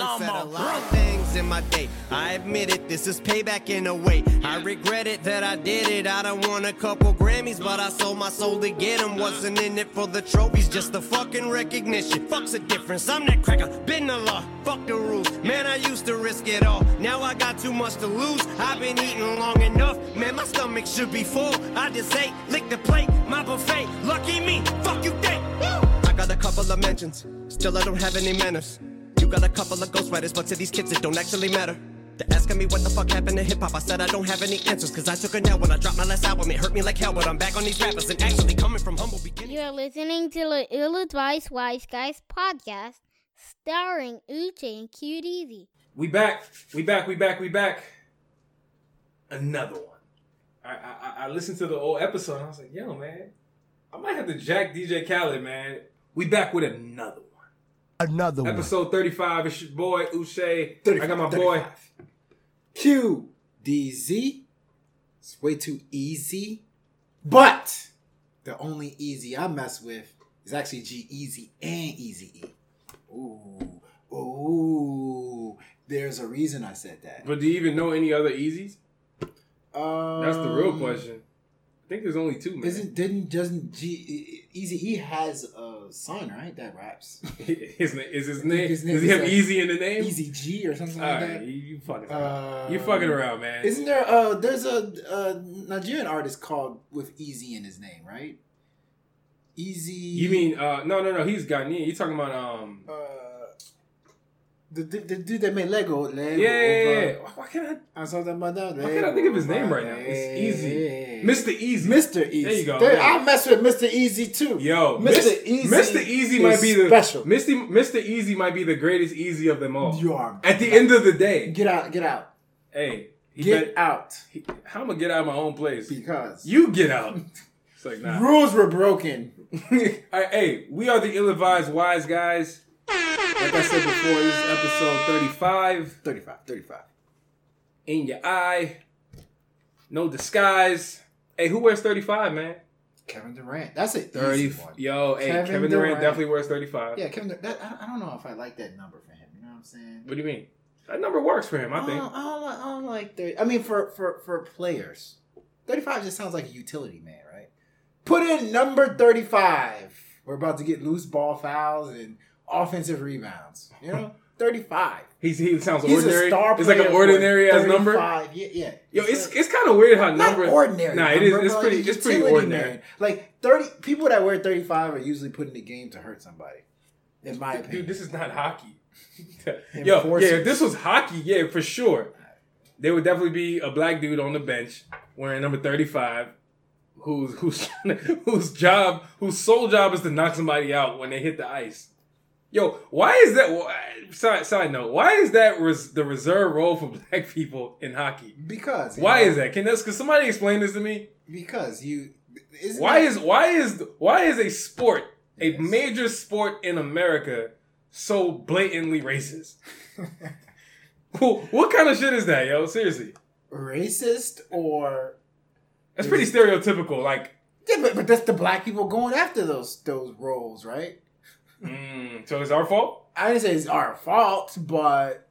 done said a lot of things in my day. I admit it, this is payback in a way. I regret it that I did it. I done won a couple Grammys, but I sold my soul to get them. Wasn't in it for the trophies, just the fucking recognition. Fuck's the difference. I'm that cracker, been the law. Fuck the rules. Man, I used to risk it all. Now I got too much to lose. I've been eating long enough. Man, my stomach should be full. I just ate, lick the plate, my buffet. Lucky me, fuck you think. Woo! I got a couple of mentions, still I don't have any manners. You got a couple of ghostwriters, but to these kids it don't actually matter. They're asking me what the fuck happened to hip hop. I said I don't have any answers, cause I took a nap when I dropped my last album. It hurt me like hell, but I'm back on these rappers and actually coming from humble beginnings. You're listening to the Ill Advised Wise Guys podcast, starring Uche and Cute Easy. We back. We back. We back. We back. Another one. I, I I listened to the old episode and I was like, yo, man, I might have to jack DJ Khaled, man. We back with another one. Another one. Episode 35. It's your boy, Uche. I got my boy. Q D Z. It's way too easy. But the only easy I mess with is actually G-Eazy and Easy E. Ooh, ooh. There's a reason I said that. But do you even know any other Easies? Um, That's the real question. I think there's only two, man. Isn't didn't doesn't G Easy E has a son right that raps his name is his name? His name Does he have like Easy in the name? Easy G or something All like right, that. you, you fucking around. Uh, you fucking around, man. Isn't there? Uh, there's a, a Nigerian artist called with Easy in his name, right? Easy. You mean uh no no no he's Ghanaian. You talking about um uh, the, the, the dude that made Lego? Lego yeah, yeah, yeah, Why can't I I saw that about that. Why can't I think of his name right now? It's Easy. Mr. Eazi. Mr. Eazi. There you go. There- Yeah. I mess with Mr. Eazi too. Yo, Mr. Mis- Easy. Mr. Eazi might be the special. Mr. Mr. Eazi might be the greatest Easy of them all. You are At the end of the day, Get out. Get out. hey, he Get bet- out. he- how am I get out of my own place? Because You get out. It's like nah. rules were broken. Right, hey, we are the ill-advised wise guys. Like I said before, this is episode 35. 35. 35. In your eye, no disguise. Hey, who wears 35, man? Kevin Durant. That's it. 30. Yo, hey, Kevin Kevin, Durant, Durant. definitely wears 35. Yeah, Kevin. Durant. That, I, I don't know if I like that number for him. You know what I'm saying? What do you mean? That number works for him, I I think. don't, I don't, I don't like 30. I mean, for, for, for players, 35 just sounds like a utility man, right? Put in number 35. We're about to get loose ball fouls and offensive rebounds. You know, 35. He's, he sounds He's ordinary. a star it's like an ordinary for as number. Yeah, yeah. Yo, it's it's kind of weird how not number. ordinary. Nah, it is. It's pretty. It's pretty ordinary. man. Like 30 people that wear 35 are usually put in the game to hurt somebody. In my opinion. Dude, this is not hockey. Yo, yeah, if this was hockey, yeah, for sure. There would definitely be a black dude on the bench wearing number thirty-five, whose whose whose job, whose sole job is to knock somebody out when they hit the ice. Yo, why is that? wh- Side, side note: Why is that res, the reserve role for black people in hockey? because Why know, is that? Can this? Can somebody explain this to me? Because you. Isn't Why that- is why is why is a sport, a Yes. major sport in America, so blatantly racist? What kind of shit is that, yo? Seriously, racist or that's pretty stereotypical. Like, yeah, but, but that's the black people going after those those roles, right? Mm, so it's our fault. I didn't say it's our fault, but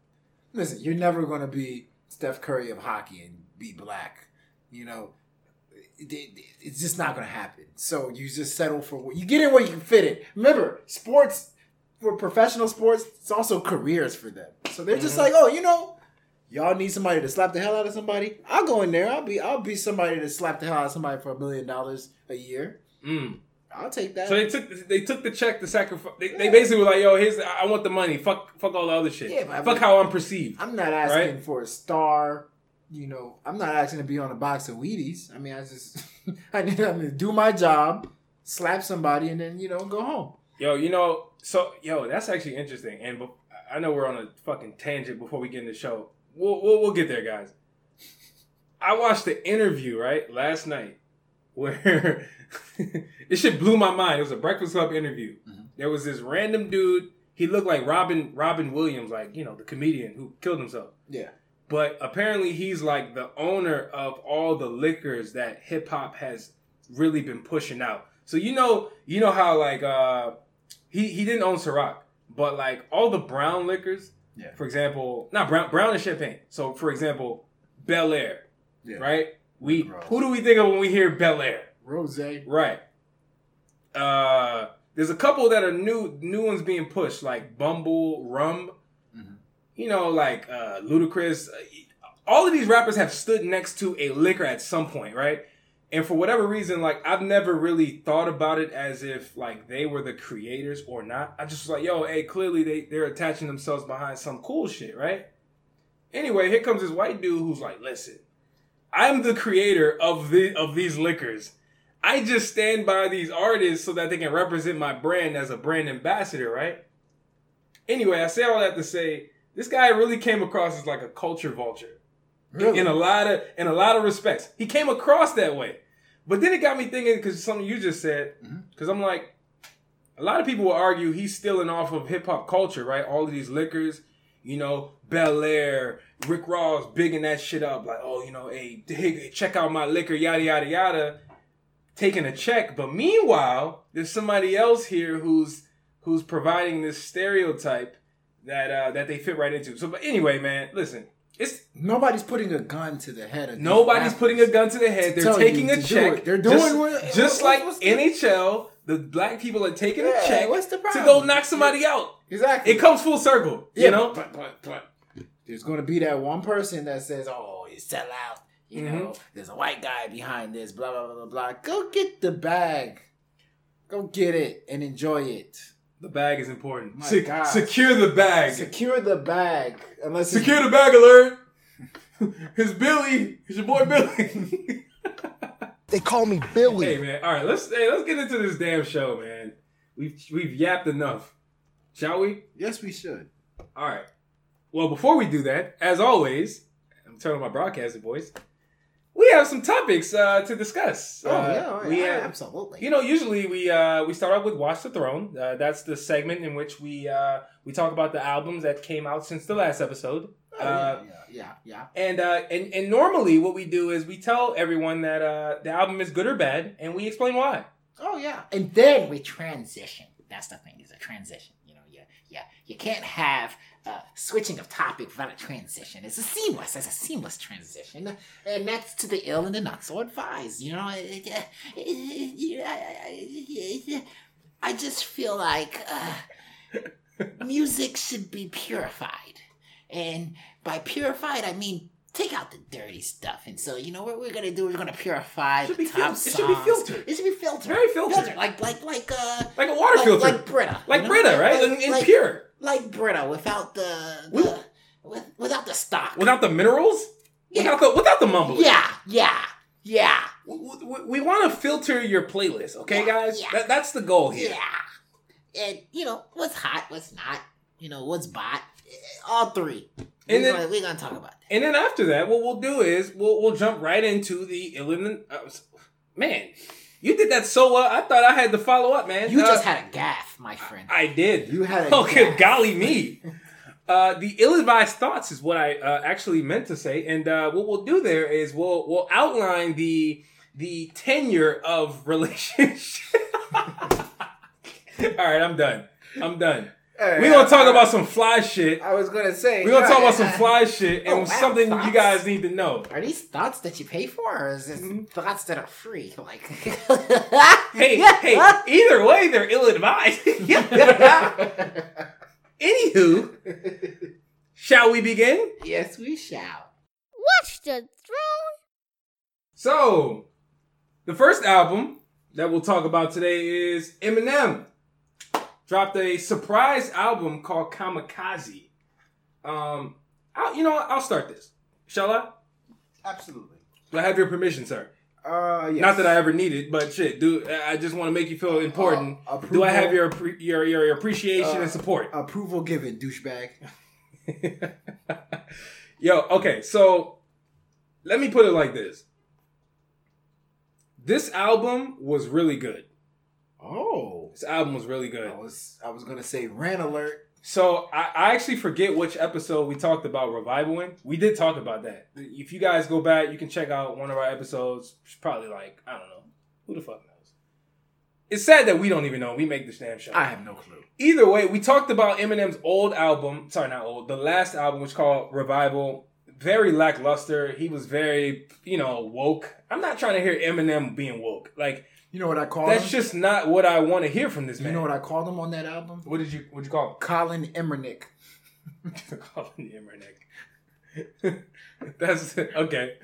listen, you're never going to be Steph Curry of hockey and be black. You know, it- it- it's just not going to happen. So you just settle for what you get in where you can fit in. Remember, sports for professional sports, it's also careers for them. So they're just Mhm. like, oh, you know. Y'all need somebody to slap the hell out of somebody. I'll go in there. I'll be I'll be somebody to slap the hell out of somebody for a million dollars a year. Mm. I'll take that. So they took they took the check to sacrifice. They, they basically were like, "Yo, here's I want the money. Fuck fuck all the other shit. Yeah, but I fuck mean- how I'm perceived." I'm not asking Right? for a star. You know, I'm not asking to be on a box of Wheaties. I mean, I just I need I'm to do my job, slap somebody, and then you know go home. Yo, you know, so yo, that's actually interesting. And I know we're on a fucking tangent before we get in the show. We'll we'll, we'll get there, guys. I watched the interview right last night where this shit blew my mind. It was a Breakfast Club interview. Mhm. There was this random dude. He looked like Robin Robin Williams, like you know the comedian who killed himself. Yeah, But apparently, he's like the owner of all the liquors that hip hop has really been pushing out. So you know, you know how like uh he he didn't own Ciroc, but like all the brown liquors, Yeah. For example, not brown brown is champagne. So for example, Belaire, Yeah. right? We Gross. who do we think of when we hear Belaire? Rose. Right. Uh there's a couple that are new new ones being pushed, like Bumble, Rum. Mhm. You know, like uh Ludacris. All of these rappers have stood next to a liquor at some point, right? And for whatever reason, like I've never really thought about it as if like they were the creators or not. I just was like, yo, hey, clearly they they're attaching themselves behind some cool shit, right? Anyway, here comes this white dude who's like, listen, I'm the creator of the of these liquors. I just stand by these artists so that they can represent my brand as a brand ambassador, right? Anyway, I say all that to say this guy really came across as like a culture vulture Really? in a lot of in a lot of respects. He came across that way, but then it got me thinking because something you just said. Mm-hmm. Because I'm like, a lot of people will argue he's stealing off of hip hop culture, right? All of these liquors, you know, Belaire, Rick Ross bigging that shit up, like, oh, you know, hey, hey, check out my liquor, yada yada yada, taking a check. But meanwhile, there's somebody else here who's who's providing this stereotype that uh, that they fit right into. So, but anyway, man, listen, it's Nobody's putting a gun to the head of. Nobody's putting a gun to the head. They're taking a to check. They're doing just, what- just what- like NHL. The black people are taking Yeah, a check what's the to go knock somebody out. Exactly. It comes full circle. Yeah, you know. but, but but there's going to be that one person that says, "Oh, you sell out." You Mm-hmm. know, there's a white guy behind this. Blah blah blah blah blah. Go get the bag. Go get it and enjoy it. The bag is important. My Se- God. secure the bag. Secure the bag. Unless secure the bag alert. it's Billy. It's your boy Billy. They call me Billy. hey man. All right. Let's hey, let's get into this damn show, man. We've we've yapped enough, shall we? Yes, we should. All right. Well, before we do that, as always, I'm turning my broadcasting voice. We have some topics uh, to discuss. Oh Uh, yeah, we yeah, have- absolutely. You know, usually we uh, we start off with Watch the Throne. Uh, that's the segment in which we uh, we talk about the albums that came out since the last episode. Oh, Uh, yeah, yeah, yeah, and uh, and and normally what we do is we tell everyone that uh, the album is good or bad, and we explain why. Oh yeah, and then we transition. That's the thing. Is a transition. You know, yeah, yeah. You can't have uh, switching of topic without a transition. It's a seamless. It's a seamless transition, and that's to the ill and the not so advised. You know, it- it- I- just feel like uh, music should be purified, and by purified I mean take out the dirty stuff. And so, you know what we're gonna do? We're gonna purify Should the be top fil- it should be filtered. It should be filtered. Very filtered. Like like like uh Like a water like, filter, like Brita. like you know? Brita, right? Like, and, and like, pure, like Brita without the, the with, without the stock. without the minerals, Yeah. without the without the mumbling. yeah, yeah, yeah, We, we, we want to filter your playlist, okay, Yeah, guys? yeah. That, that's the goal here. yeah. And you know what's hot, what's not. You know what's bot. All three. And we're, then- gonna, we're gonna talk about that. And then after that, what we'll do is we'll we'll jump right into the Illinois. Uh, man, you did that so well. I thought I had to follow up, man. You Uh, just had a gaff, my friend. I did. You had a Oh, good gaff. golly me. Uh, the ill-advised thoughts is what I uh, actually meant to say, and uh, what we'll do there is we'll we'll outline the the tenure of relationship. All right, I'm done. I'm done. We're gonna talk about some fly shit. I was gonna say. We're gonna talk about some fly shit and Oh, wow, something you guys need to know. Are these thoughts that you pay for, or is this Mhm. thoughts that are free? Like, Hey, hey, either way, they're ill-advised. Anywho, shall we begin? yes, we shall. Watch the throne. So, the first album that we'll talk about today is Eminem. Dropped a surprise album called Kamikaze. Um, I'll, you know what? I'll start this. Shall I? Absolutely. Do I have your permission, sir? Uh, yes. Not that I ever needed, but shit, do I just want to make you feel important? Uh, do I have approval- your your your appreciation Uh, and support? approval given, douchebag? Yo, okay, so let me put it like this. This album was really good. Oh, This album was really good. I was I was gonna say rant alert. So I, I actually forget which episode we talked about revival in. We did talk about that. If you guys go back, you can check out one of our episodes. It's probably like I don't know who the fuck knows. It's sad that we don't even know. We make this damn show. I have no clue. Either way, we talked about Eminem's old album. Sorry, not old. The last album, which called Revival. Very lackluster. He was very, you know, woke. I'm not trying to hear Eminem being woke. Like You know what I call that's him? just not what I want to hear from this man. you know what I called him on that album? What did you what you call him? Colin Emmernick. Colin Emmerich. that's okay.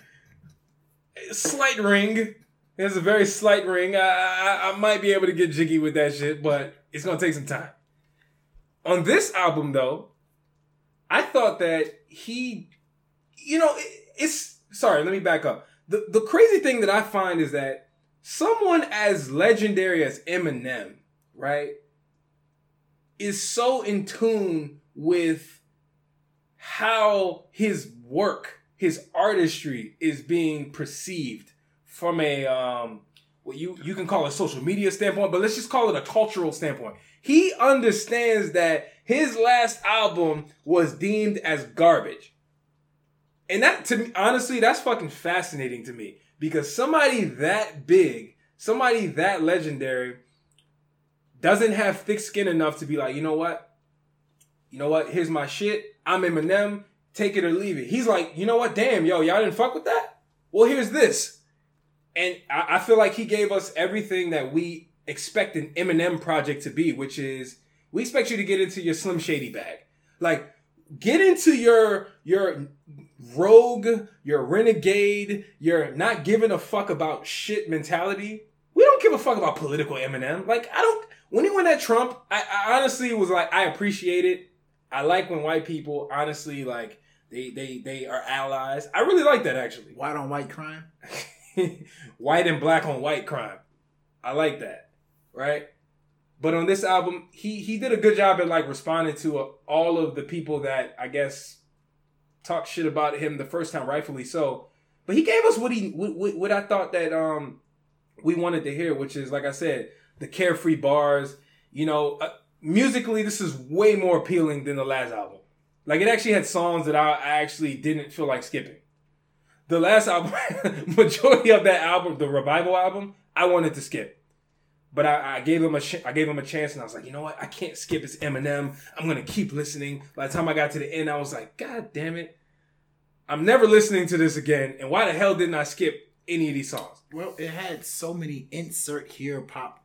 Slight ring. It has a very slight ring. I, I I might be able to get jiggy with that shit, but it's gonna take some time. On this album, though, I thought that he, you know, it, it's sorry. Let me back up. The the crazy thing that I find is that someone as legendary as Eminem, right, is so in tune with how his work, his artistry is being perceived from a um what you you can call a social media standpoint, but let's just call it a cultural standpoint. He understands that his last album was deemed as garbage. And that to me honestly that's fucking fascinating to me because somebody that big, somebody that legendary doesn't have thick skin enough to be like, "You know what? You know what? Here's my shit. I'm Eminem. Take it or leave it." He's like, "You know what? Damn, yo, y'all didn't fuck with that? Well, here's this." And I, I feel like he gave us everything that we expect an Eminem project to be, which is we expect you to get into your Slim Shady bag. Like, get into your your rogue, your renegade, your not giving a fuck about shit mentality. We don't give a fuck about political Eminem. Like, I don't. When he went at Trump, I, I honestly was like, I appreciate it. I like when white people honestly like they they they are allies. I really like that actually White on white crime. white and black on white crime. I like that, right? But on this album, he he did a good job at like responding to uh, all of the people that I guess talked shit about him the first time, rightfully so. But he gave us what he what, what I thought that um we wanted to hear, which is like I said, the carefree bars. You know, uh, musically, this is way more appealing than the last album. Like it actually had songs that I, I actually didn't feel like skipping the last album, majority of that album, the revival album, I wanted to skip, but I, I gave him a sh- I gave him a chance, and I was like, you know what, I can't skip. It's Eminem. I'm gonna keep listening. By the time I got to the end, I was like, God damn it, I'm never listening to this again. And why the hell didn't I skip any of these songs? Well, it had so many insert here pop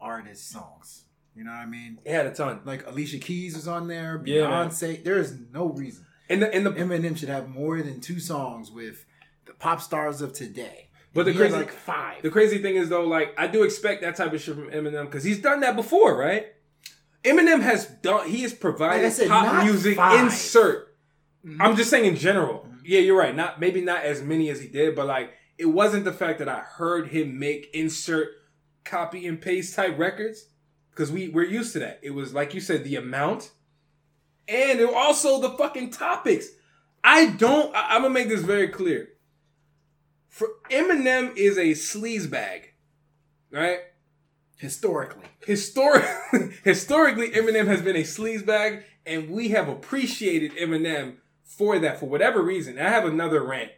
artist songs. You know what I mean? It had a ton, Like Alicia Keys was on there, Yeah. Beyonce. there is no reason. and the and the Eminem should have more than two songs with the pop stars of today. But the He crazy- like five. The crazy thing is though, like I do expect that type of shit from Eminem because he's done that before, right? Eminem has done. He has provided Like said, pop music five. insert. Mm-hmm. I'm just saying in general. Mm-hmm. Yeah, you're right. Not maybe not as many as he did, but like it wasn't the fact that I heard him make insert copy and paste type records because we we're used to that. It was like you said, the amount, and it also the fucking topics. I don't. I, I'm gonna make this very clear. For Eminem is a sleaze bag, right? Historically. Historically, historically, Eminem has been a sleaze bag, and we have appreciated Eminem for that for whatever reason. I have another rant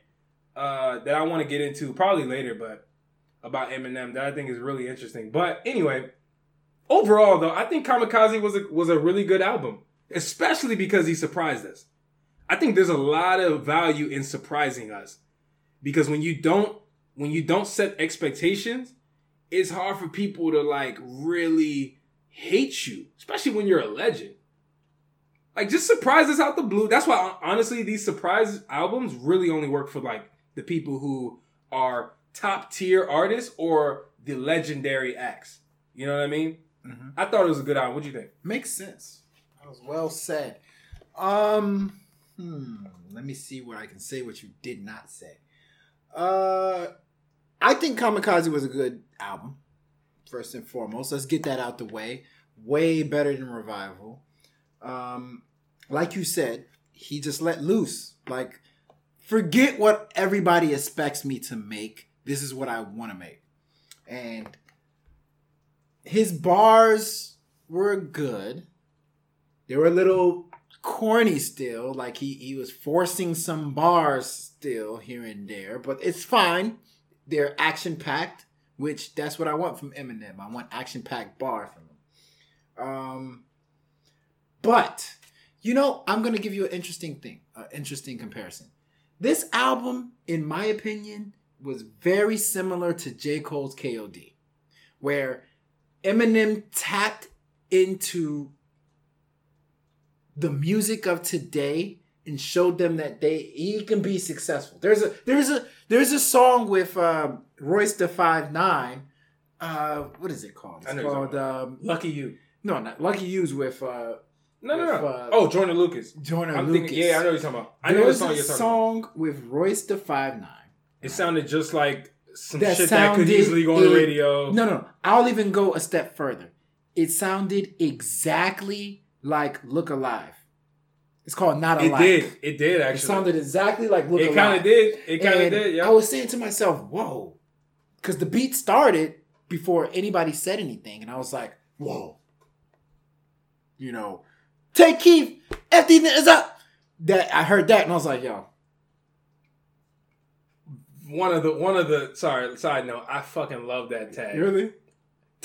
uh, that I want to get into probably later, but about Eminem that I think is really interesting. But anyway, overall though, I think Kamikaze was a, was a really good album, especially because he surprised us. I think there's a lot of value in surprising us because when you don't when you don't set expectations, it's hard for people to like really hate you, especially when you're a legend. Like just surprise us out the blue. That's why honestly these surprise albums really only work for like the people who are top tier artists or the legendary acts. You know what I mean? Mhm. I thought it was a good album. What do you think? Makes sense. That was well said. Um, hmm, let me see what I can say. What you did not say. Uh, I think Kamikaze was a good album. First and foremost, let's get that out the way. Way better than Revival. Um, like you said, he just let loose. Like, forget what everybody expects me to make. This is what I want to make, and his bars were good. They were a little corny still, like he, he was forcing some bars still here and there, but it's fine. They're action packed, which that's what I want from Eminem. I want action packed bar from him. Um, but you know, I'm gonna give you an interesting thing, an interesting comparison. This album, in my opinion, was very similar to J. Cole's KOD, where Eminem tapped into the music of today and showed them that they he can be successful. There's a there's a there's a song with um, Royce the Five Nine. Uh, what is it called? It's called um, Lucky you. no, not Lucky You's with uh, No, no, With, no. uh, oh, Joyner Lucas. Jordan I'm Lucas. thinking, yeah, I know what you're talking about. I know the song a you're talking about. song with Royce the Five Nine. It sounded just like some That shit that could easily go on the it- radio. No, no, I'll even go a step further. It sounded exactly like Look Alive. It's called Not a it did. It did actually. It sounded exactly like Look It kind of did. It kind of did. Yeah. I was saying to myself, whoa. Because the beat started before anybody said anything. And I was like, whoa. You know, Tay Keith, FD is up. That I heard that and I was like, yo, one of the one of the sorry side note. I fucking love that tag. really?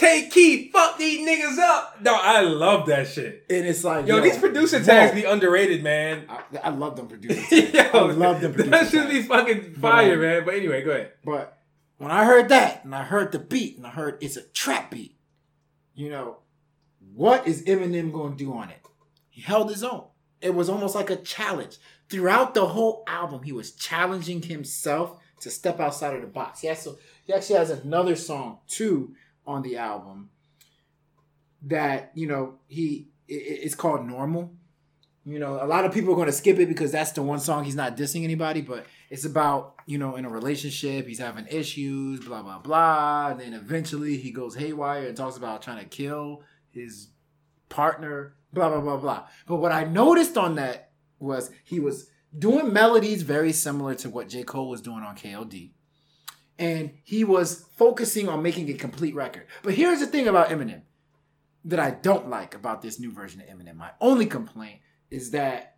Tay Keith, fuck these niggas up. No, I love that shit. And it's like, Yo, these producer whoa. tags be underrated, man. I, I love them producers. Yo, I love them That producers. should be fucking fire, um, man. But anyway, go ahead. But when I heard that and I heard the beat and I heard it's a trap beat, you know, what is Eminem going to do on it? He held his own. It was almost like a challenge. Throughout the whole album, he was challenging himself to step outside of the box. He, has to, he actually has another song too on the album that, you know, he it, it's called Normal. You know, a lot of people are going to skip it because that's the one song he's not dissing anybody, but it's about, you know, in a relationship, he's having issues, blah, blah, blah. And then eventually he goes haywire and talks about trying to kill his partner, blah, blah, blah, blah. But what I noticed on that was he was doing melodies very similar to what J. Cole was doing on KOD. And he was focusing on making a complete record. But here's the thing about Eminem that I don't like about this new version of Eminem. My only complaint is that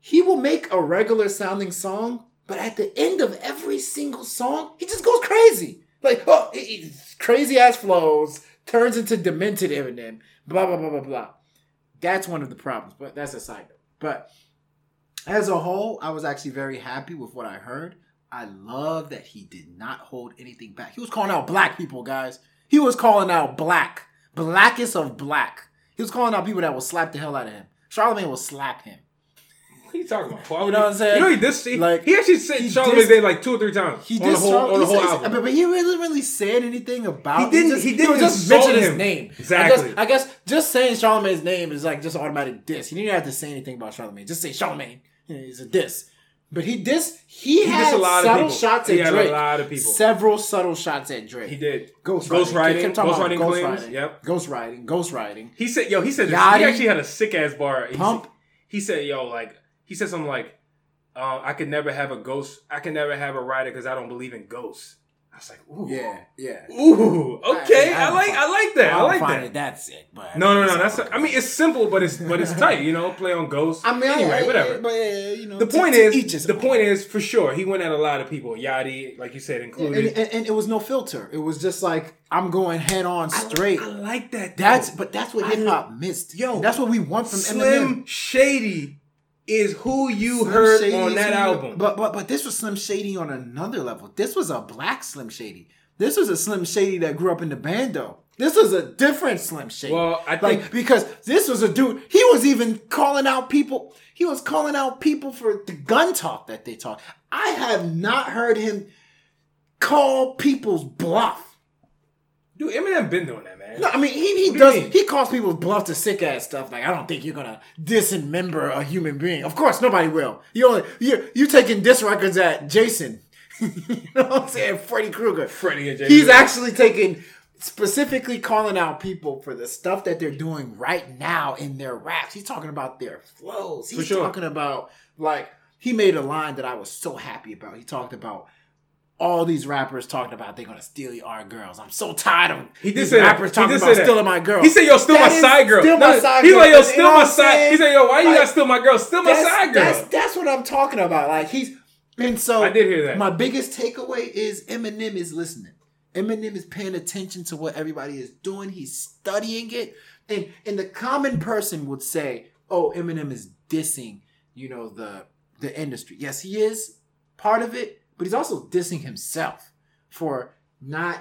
he will make a regular sounding song, but at the end of every single song, he just goes crazy. Like, oh, crazy ass flows, turns into demented Eminem, blah, blah, blah, blah, blah. That's one of the problems, but that's a side note. But as a whole, I was actually very happy with what I heard. I love that he did not hold anything back. He was calling out black people, guys. He was calling out black, blackest of black. He was calling out people that will slap the hell out of him. Charlemagne will slap him. What are you talking about? You know what I'm saying? You know he this he, Like, he actually said he dissed- name like two or three times He on the did whole on the he whole album. but, he really, really said anything about. He didn't- just- he didn't just insult mention his name. Exactly. I guess, I guess just saying Charlemagne's name is like just automatic diss. He didn't have to say anything about Charlemagne. Just say Charlemagne. It's a diss. But he diss. He, He had dissed a lot of subtle shots He at had a Drake. lot of people. Several subtle shots at Drake. He did. Ghostwriting, Kept talking about ghostwriting claims. ghostwriting. Yep. Ghostwriting. Ghostwriting. He said, "Yo," he said Yachty. he actually had a sick ass bar. He Pump. Said, he said, "Yo, like he said something like, uh, I could never have a ghost. I can never have a rider because I don't believe in ghosts." I was like, "Ooh, Yeah. Yeah. ooh, okay, I, don't like, find- I like that. I, don't like find that." That's it but No, no, no. That's. all I mean, it's simple, but it's but it's tight. You know, play on ghosts. I mean, anyway, I- I- whatever. But yeah, you know, the point to is, each the point is for sure he went at a lot of people. Yachty, like you said, and, included. and, and it was no filter. It was just like I'm going head on straight. I like that. though. That's but that's what hip hop missed. Yo, that's what we want from Slim Eminem. Shady is who you Slim heard Shady on that album. But but but this was Slim Shady on another level. This was a black Slim Shady. This was a Slim Shady that grew up in the bando. This was a different Slim Shady. Well, I like think- because this was a dude. He was even calling out people. He was calling out people for the gun talk that they talk. I have not heard him call people's bluff. Dude, Eminem been doing that, man. No, I mean he, he What do does mean? he calls people bluff to sick ass stuff. Like I don't think you're gonna dismember a human being. Of course nobody will. You only you you taking diss records at Jason. you know what I'm saying? Freddy Krueger. Freddy and Jason. He's actually taking specifically calling out people for the stuff that they're doing right now in their raps. He's talking about their flows. He's sure. talking about like he made a line that I was so happy about. He talked about all these rappers talking about they're gonna steal our girls. I'm so tired of He these that. rappers He talking about stealing my girl. He said, "Yo, steal That my side girl." Steal my No, side He's girl. like, "Yo, steal my side." saying? He said, "Yo, why you Like, gotta steal my girl? Steal my side girl." That's, that's what I'm talking about. Like he's and so I did hear that. My biggest takeaway is Eminem is listening. Eminem is paying attention to what everybody is doing. He's studying it. And and the common person would say, "Oh, Eminem is dissing, you know, the the industry." Yes, he is part of it, but he's also dissing himself for not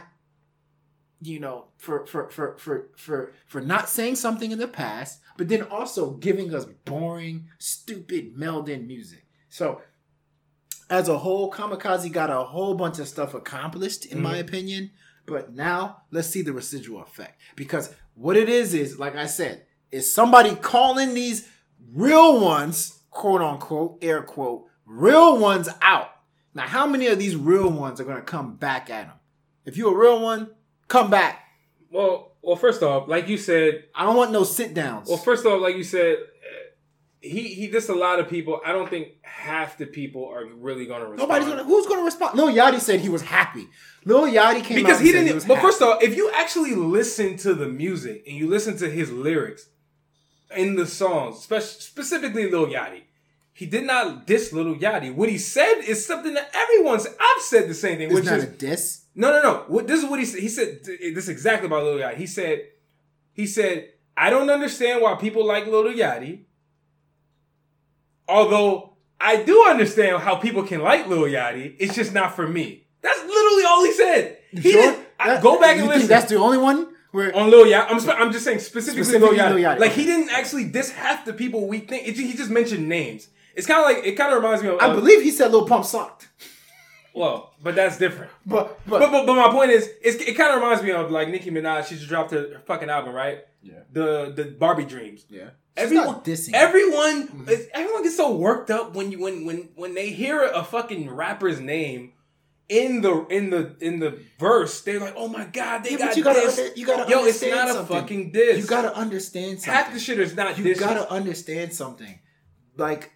you know, for for for for for for not saying something in the past, but then also giving us boring, stupid melded music. So as a whole, Kamikaze got a whole bunch of stuff accomplished, in my mm-hmm. opinion. But now let's see the residual effect. Because what it is is, like I said, is somebody calling these real ones, quote unquote, air quote, real ones out. Now, how many of these real ones are gonna come back at him? If you're a real one, come back. Well, well, first off, like you said, I don't want no sit downs. well, first off, like you said, he he dissed a lot of people. I don't think half the people are really going to respond. Nobody's gonna. Who's gonna respond? Lil Yachty said he was happy. Lil Yachty came because he didn't. was but happy. first off, if you actually listen to the music and you listen to his lyrics in the songs, spe- specifically Lil Yachty, he did not diss Lil Yachty. What he said is something that everyone's. I've said the same thing, it's which not is a diss. no, no, no. What this is what he said. He said this is exactly about Lil Yachty. He said, he said, I don't understand why people like Lil Yachty. Although I do understand how people can like Lil Yachty, it's just not for me. That's literally all he said. He Sure? didn't. I, go back and listen. That's the only one where on Lil Yachty. I'm, spe- I'm just saying specifically, Specifically Lil, Yachty. Lil Yachty, Like he didn't actually diss half the people we think. It, he just mentioned names. It's kind of like it kind of reminds me of. I believe he said Lil Pump sucked. well, but that's different. But But, but, but my point is, it's, it kind of reminds me of like Nicki Minaj. She just dropped her, her fucking album, right? Yeah. The the Barbie Dreams. yeah, Everyone, not dissing. everyone, mm-hmm. is- everyone gets so worked up when you when when when they hear a fucking rapper's name in the in the in the verse. They're like, oh my god, they Yeah, got you gotta this. under- you gotta Yo, it's understand not a fucking diss. you gotta understand something. half the shit is not you diss. gotta understand something. Like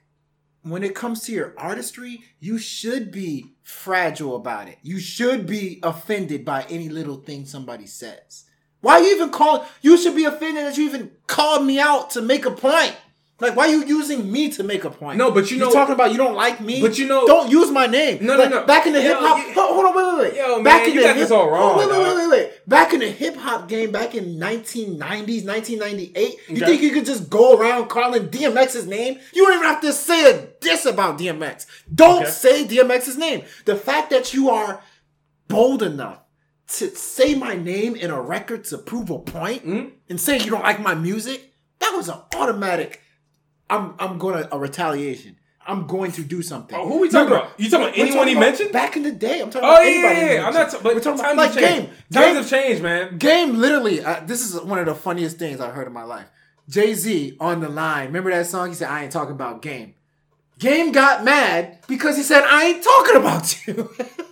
when it comes to your artistry, you should be fragile about it. You should be offended by any little thing somebody says. Why you even call? You should be offended that you even called me out to make a point. Like, why are you using me to make a point? No, but you know. You're know- talking about you don't like me. But you know- don't use my name. No, no, Like, no. Back in the hip hop. Hold on, wait, wait, wait. Yo, back man, in you the got hip- this all wrong, Wait, wait, wait, wait, wait. Back in the hip hop game, back in 1990s, 1998, you Okay. think you could just go around calling DMX's name? You don't even have to say a diss about DMX. Don't Okay. say DMX's name. The fact that you are bold enough to say my name in a record to prove a point Hmm? and say you don't like my music, that was an automatic. I'm I'm going to a retaliation. I'm going to do something. Oh, who we talking Remember, about? You talking about anyone he mentioned? Back in the day, I'm talking Oh about yeah, anybody. yeah, yeah. I'm not. But We're talking about like game. Times game, have changed, man. Game literally, uh, this is one of the funniest things I've heard in my life. Jay Z on the line. Remember that song? He said, I ain't talking about game. Game got mad because he said, I ain't talking about you.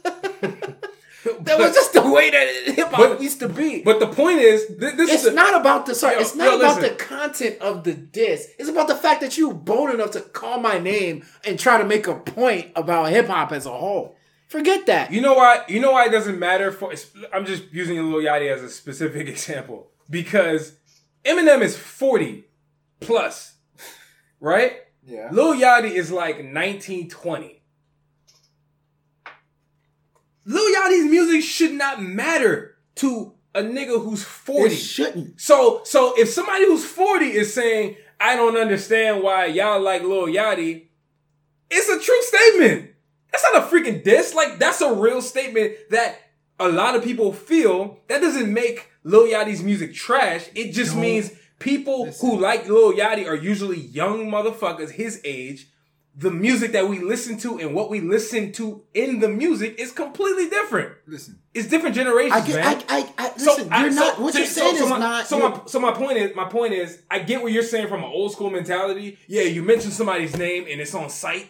that was just the way that hip hop used to be. But the point is, this, this it's is a- not about the sorry. Yo, it's not yo, about listen. the content of the diss. It's about the fact that you bold enough to call my name and try to make a point about hip hop as a whole. Forget that. You know why? You know why it doesn't matter for. I'm just using Lil Yachty as a specific example because Eminem is 40 plus, right? yeah. Lil Yachty is like 19, 20. Lil Yachty's music should not matter to a nigga who's 40. It shouldn't. So so if somebody who's 40 is saying, I don't understand why y'all like Lil Yachty, it's a true statement. That's not a freaking diss. Like that's a real statement that a lot of people feel. That doesn't make Lil Yachty's music trash. It just Don't means people listen. who like Lil Yachty are usually young motherfuckers his age. The music that we listen to and what we listen to in the music is completely different. Listen. It's different generations, I get. man. I. I. I So, listen. I- you're so- not. What so- you're saying so is my, not. So my so my point is my point is I get what you're saying from an old school mentality. Yeah, you mention somebody's name and it's on site.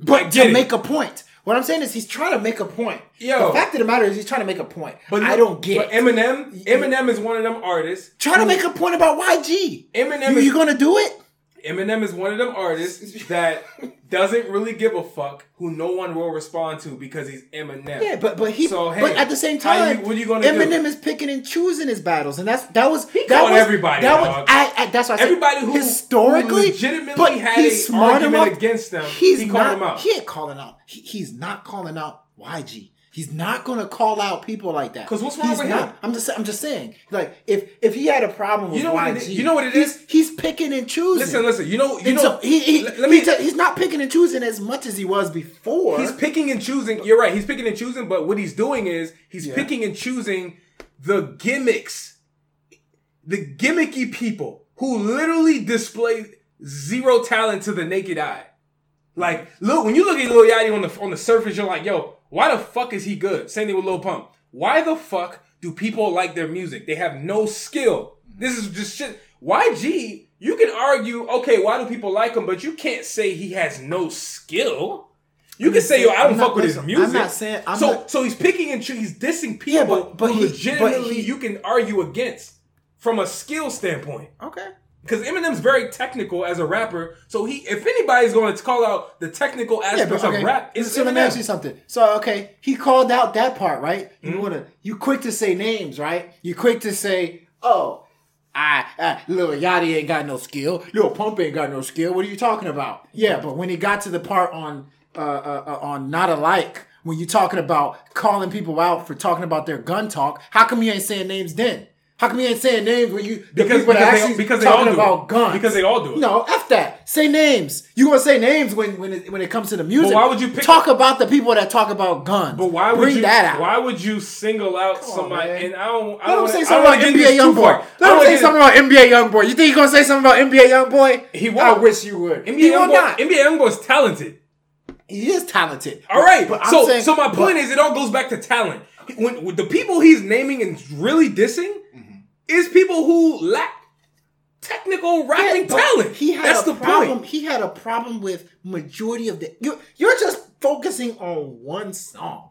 But to it. make a point. What I'm saying is he's trying to make a point. Yo. the fact of the matter is he's trying to make a point. But I don't get But it. Eminem, Eminem is one of them artists. trying to make a point about YG. Eminem You, is- you gonna do it? Eminem is one of them artists that doesn't really give a fuck who no one will respond to because he's Eminem. Yeah, but but he. So, hey, but at the same how you- time, what are you gonna do? Eminem is picking and choosing his battles, and that's that was He that was, everybody, That was I, I, that's why I said Everybody who- historically who legitimately but had he's a smart argument enough- against them, He's he called not, them out. He ain't calling out. He, he's not calling out YG. He's not gonna call out people like that. Cause what's wrong He's with not, him? I'm just I'm just saying. Like if if he had a problem with You know what YG, it is? You know what it he's. He's picking and choosing. Listen, listen. You know, you And know. so he, he, let, let he me. t- he's not picking and choosing as much as he was before. he's picking and choosing. You're right. He's picking and choosing. But what he's doing is he's Yeah. picking and choosing the gimmicks, the gimmicky people who literally display zero talent to the naked eye. Like, look, when you look at Lil Yachty on the on the surface, you're like, yo, why the fuck is he good? Same thing with Lil Pump. Why the fuck do people like their music? They have no skill. This is just shit. YG, you can argue, okay, why do people like him? But you can't say he has no skill. You can say, yo, I don't I'm fuck not- with his music. I'm not saying- I'm so, not- so he's picking and choosing. He's dissing people Yeah, but- but who he- but legitimately he- you can argue against from a skill standpoint. okay. Because Eminem's very technical as a rapper, so he, if anybody's going to call out the technical aspects of rap, it's so let me ask you something. So okay, he called out that part, right? Mm-hmm. You wanna you quick to say names, right? You quick to say, oh, I, I Lil Yachty ain't got no skill. Lil Pump ain't got no skill. What are you talking about? Yeah, but when he got to the part on uh, uh, uh on not alike, when you're talking about calling people out for talking about their gun talk, how come you ain't saying names then? How come you ain't saying names when you the Because- people because they- because they all do it. about guns? Because they all do it. No, f that. Say names. You gonna say names when when it, when it comes to the music? why would you pick- talk about the people that talk about guns? But why would bring you? that out? Why would you single out somebody? and I don't. I Let don't him say something about NBA YoungBoy. Let don't him say get- something about NBA YoungBoy. You think he gonna say something about NBA YoungBoy? He I won't. wish you would. NBA he will Youngboy, not. NBA Youngboy's talented. he is talented. All right. But so, saying- so my point but- is, it all goes back to talent. When, when the people he's naming and really dissing. Is people who lack technical rapping Yeah, talent. He had That's a the problem. point. He had a problem with majority of the. You're, you're just focusing on one song.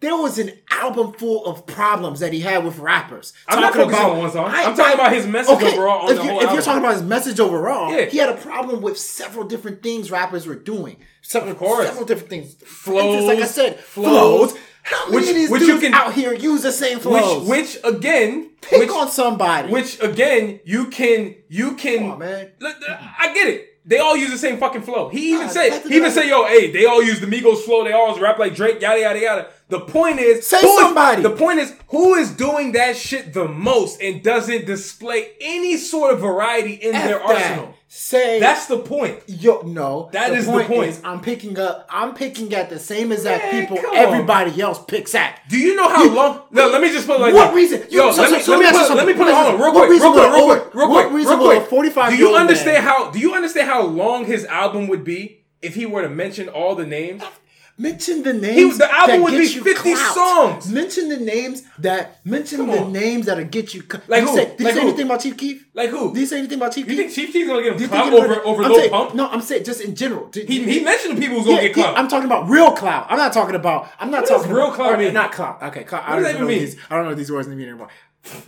There was an album full of problems that he had with rappers. I'm not Talking focusing on one song. I'm talking about his message overall on if the you- whole If you're talking about his message overall, Yeah. he had a problem with several different things rappers were doing. Several, Of course. several different things. Flows, Just like I said, flows, flows. How which- many of these which you can- out here use the same flows? Which, which again, Pick which, on somebody. which again, you can, you can. On, man. Look, I get it. They all use the same fucking flow. He even Ah, said, he even said, "Yo, hey, they all use the Migos flow. They all rap like Drake. Yada yada yada." The point is, Say who is- somebody. the point is, who is doing that shit the most and doesn't display any sort of variety in F their that. arsenal? Say That's the point. Yo, no. That is the point. is I'm picking up. I'm picking at the same exact Man, people come on. everybody else picks at. Do you know how long? No, let me just put it like What this. reason? Yo, so- let me, so- so let let me you put, let me put it on real quick, real quick, real quick, real quick, real quick. 45 Do you understand how? Do you understand how long his album would be if he were to mention all the names? Mention the names. the album that would get be you 50 clout. songs. Mention the names that. Mention Come the on. names that'll get you. cl- Like did who? Say, did Like you say who? anything about Chief Keef? Like who? Did you say anything about Chief Keef? You think Chief Keef's gonna get him you clout over over I'm Lil saying- Pump? No, I'm saying just in general. Did- He, he mentioned the people who's gonna Yeah, get yeah, clout. I'm talking about real clout. I'm not talking about. I'm not What talking real about, clout mean? Not clout. Okay, clout. I What don't does that even know even what mean? these. I don't know what these words mean anymore.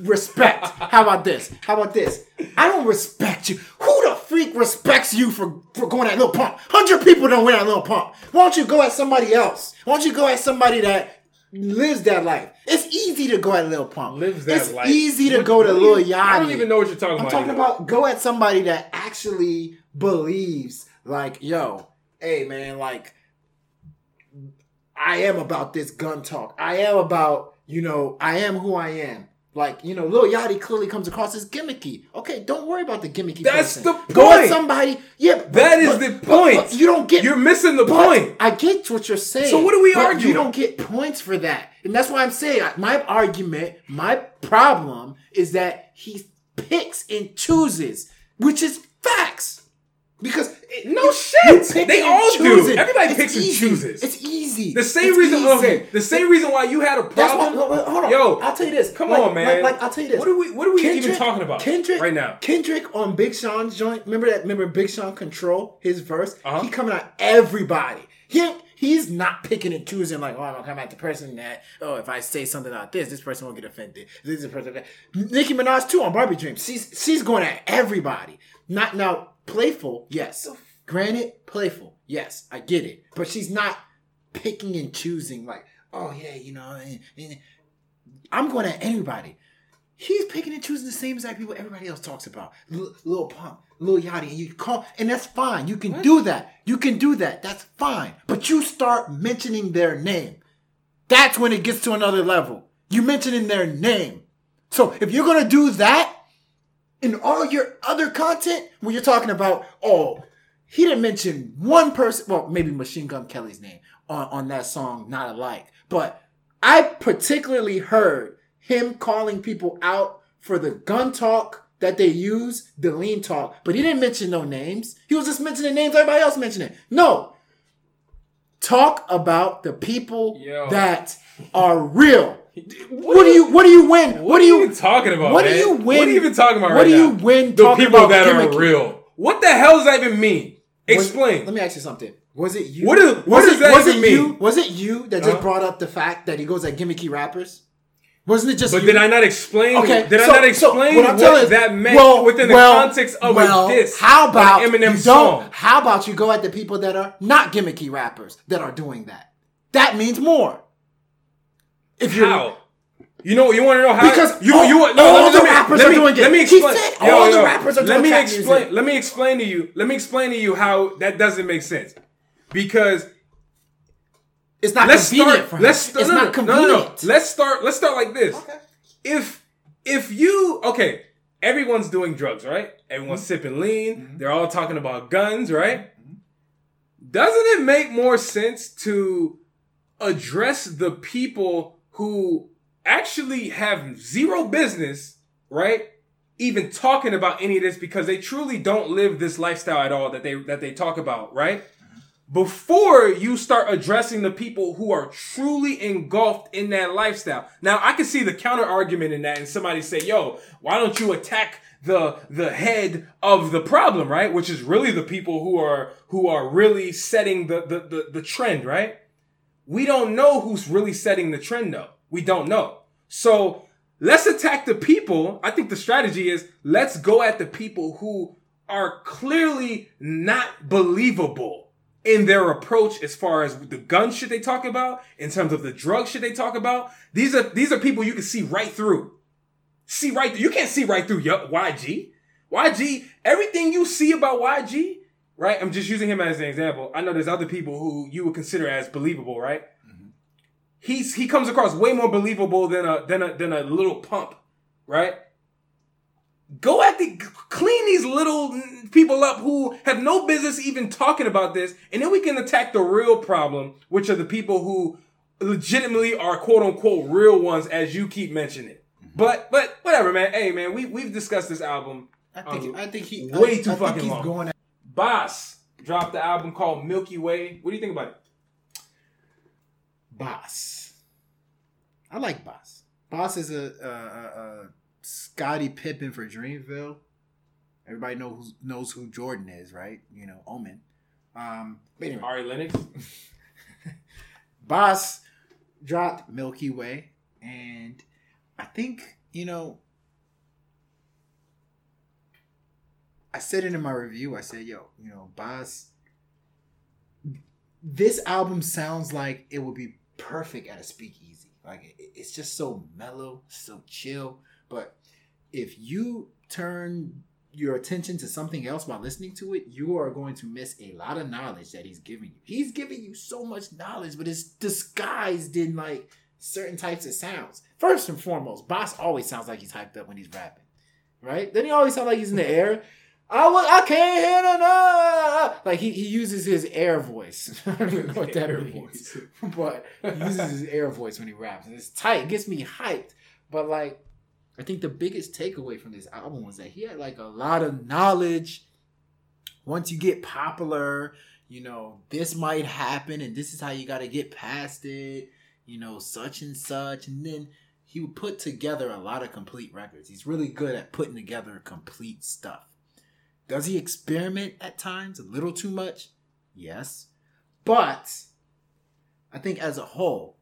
Respect. How about this? How about this? I don't respect you. Who the freak respects you for, for going at Lil Pump? Hundred people don't win at Lil Pump. Why don't you go at somebody else? Why don't you go at somebody that lives that life? It's easy to go at Lil Pump. Lives that it's life. easy to What- go to Lil Yachty. I don't even know what you're talking about. I'm talking about go at somebody that actually believes, like, yo, hey man, like, I am about this gun talk. I am about, you know, I am who I am. Like, you know, Lil Yachty clearly comes across as gimmicky. Okay, don't worry about the gimmicky. That's person. the Go at point. somebody. Yeah, but- That is but- the point. but you don't get. You're missing the point. I get what you're saying. So what are we arguing? You don't get points for that, and that's why I'm saying my argument, my problem is that he picks and chooses, which is facts. Because it- No shit. They all do. choose it. Everybody It's picks and chooses. It's easy. The same It's reason. easy. Okay, the same reason why you had a why. problem. wait, hold on. Yo, I'll tell you this. Come Like- on, man. Like, like, I'll tell you this. What are we? What are we even talking about Kendrick right now? Kendrick on Big Sean's joint. Remember that? Remember Big Sean control his verse. Uh-huh. He coming at everybody. He he's not picking and choosing like, oh, I'm gonna come at the person that oh, if I say something about this, this person won't get offended. This is the person that Nicki Minaj too on Barbie Dream. She's she's going at everybody. Not now playful, yes. Granted, playful, yes. I get it, but she's not picking and choosing like, oh yeah, you know. eh, eh. I'm going at anybody. He's picking and choosing the same exact people everybody else talks about. Lil, Lil Pump, Lil Yachty, and you call, and that's fine. You can do that. You can do that. That's fine. But you start mentioning their name. That's when it gets to another level. You mentioning their name. So if you're gonna do that in all your other content, when you're talking about, oh, he didn't mention one person, well, maybe Machine Gun Kelly's name on, on that song, Not Alike. But I particularly heard him calling people out for the gun talk that they use, the lean talk, but he didn't mention no names. He was just mentioning names everybody else mentioning. No. Talk about the people Yo. that are real. What do you what do you win? What, do are you even talking about? What do you win? What are you even talking about What right do you now? win The talking people about that are real. What the hell does that even mean? Was- Explain. let me ask you something. Was it you? What is- what was does it, that was even it you? mean? Was it you that just Huh? brought up the fact that he goes at gimmicky rappers? Wasn't it just but you? did I not explain? Okay, Did so- I not so explain what I'm what, that meant well, within the well, context of well, diss? How about Eminem song? don't? How about you go at the people that are not gimmicky rappers that are doing that? That means more. If you're How? You know, you want to know how? Because you, all- you, all let the me- rappers let are doing it. Let me He explain. said all the rappers are let doing me explain. music. Let me explain to you. Let me explain to you how that doesn't make sense. Because it's not let's convenient start. for. Let's it's no, no, not no, convenient. no, no. Let's start. Let's start like this. If if you okay, everyone's doing drugs, right? Everyone's Mm-hmm. sipping lean. They're all talking about guns, right? Doesn't it make more sense to address the people who actually have zero business, right? Even talking about any of this because they truly don't live this lifestyle at all that they that they talk about, right? Mm-hmm. Before you start addressing the people who are truly engulfed in that lifestyle. Now, I can see the counter argument in that, and somebody say, "Yo, why don't you attack the the head of the problem, right? Which is really the people who are who are really setting the the the, the trend, right? We don't know who's really setting the trend though. We don't know. So let's attack the people. I think the strategy is let's go at the people who are clearly not believable in their approach as far as the gun shit they talk about, in terms of the drug shit they talk about. These are these are people you can see right through. See right through. You can't see right through YG. YG, everything you see about YG, right? I'm just using him as an example. I know there's other people who you would consider as believable, right? He's he comes across way more believable than a than a than a Lil Pump, right? Go at the clean these little people up who have no business even talking about this, and then we can attack the real problem, which are the people who legitimately are quote unquote real ones, as you keep mentioning. But but whatever, man. Hey man, we we've discussed this album. I think um, I think he way I, too I fucking think he's long. Bas dropped the album called Milky Way. What do you think about it? Bas. I like Bas. Bas is a, a, a, a Scottie Pippen for Dreamville. Everybody knows knows who Jordan is, right? You know, Omen. Um, but anyway, Ari Lennox. Bas dropped Milky Way, and I think you know. I said it in my review. I said, "Yo, you know, Bas. This album sounds like it would be perfect at a speakeasy. Like it- it's just so mellow, so chill. But if you turn your attention to something else while listening to it, you are going to miss a lot of knowledge that he's giving you. He's giving you so much knowledge, but it's disguised in like certain types of sounds. First and foremost, Bas always sounds like he's hyped up when he's rapping, right? Then he always sounds like he's in the air. I wa- I can't hear no. Like he, he uses his air voice. I don't even know what that Air means, but he uses his air voice when he raps, and it's tight. It gets me hyped. But like, I think the biggest takeaway from this album was that he had like a lot of knowledge. Once you get popular, you know this might happen, and this is how you got to get past it. You know, such and such, and then he would put together a lot of complete records. He's really good at putting together complete stuff. Does he experiment at times a little too much? Yes. But I think as a whole,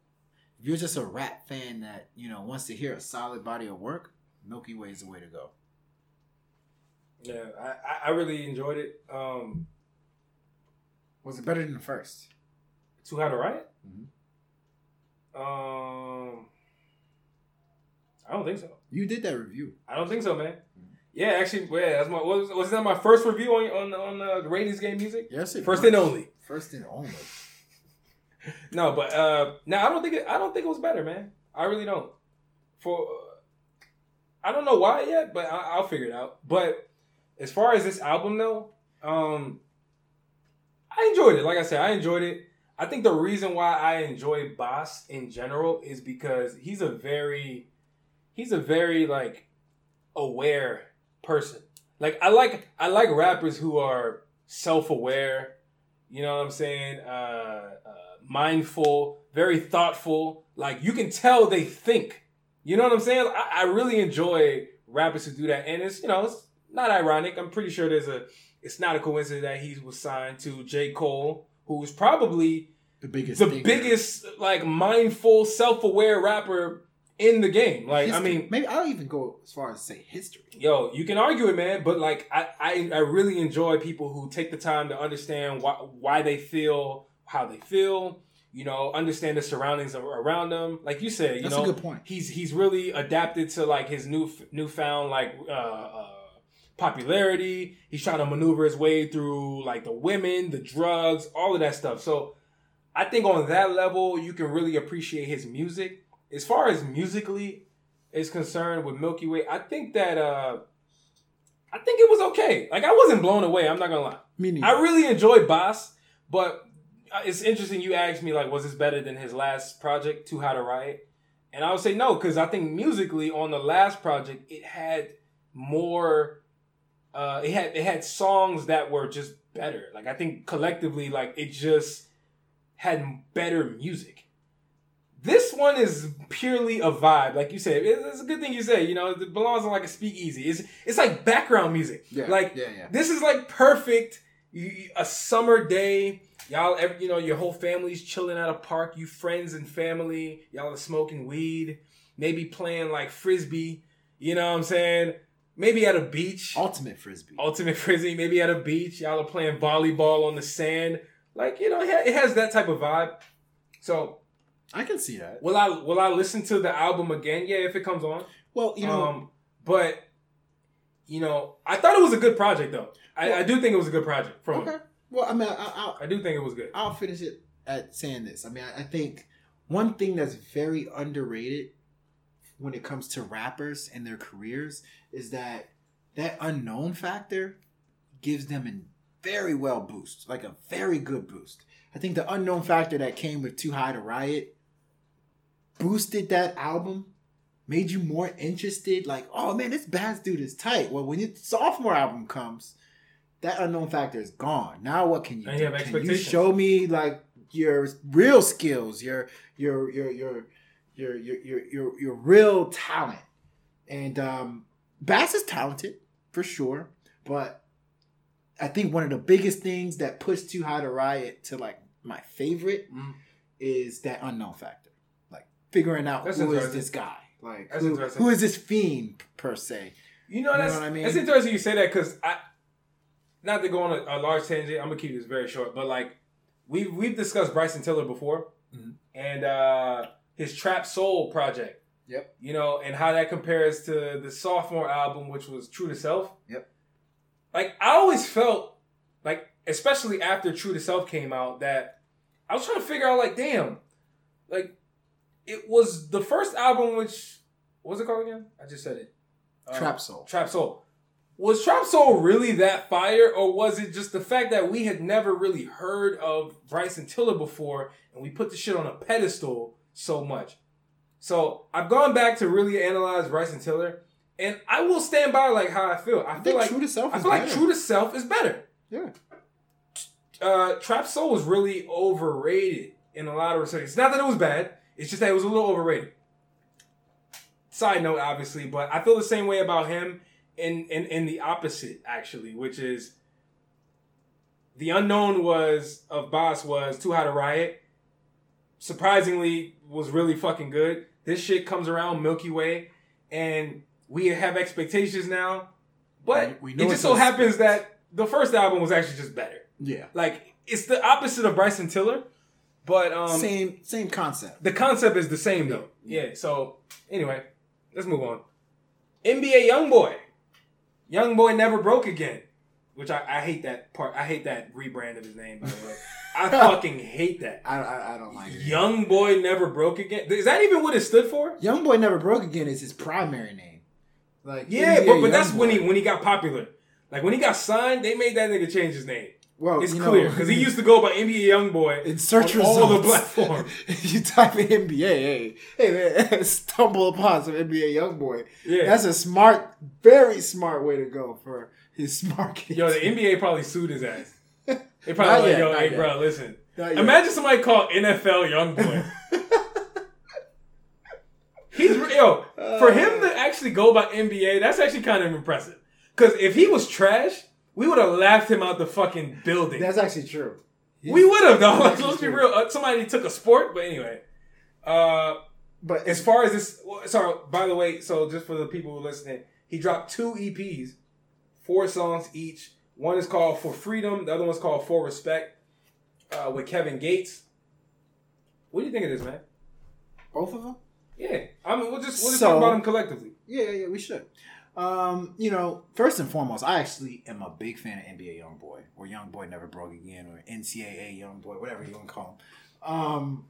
if you're just a rap fan that, you know, wants to hear a solid body of work, Milky Way is the way to go. Yeah, I, I- really enjoyed it. Um, Was it better than the first? Too High to Riot? Mhm. Um, I don't think so. You did that review. I don't think so, man. Yeah, actually, yeah, that's my was, was that my first review on on on uh, the ratings game music? Yes, it First was. and only. First and only. no, but uh, no, I don't think it, I don't think it was better, man. I really don't. For I don't know why yet, but I, I'll figure it out. But as far as this album though, um, I enjoyed it. Like I said, I enjoyed it. I think the reason why I enjoy Bas in general is because he's a very, he's a very like aware person. Like I like I like rappers who are self aware. You know what I'm saying? Uh, uh, mindful, very thoughtful. Like you can tell they think. You know what I'm saying? I, I really enjoy rappers who do that, and it's you know it's not ironic. I'm pretty sure there's a. It's not a coincidence that he was signed to J Cole, who's probably The biggest. the biggest like mindful, self-aware rapper in the game. Like I mean, maybe I'll even go as far as say history. yo, you can argue it, man, but like I, I, I really enjoy people who take the time to understand why why they feel how they feel. You know, understand the surroundings around them. Like you said, you That's know, a good point. he's he's really adapted to like his new newfound like uh, uh popularity. He's trying to maneuver his way through like the women, the drugs, all of that stuff. So I think on that level, you can really appreciate his music. As far as musically is concerned with Milky Way, I think that uh I think it was okay. Like I wasn't blown away. I'm not gonna lie. Me neither. I really enjoyed Bas, but uh, it's interesting you asked me like, was this better than his last project, Too High to Riot? And I would say no, because I think musically on the last project it had more. Uh, it had it had songs that were just better. Like I think collectively, like it just had better music. This one is purely a vibe, like you said. It's, a good thing you say. You know, it belongs on like a speakeasy. It's it's like background music. Yeah, Like yeah, yeah. this is like perfect. You- a summer day, y'all. Every, you know, your whole family's chilling at a park. You friends and family, y'all are smoking weed. Maybe playing like frisbee. You know what I'm saying? Maybe at a beach. Ultimate frisbee. Ultimate frisbee. Maybe at a beach, y'all are playing volleyball on the sand. Like you know, it has that type of vibe. So I can see that. will I will I listen to the album again? Yeah, if it comes on. Well, you know, um, but you know, I thought it was a good project though. I, I do think it was a good project from okay. Well, I mean, I, I, I do think it was good. I'll finish it at saying this. I mean, I, I think one thing that's very underrated when it comes to rappers and their careers is that that unknown factor gives them a very well boost, like a very good boost. I think the unknown factor that came with Too High to Riot boosted that album, made you more interested. Like, oh man, this Bas dude is tight. Well, when your sophomore album comes, that unknown factor is gone. Now what can you And do? you Can you show me like your real skills, your your your your your your your your, your real talent? And um Bas is talented for sure, but I think one of the biggest things that pushed Too High to Riot to like my favorite Mhm. is that unknown factor. Figuring out That's who is this guy? Like who, who is this fiend per se? You know, You know that's what I mean? that's interesting you say that because I, not to go on a, a large tangent, I'm gonna keep this very short. But like we we've discussed Bryson Tiller before, Mhm. and uh his Trap Soul project. Yep. You know, and how that compares to the sophomore album, which was True to Self. Yep. Like I always felt like, especially after True to Self came out, that I was trying to figure out like, damn, like it was the first album which what was it called again? I just said it. Uh, Trap Soul. Trap Soul. Was Trap Soul really that fire, or was it just the fact that we had never really heard of Bryson Tiller before, and we put the shit on a pedestal so much? So I've gone back to really analyze Bryson Tiller, and I will stand by like how I feel. I, I feel think like True to Self I is feel like better. True to Self is better. Yeah. Uh, Trap Soul was really overrated in a lot of respects. It's not that it was bad; it's just that it was a little overrated. Side note, obviously, but I feel the same way about him in in, in the opposite, actually, which is the unknown was of Bas was Too High to Riot. Surprisingly, was really fucking good. This shit comes around Milky Way, and we have expectations now. But We- we it just so happens that the first album was actually just better. Yeah. Like it's the opposite of Bryson Tiller, but um, same same concept. the concept is the same though. Yeah. So anyway, let's move on. NBA YoungBoy, YoungBoy never broke again, which I, I hate that part. I hate that rebrand of his name by the way. I fucking hate that. I, I, I don't like it. Young boy never broke again. Is that even what it stood for? Young boy never broke again is his primary name. Like Yeah, NBA but but that's Youngboy. when he when he got popular. Like when he got signed, they made that nigga change his name. Well, It's clear because he used to go by NBA YoungBoy in search on results. all the platforms. you type in NBA, hey, hey man, stumble upon some NBA young boy. Yeah. That's a smart, very smart way to go for his smart kids. Yo, the NBA probably sued his ass. They probably like, yet, yo, hey, yet. bro, listen. Imagine somebody called NFL YoungBoy. He's yo for him to uh. actually go by NBA. That's actually kind of impressive. Because if he was trash, we would have laughed him out the fucking building. That's actually true. we would have, though. Like, let's be real. Uh, somebody took a sport, but anyway. Uh, But as far as this, well, sorry. By the way, so just for the people who are listening, he dropped two EPs, four songs each. One is called "For Freedom," the other one's called "For Respect," uh, with Kevin Gates. What do you think of this, man? both of them. Yeah, I mean, we'll just we'll just So- talk about them collectively. Yeah, yeah, yeah, we should. Um, you know, first and foremost, I actually am a big fan of NBA YoungBoy or Young Boy Never Broke Again or NCAA Young Boy, whatever you want to call him. Um,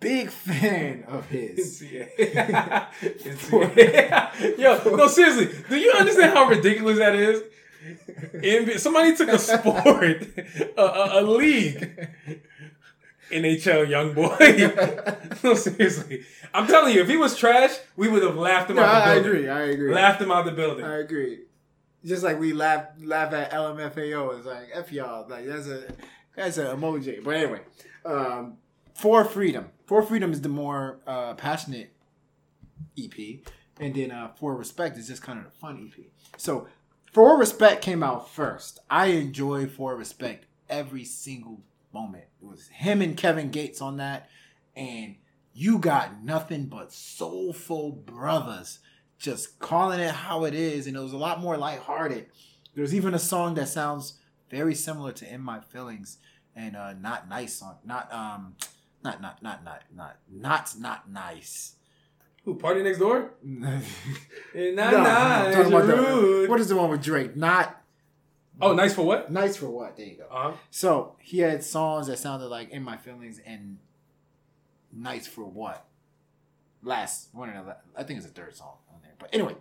big fan of his. NCAA. NCAA. Yo, no, seriously, do you understand how ridiculous that is? NBA somebody took a sport, a, a, a league, NHL young boy. no, seriously, I'm telling you, if he was trash, we would have laughed him No, out the I, I agree. I agree. Laughed him out of the building. I agree. Just like we laugh laugh at LMFAO, it's like F y'all. Like that's a that's an emoji. But anyway, um, for freedom, for freedom is the more uh, passionate EP, and then uh, for respect is just kind of a fun EP. So for respect came out first. I enjoy for respect every single moment. It was him and Kevin Gates on that, and you got nothing but soulful brothers just calling it how it is, and it was a lot more lighthearted. There's even a song that sounds very similar to "In My Feelings" and uh, "Not Nice" on not um not not not not not not not nice. Who PartyNextDoor? no, Eh, Nah, I'm nah, talking about the- what is the one with Drake? Not oh, nice for what? nice for what? There you go. Uh huh. So he had songs that sounded like "In My Feelings" and "Nice for What." Last one of the, I think it's the third song on there. But anyway,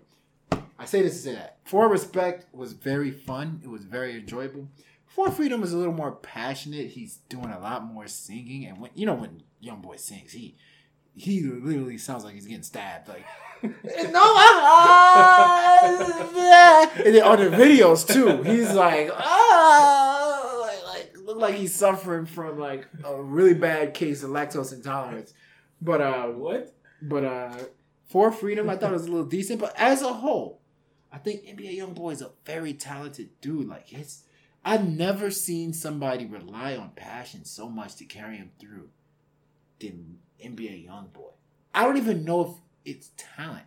I say this to say that "For Respect" was very fun. It was very enjoyable. "For Freedom" is a little more passionate. He's doing a lot more singing, and when you know when Young Boy sings, he he literally sounds like he's getting stabbed. Like no, ah, and then on the videos too, he's like, ah, like, like look like he's suffering from like a really bad case of lactose intolerance. But uh, What? but uh, for freedom, I thought it was a little decent. But as a whole, I think NBA YoungBoy is a very talented dude. Like it's, I've never seen somebody rely on passion so much to carry him through than NBA YoungBoy. I don't even know if it's talent.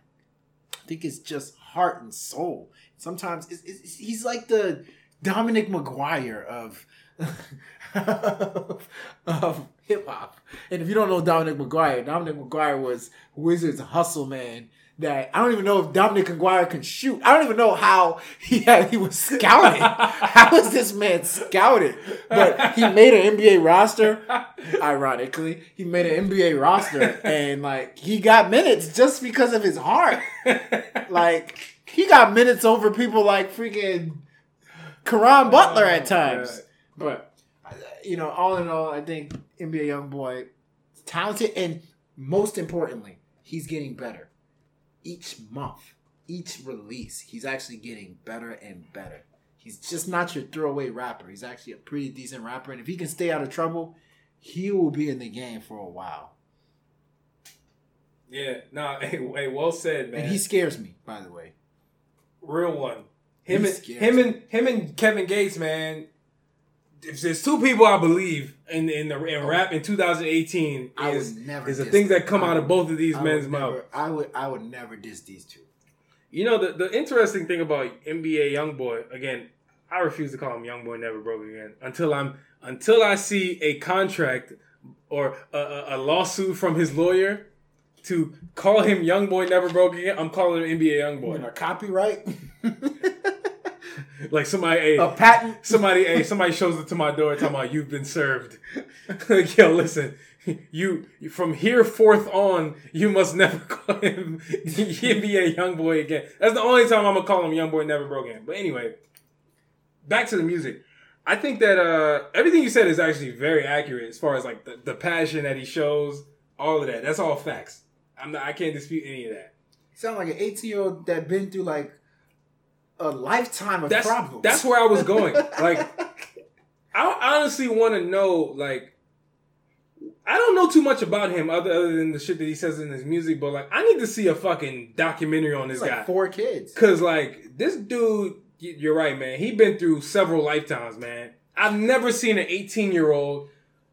I think it's just heart and soul. Sometimes it's, it's, he's like the Dominic McGuire of of, of hip hop. And if you don't know Dominic McGuire, Dominic McGuire was Wizards hustle man. That I don't even know if Dominic McGuire can shoot. I don't even know how he had, he was scouted. how was this man scouted? But he made an NBA roster. Ironically, he made an NBA roster, and like he got minutes just because of his heart. Like he got minutes over people like freaking Caron oh, Butler at times. But you know, all in all, I think NBA young boy talented, and most importantly, he's getting better each month, each release. He's actually getting better and better. He's just not your throwaway rapper. He's actually a pretty decent rapper, and if he can stay out of trouble, he will be in the game for a while. Yeah. Nah. Hey, hey, well said, man. And he scares me, by the way. real one. Him and him and him and Kevin Gates, man. If there's two people I believe in in the in oh. rap in 2018 I is would never. is the things them. that come I out of both of these I men's mouths. I would. I would never diss these two. You know the the interesting thing about NBA YoungBoy again, I refuse to call him YoungBoy Never Broke Again until I'm until I see a contract or a, a, a lawsuit from his lawyer to call him YoungBoy Never Broke Again. I'm calling him NBA You YoungBoy. know, copyright. like somebody, hey, A patent. somebody, hey, somebody shows it to my door talking about you've been served. like, yo, listen, you from here forth on, you must never call him NBA young boy again. That's the only time I'm gonna call him young boy never broke again. But anyway, back to the music. I think that uh, everything you said is actually very accurate as far as like the, the passion that he shows, all of that. That's all facts. I'm not, I can't dispute any of that. You sound like an 18 year old that been through like a lifetime of That's problems. that's where I was going. Like, I honestly want to know, like, I don't know too much about him other, other than the shit that he says in his music, but like, I need to see a fucking documentary on this like guy. four kids. Cause like this dude, you're right, man. He been through several lifetimes, man. I've never seen an 18 year old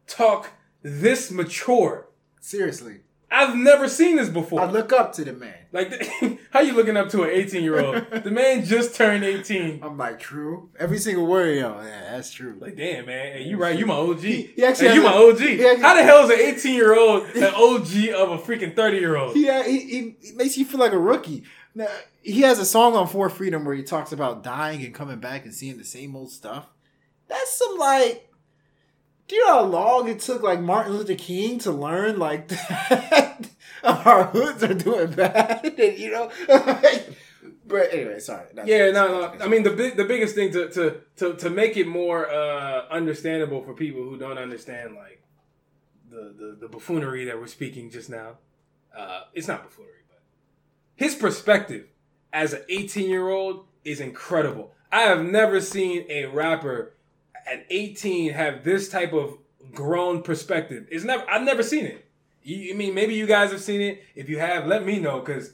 talk this mature. Seriously, I've never seen this before. I look up to the man. like, how you looking up to an 18 year old? The man just turned 18. I'm like, true. Every single word, yo, yeah, that's true. Like, damn, man. Hey, you right. You my OG. he actually hey, you has my OG. he actually- How the hell is an 18 year old an OG of a freaking 30 year old? Yeah, uh, he, he, he makes you feel like a rookie. Now, he has a song on For Freedom where he talks about dying and coming back and seeing the same old stuff. That's some like, do you know how long it took like Martin Luther King to learn like that our hoods are doing bad, and, you know? but anyway, sorry. Yeah, no, no. I mean, the big, the biggest thing to to to, to make it more uh, understandable for people who don't understand like the, the the buffoonery that we're speaking just now. Uh, it's not buffoonery, but his perspective as an 18 year old is incredible. I have never seen a rapper at 18 have this type of grown perspective. It's never. I've never seen it. You, mean, maybe you guys have seen it. If you have, let me know because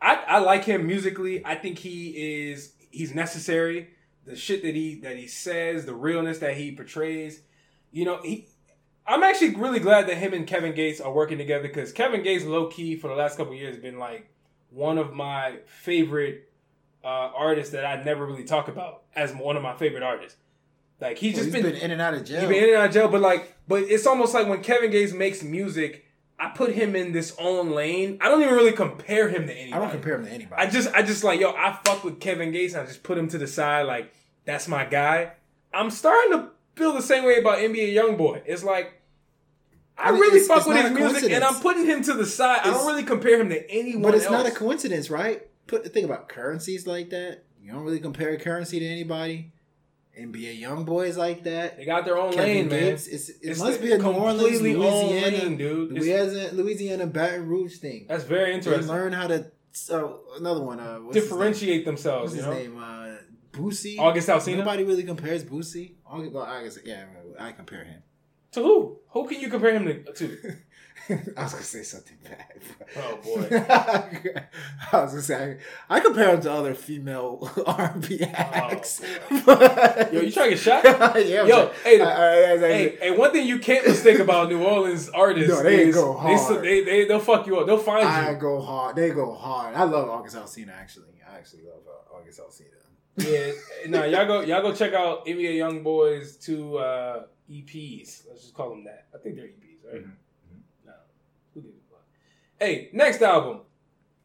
I, I like him musically. I think he is he's necessary. The shit that he that he says, the realness that he portrays. You know, he I'm actually really glad that him and Kevin Gates are working together because Kevin Gates, low key, for the last couple years, has been like one of my favorite uh, artists that I never really talk about as one of my favorite artists. Like he's Well, just he's been, been in and out of jail. He's been in and out of jail, but like, but it's almost like when Kevin Gates makes music, I put him in this own lane. I don't even really compare him to anybody. I don't compare him to anybody. I just, I just like, yo, I fuck with Kevin Gates. And I just put him to the side, like that's my guy. I'm starting to feel the same way about NBA YoungBoy. It's like. I really it's- fuck it's with his music, and I'm putting him to the side. I don't really compare him to anyone but it's else. not a coincidence, right? Put think about currencies like that. You don't really compare currency to anybody. NBA young boys like that. they got their own Kevin lane, man. It's, it It's must be a New Orleans, Louisiana, lane, dude. Louisiana, Louisiana Baton Rouge thing. That's very They interesting. learn how to. So another one. Uh? Differentiate themselves. What's his know? name? Uh, Boosie. August Alsina? Nobody really compares Boosie. August, well, guess yeah, I compare him. To who? Who can you compare him to? I was gonna say something bad. Oh, boy. I was gonna say I, I compare him to other female R and B acts. Oh, Yo, you trying to get shot? yeah, Yo, hey, I- I- I- hey, hey, one thing you can't mistake about New Orleans artists No, they is go hard. they, they, they'll fuck you up. They'll find you. I go hard. They go hard. I love August Alsina. Actually, I actually love uh, August Alsina. Yeah, no, y'all go, y'all go check out NBA Young Boys two uh, EPs. Let's just call them that. I think they're EPs, right? Mhm. No, who gives a fuck? Hey, next album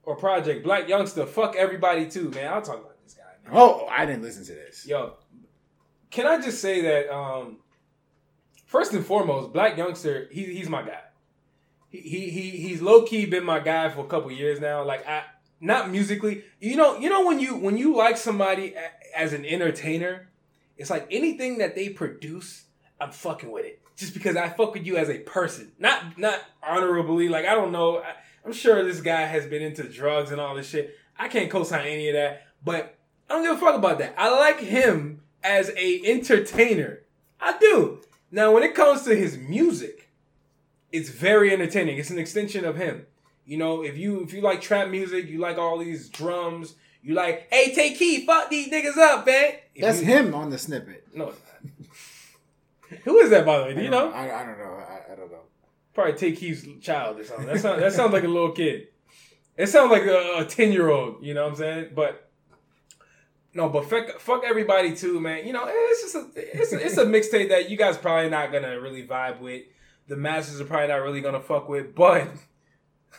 or project, Blac Youngsta. Fuck everybody too, man. I'll talk about this guy. Man. Oh, I didn't listen to this. Yo, can I just say that um, first and foremost, Blac Youngsta, he, he's my guy. He, he he he's low key been my guy for a couple years now. Like I not musically, you know, you know when you when you like somebody as an entertainer, it's like anything that they produce, I'm fucking with it. Just because I fuck with you as a person, not not honorably. Like I don't know. I, I'm sure this guy has been into drugs and all this shit. I can't co-sign any of that, but I don't give a fuck about that. I like him as a entertainer. I do. Now, when it comes to his music, it's very entertaining. It's an extension of him. You know, if you if you like trap music, you like all these drums, you like, hey, Tay Keith, fuck these niggas up, man. If That's you- him on the snippet. No, it's not. Who is that, by the way? Do you know? I, I don't know. I, I don't know. Probably Tay Keith's child or something. That sounds that sounds like a little kid. It sounds like a ten year old. You know what I'm saying? But no, but fuck, fuck everybody too, man. You know, it's just a, it's a, it's a mixtape that you guys probably not gonna really vibe with. The masses are probably not really gonna fuck with, but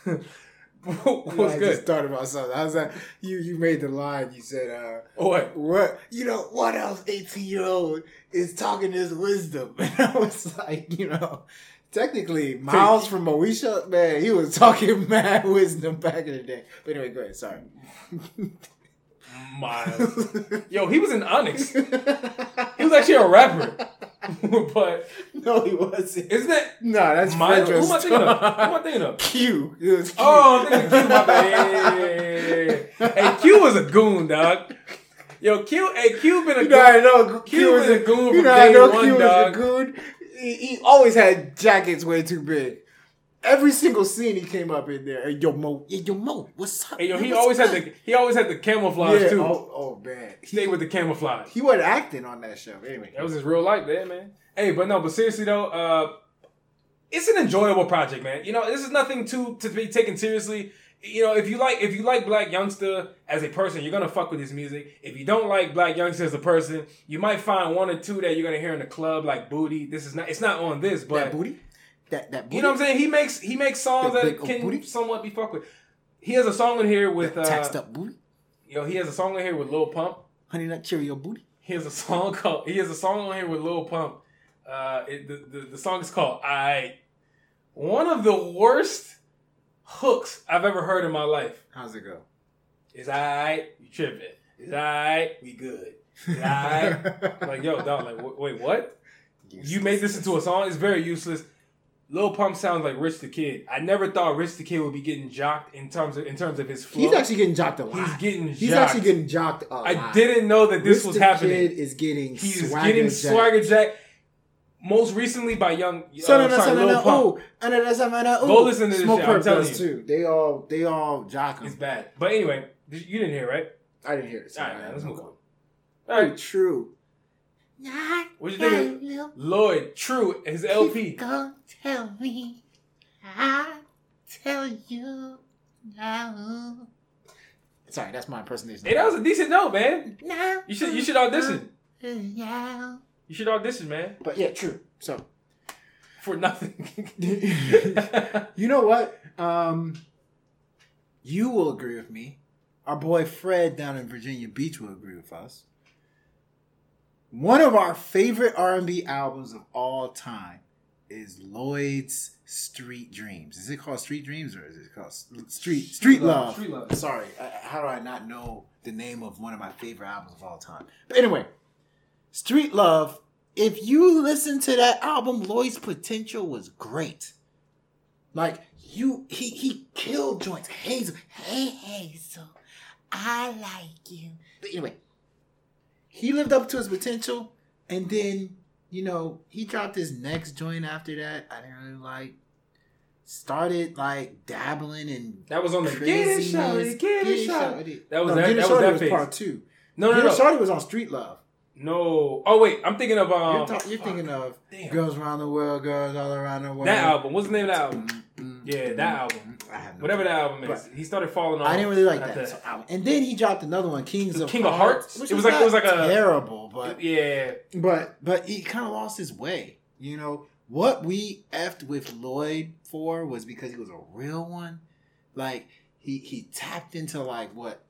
What's I just good? thought about something. I was like, you you made the line. You said, uh, What? "What you know? What else? Eighteen year old is talking this wisdom." And I was like, you know, technically, Miles from Moesha, man, he was talking mad wisdom back in the day. But anyway, go ahead. Sorry. Miles. Yo, he was in Onyx. He was actually a rapper. but no, he wasn't. isn't it No, that's Miles? Who am I thinking of? Who am I thinking of? Q. It was Q. Oh, I'm thinking Q. My bad. Yeah, yeah, yeah, yeah, yeah. Hey, Q was a goon, dog. Yo, Q. Hey, Q been a You I goon. know Q, Q was a goon You from know, I day know one, Q dog. was a goon. He, he always had jackets way too big. Every single scene he came up in there. Hey, yo, Mo. Hey, yo, Mo. What's up? Hey, yo, he What's always had good?" the he always had the camouflage yeah, too. Oh, oh man. He, Stay with the camouflage. he wasn't acting on that show. Anyway. That was his real life, man, man. Hey, but no, but seriously though, uh, it's an enjoyable project, man. You know, this is nothing too to be taken seriously. You know, if you like if you like Blac Youngsta as a person, you're gonna fuck with his music. If you don't like Blac Youngsta as a person, you might find one or two that you're gonna hear in the club, like Booty. This is not it's not on this, but that booty? That, that booty? you know what I'm saying? He makes he makes songs That that can booty? somewhat be fucked with. He has a song in here with That uh, taxed up booty? yo, he has a song in here with Lil Pump. Honey Nut Cheerio booty? He has a song called. He has a song on here with Lil Pump. Uh, it, the, the the song is called "I." One of the worst hooks I've ever heard in my life. How's it go? Is I you tripping? It's I we good? Is I like yo dog like w- wait what? You made this into a song? It's very useless. Lil Pump sounds like Rich the Kid. I never thought Rich the Kid would be getting jocked in terms of in terms of his flow. He's actually getting jocked a lot. He's getting He's jocked. actually getting jocked a lot. I didn't know that this Rich was the happening. Kid is getting He's swagger getting jacked. swagger jack. Most recently by Young, uh, So no, no, sorry, no, Lil no, Pump. ooh, and then that's a man, ooh. Go listen to this Smoke shit, I'm telling you. too. They all, they all jock him. It's bad. But anyway, you didn't hear right? I didn't hear it. All right, man. Let's move on. All Very right, true. What you think? of Lloyd, True, his LP. Go tell me, I tell you now. Sorry, that's my impersonation. Hey, that was a decent note, man. Now. You should you should audition. Now. You should audition, man, But yeah, true. So for nothing. you know what? Um, you will agree with me. Our boy Fred down in Virginia Beach will agree with us. One of our favorite R&B albums of all time is Lloyd's Street Dreams. Is it called Street Dreams or is it called Street Street Love? Street Love. Sorry, I- how do I not know the name of one of my favorite albums of all time? But anyway, Street Love. If you listen to that album, Lloyd's potential was great. Like you, he he killed joints. Hazel, Hey, Hazel, I like you. but anyway, he lived up to his potential, and then you know he dropped his next joint after that. I didn't really like. Started like dabbling in that was on the Get It craziness. Shawty, Get It Shawty. Shawty. That was no, that- Get It that was that was phase. part two. No, no, Get no, It Shawty was on Street Love. no. Oh wait, I'm thinking of um. you're, ta- you're thinking of Damn. girls around the world, girls all around the world. that album. What's the name of that album? Mm, Yeah, that album. I have no Whatever that album is, But- he started falling off. I didn't really like that so- album. And then he dropped another one, Kings of King of Hearts? It was like- it was like a- terrible, but Yeah, but but he kind of lost his way. You know what we effed with Lloyd for was because he was a real one. Like he he tapped into like what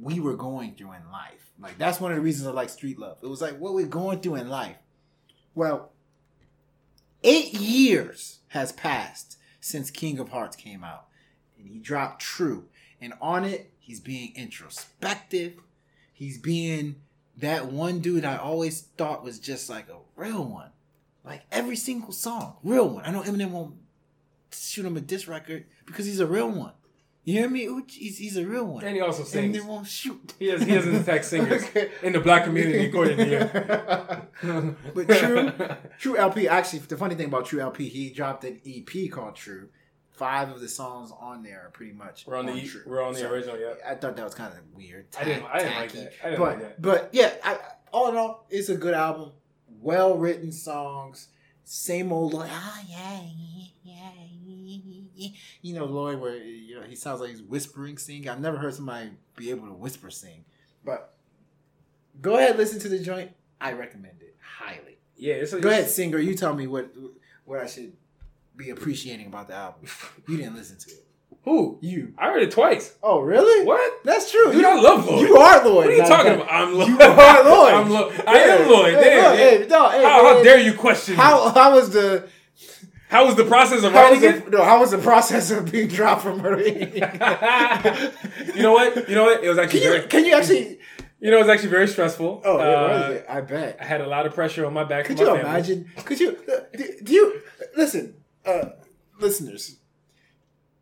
we were going through in life. Like that's one of the reasons I like Street Love. It was like what we're going through in life. Well, eight years has passed since King of Hearts came out, and he dropped True. And on it, he's being introspective. He's being that one dude I always thought was just like a real one. Like every single song, real one. I know Eminem won't shoot him a diss record because he's a real one. You hear me? Ooh, He's, he's a real one. and he also sings. Eminem won't shoot. He has he doesn't attack singers Okay. in the black community, according to you. but True, True LP. Actually, the funny thing about True LP, he dropped an EP called True. Five of the songs on there are pretty much We're on the True. we're on the So, original, yeah. I thought that was kind of weird. I didn't- I didn't like that. I didn't but like that. but yeah, I, all in all, it's a good album. Well written songs. Same old Lloyd. Ah, yeah, yeah. Eh, you know Lloyd, where you know he sounds like he's whispering sing. I've never heard somebody be able to whisper sing. But go ahead, listen to the joint. I recommend it highly. Yeah, it's a, Go ahead, singer. You tell me what what I should be appreciating about the album. You didn't listen to it. Who? You. I heard it twice. Oh, really? What? That's true. Dude, you, I love Lloyd. You are Lloyd. What are you talking about? I'm Lloyd. You are Lloyd. I'm Lloyd. I am Lloyd. Hey, Damn. hey, no, hey, how, how dare you question How me? how was the How was the process of how writing the, it? no, how was the process of being dropped from Murder Inc? you know what? You know what? It was actually Can you very. can you actually? You know, it was actually very stressful. Oh, yeah, what Uh, it? I bet. I had a lot of pressure on my back. Could from you family. imagine? Could you? Do, do you listen, uh, listeners?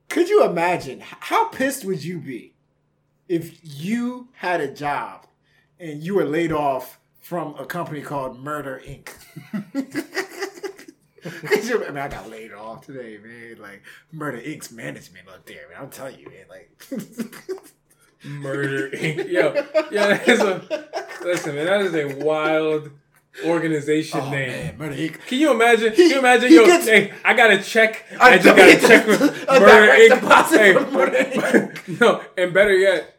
Could you imagine how pissed would you be if you had a job and you were laid off from a company called Murder Inc. I mean, I got laid off today, man. Like Murder Inc.'s management up there, man. I'm telling you, man. Like, Murder Inc. Yo, yeah, that is a listen, man. That is a wild organization oh name. man, Murder Inc. Can you imagine? He- can you imagine? he Yo, gets- hey, I got a check. I just got a check with Murder Inc. Hey, from Murder Inc. no, and better yet,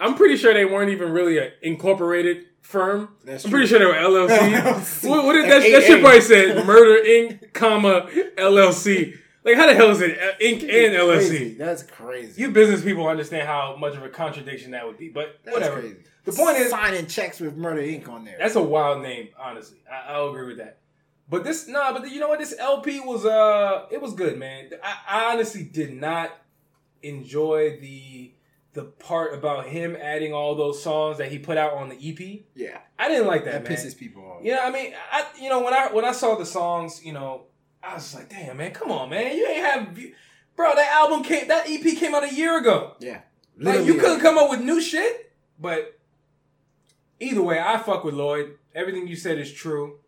I'm pretty sure they weren't even really incorporated firm. That's I'm pretty true. sure they were LLC. LLC. what, what did Like that? That shit probably said Murder Inc. comma LLC. Like how the hell is it uh, Inc. and LLC? Crazy. That's crazy. You business people understand how much of a contradiction that would be, but That's whatever. crazy. The point is, signing checks with Murder Inc. on there. that's a wild name, honestly. I, I'll agree with that. But this, nah, but you know what? This LP was, uh, it was good, man. I, I honestly did not enjoy the the part about him adding all those songs that he put out on the EP. yeah. I didn't like that, That man. pisses people off. Yeah, I mean, I you know when I when I saw the songs, you know, I was like, damn, man, come on, man, you ain't have, bro. That album came, that EP came out a year ago. Yeah. Like you couldn't come up with new shit, but either way, I fuck with Lloyd. Everything you said is true.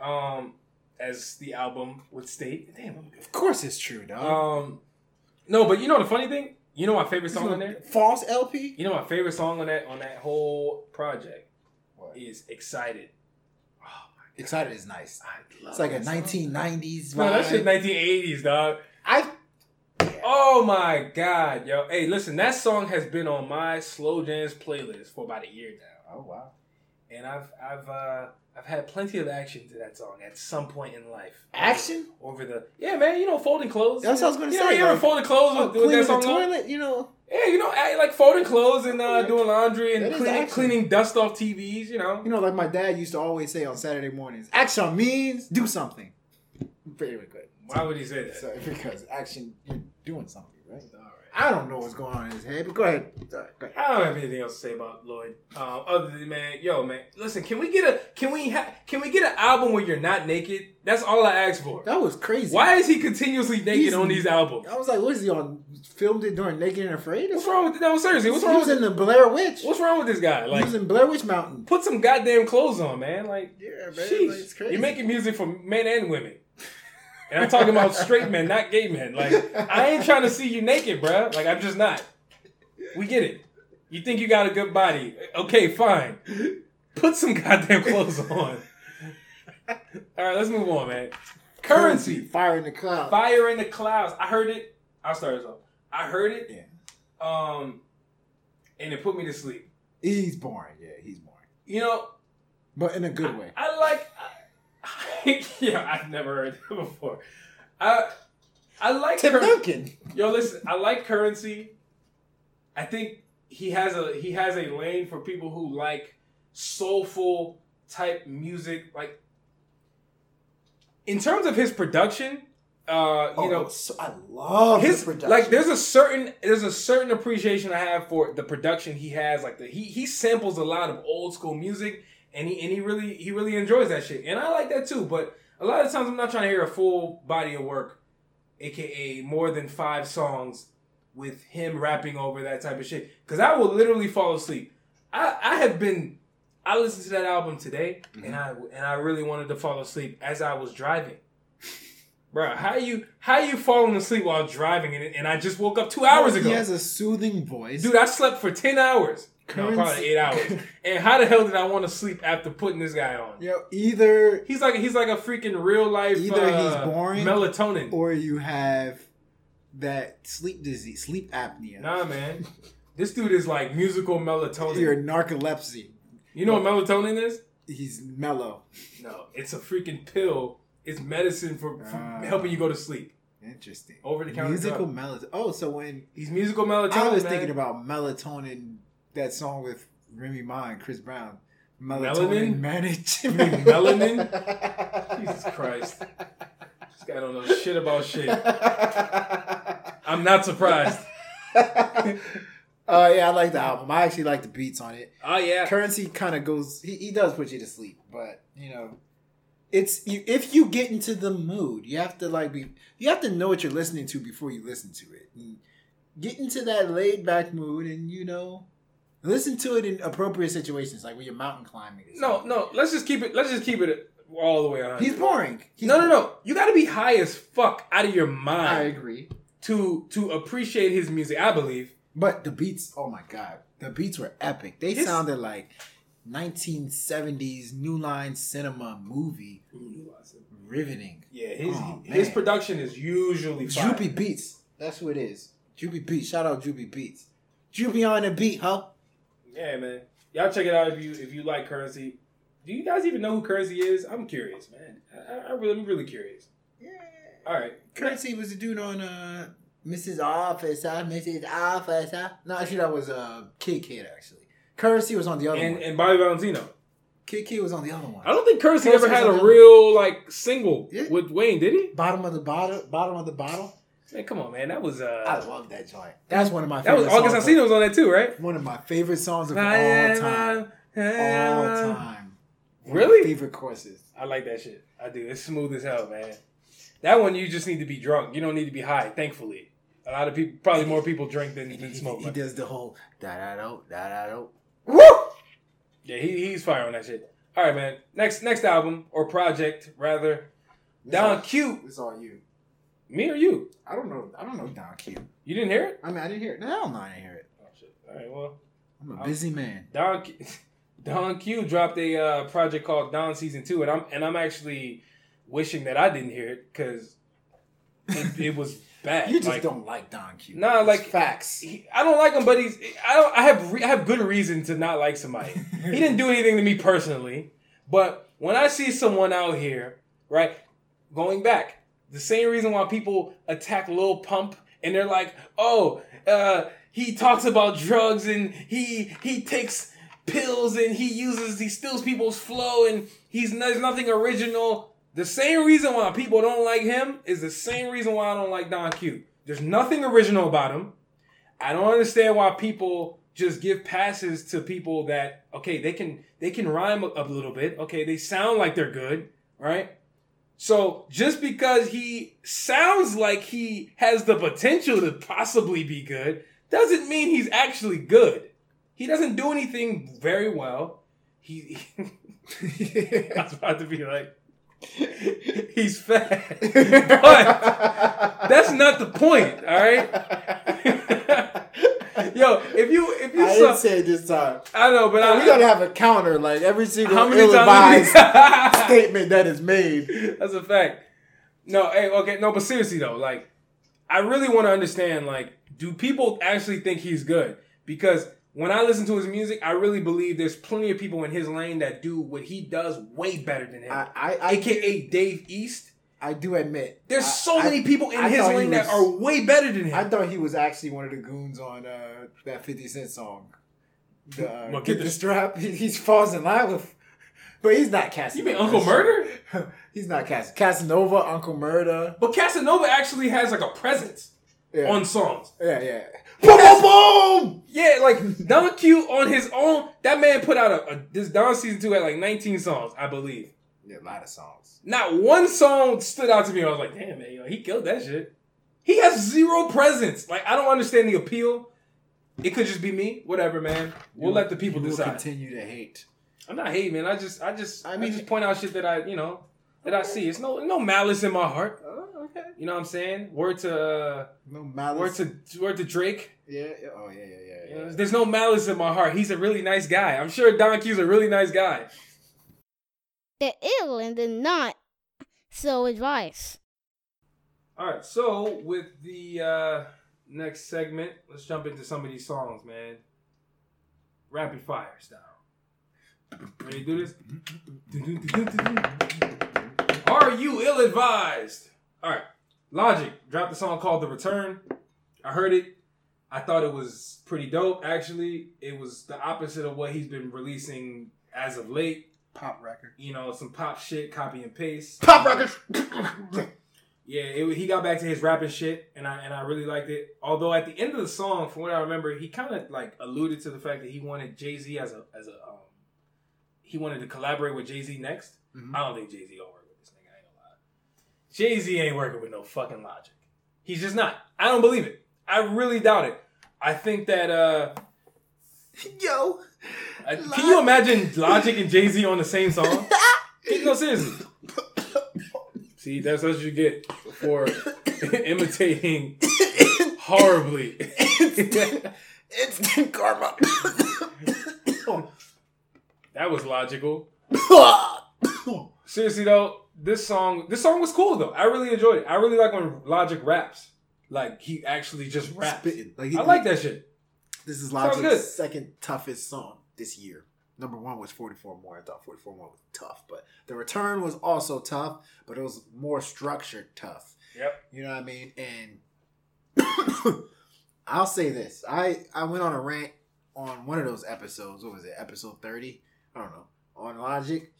Um, as the album would state. Damn, Of course it's true, dog. Um, no, but you know the funny thing. You know my favorite song on there. False LP? You know my favorite song on that on that whole project What? is "Excited." Oh, Excited is nice. I love it. It's like a song. 1990s vibe. No, that shit 1980s, dog. I Oh my god, yo. Hey, listen, that song has been on my slow jams playlist for about a year now. Oh wow. And I've I've uh, I've had plenty of action to that song at some point in life. Action? over the yeah, man. You know, folding clothes. That's what I was gonna you say, Know, you ever like, folding clothes Oh, with, with cleaning that the song? on? toilet, you know. Yeah, you know, like folding clothes and uh, doing laundry and cleaning cleaning dust off TVs. You know, You know, like my dad used to always say on Saturday mornings, action means do something. Very good. why would he say that? So, because action, you're doing something, right? All right. I don't know what's going on in his head, but go ahead. Go ahead. I don't have anything else to say about Lloyd. Um, other than man, yo, man, listen, can we get a can we ha- can we get an album where you're not naked? That's all I asked for. That was crazy. Why is he continuously naked He's- on these albums? I was like, what is he on? Filmed it during Naked and Afraid? What's wrong with no seriously? What's he wrong was with in the Blair Witch. what's wrong with this guy? he Like, was in Blair Witch Mountain. put some goddamn clothes on, man. Like, Yeah, man, like, it's crazy. You're making music for men and women. And I'm talking about straight men, not gay men. Like, I ain't trying to see you naked, bruh. Like, I'm just not. We get it. You think you got a good body. Okay, fine. Put some goddamn clothes on. All right, let's move on, man. Currency. Fire in the cloud. Fire in the clouds. I heard it. I'll start this off. I heard it. Yeah. Um, and it put me to sleep. He's boring. Yeah, he's boring. You know, But in a good way. I like. I, yeah, I've never heard that before. I I like Tim Cur- Duncan. Yo, listen, I like currency. I think he has a he has a lane for people who like soulful type music. Like in terms of his production, uh, you Oh, know, so I love his production. like there's a certain there's a certain appreciation I have for the production he has. Like the he he samples a lot of old school music, and he and he really he really enjoys that shit, and I like that too. But a lot of times I'm not trying to hear a full body of work, aka more than five songs with him rapping over that type of shit, because I will literally fall asleep. I I have been I listened to that album today, and mm-hmm. I and I really wanted to fall asleep as I was driving. Bro, how you how you falling asleep while driving and, and I just woke up two hours ago, He has a soothing voice. dude. I slept for ten hours, no, probably eight hours. and how the hell did I want to sleep after putting this guy on? Yo, either He's like he's like a freaking real life. Either uh, he's boring melatonin. or you have that sleep disease, sleep apnea. nah, man, this dude is like musical melatonin. Your narcolepsy. you know what melatonin is? He's mellow. No, it's a freaking pill. It's medicine for, for Ah. helping you go to sleep. Interesting. Over the counter musical melatonin. Oh, so when He's musical melatonin. I was man. thinking about melatonin, that song with Remy Ma and Chris Brown. Melanin? Melatonin manage. You melanin? Jesus Christ. This guy don't know shit about shit. I'm not surprised. Uh, yeah, I like the album. I actually like the beats on it. Oh yeah. Currency kind of goes. He, he does put you to sleep, but you know, it's you. If you get into the mood, you have to like be. You have to know what you're listening to before you listen to it. And get into that laid back mood, and you know, listen to it in appropriate situations, like when you're mountain climbing. No, no. Let's just keep it. Let's just keep it all the way on. he's boring. He's no, no, no. You got to be high as fuck out of your mind. I agree, to to appreciate his music. I believe. but the beats. Oh my god, the beats were epic. They His- sounded like 1970s New Line Cinema movie. Riveting. Yeah, his Oh, his man. production is usually fire. Droopy Beats. That's who it is. Droopy Beats. Shout out Droopy Beats. Droopy on the beat, huh? Yeah, man. Y'all check it out if you if you like Currency. Do you guys even know who Currency is? I'm curious, man. I, I really, I'm really curious. Yeah. All right. Currency was the dude on uh, Mrs. Officer, Mrs. Officer. No, actually, that was uh, Kidd Kidd, actually. Currency was on the other And one. and Bobby Valentino. Kidd Kidd was on the other one. I don't think Currency Currency ever had a real like single Yeah. with Wayne, did he? Bottom of the bottle, bottom of the bottle. Man, come on, man. That was uh I love that joint. That's one of my that favorite was August songs. Alsina was on that too, right? of- One of my favorite songs of all time. All time. One my Really? favorite courses. I like that shit. I do. It's smooth as hell, man. That one you just need to be drunk. You don't need to be high. Thankfully, a lot of people, probably more people drink than, He, than he- smoke. he but- does the whole da da do da da do. Yeah, he, he's fire on that shit. All right, man. Next next album or project rather. Don Q. It's all you. Me or you? I don't know. I don't know Don Q. You didn't hear it? I mean, I didn't hear it. Hell no, I didn't hear it. Oh shit. All right. Well, I'm a busy man. Don Q, Don Q dropped a uh, project called Don Season Two, and I'm and I'm actually wishing that I didn't hear it because it, it was bad. You just Like, don't like Don Q. Nah, It's like- facts. he- I don't like him, but he's I don't I have re, I have good reason to not like somebody. he didn't do anything to me personally, but when I see someone out here, right, going back, the same reason why people attack Lil Pump and they're like, oh, uh, he talks about drugs and he he takes pills and he uses he steals people's flow and he's there's nothing original. The same reason why people don't like him is the same reason why I don't like Don Q. There's nothing original about him. I don't understand why people just give passes to people that okay they can they can rhyme a, a little bit okay they sound like they're good right so just because he sounds like he has the potential to possibly be good doesn't mean he's actually good. He doesn't do anything very well. He I was about to be like he's fat. But that's not the point all right Yo, if you if you I saw, didn't say it this time. I know, but I, we gotta have a counter, like every single how many ill-advised statement that is made. That's a fact. No, hey, okay, no, but seriously though, like, I really want to understand, like, do people actually think he's good? Because when I listen to his music, I really believe there's plenty of people in his lane that do what he does way better than him. I, I, I, AKA Dave East. I do admit, There's I- so I- many people in I his thought he lane that are way better than him. I thought he was actually one of the goons on uh, that Fifty Cent song. The, uh, What, get get the the- strap. He, he falls in line with, but he's not Casanova. you mean Uncle Murder? he's not Cas- Casanova. Uncle Murder. But Casanova actually has like a presence Yeah, on songs. yeah, yeah. Boom, boom, boom. Yeah, like Don Q on his own, that man put out a, a this Don season two had like 19 songs, I believe. Yeah, a lot of songs. Not one song stood out to me. I was like, damn man, yo, he killed that shit. He has zero presence. Like I don't understand the appeal. It could just be me. Whatever, man. We'll let the people You will decide. continue to hate. I'm not hating, man. I just, I just, I I mean- just point out shit that I, you know, that I see. It's no, no malice in my heart. Oh, okay. You know what I'm saying? Word to, uh, No word malice. to, word to Drake. yeah, yeah. Oh, yeah, yeah, yeah. You yeah. know, there's no malice in my heart. He's a really nice guy. I'm sure Don Q's a really nice guy. The ill and the not so advice. All right, so with the uh, next segment, let's jump into some of these songs, man. Rapid fire style. Ready to do this? Are you ill advised? All right. Logic dropped a song called The Return. I heard it. I thought it was pretty dope. Actually, it was the opposite of what he's been releasing as of late. Pop record. You know, some pop shit, copy and paste. Pop record. Yeah, it, he got back to his rapping shit, and I and I really liked it. Although at the end of the song, from what I remember, he kind of like alluded to the fact that he wanted Jay Z as a as a um, he wanted to collaborate with Jay Z next. Mhm. I don't think Jay Z gonna work with this nigga. I ain't gonna lie. Jay Z ain't working with no fucking logic. He's just not. I don't believe it. I really doubt it. I think that uh, Yo. Can you imagine Logic and Jay Z on the same song? no, seriously. See, that's what you get for imitating horribly. Instant karma. that was logical. Seriously though, this song, this song was cool though. I really enjoyed it. I really like when Logic raps. Like he actually just raps. Spitting. Like, I like that shit. This is. Logic's second toughest song this year. Number one was 44 More. I thought 44 More was tough, but The Return was also tough, but it was more structured tough. Yep. You know what I mean? And I'll say this: I I went on a rant on one of those episodes. What was it? Episode 30? I don't know on Logic,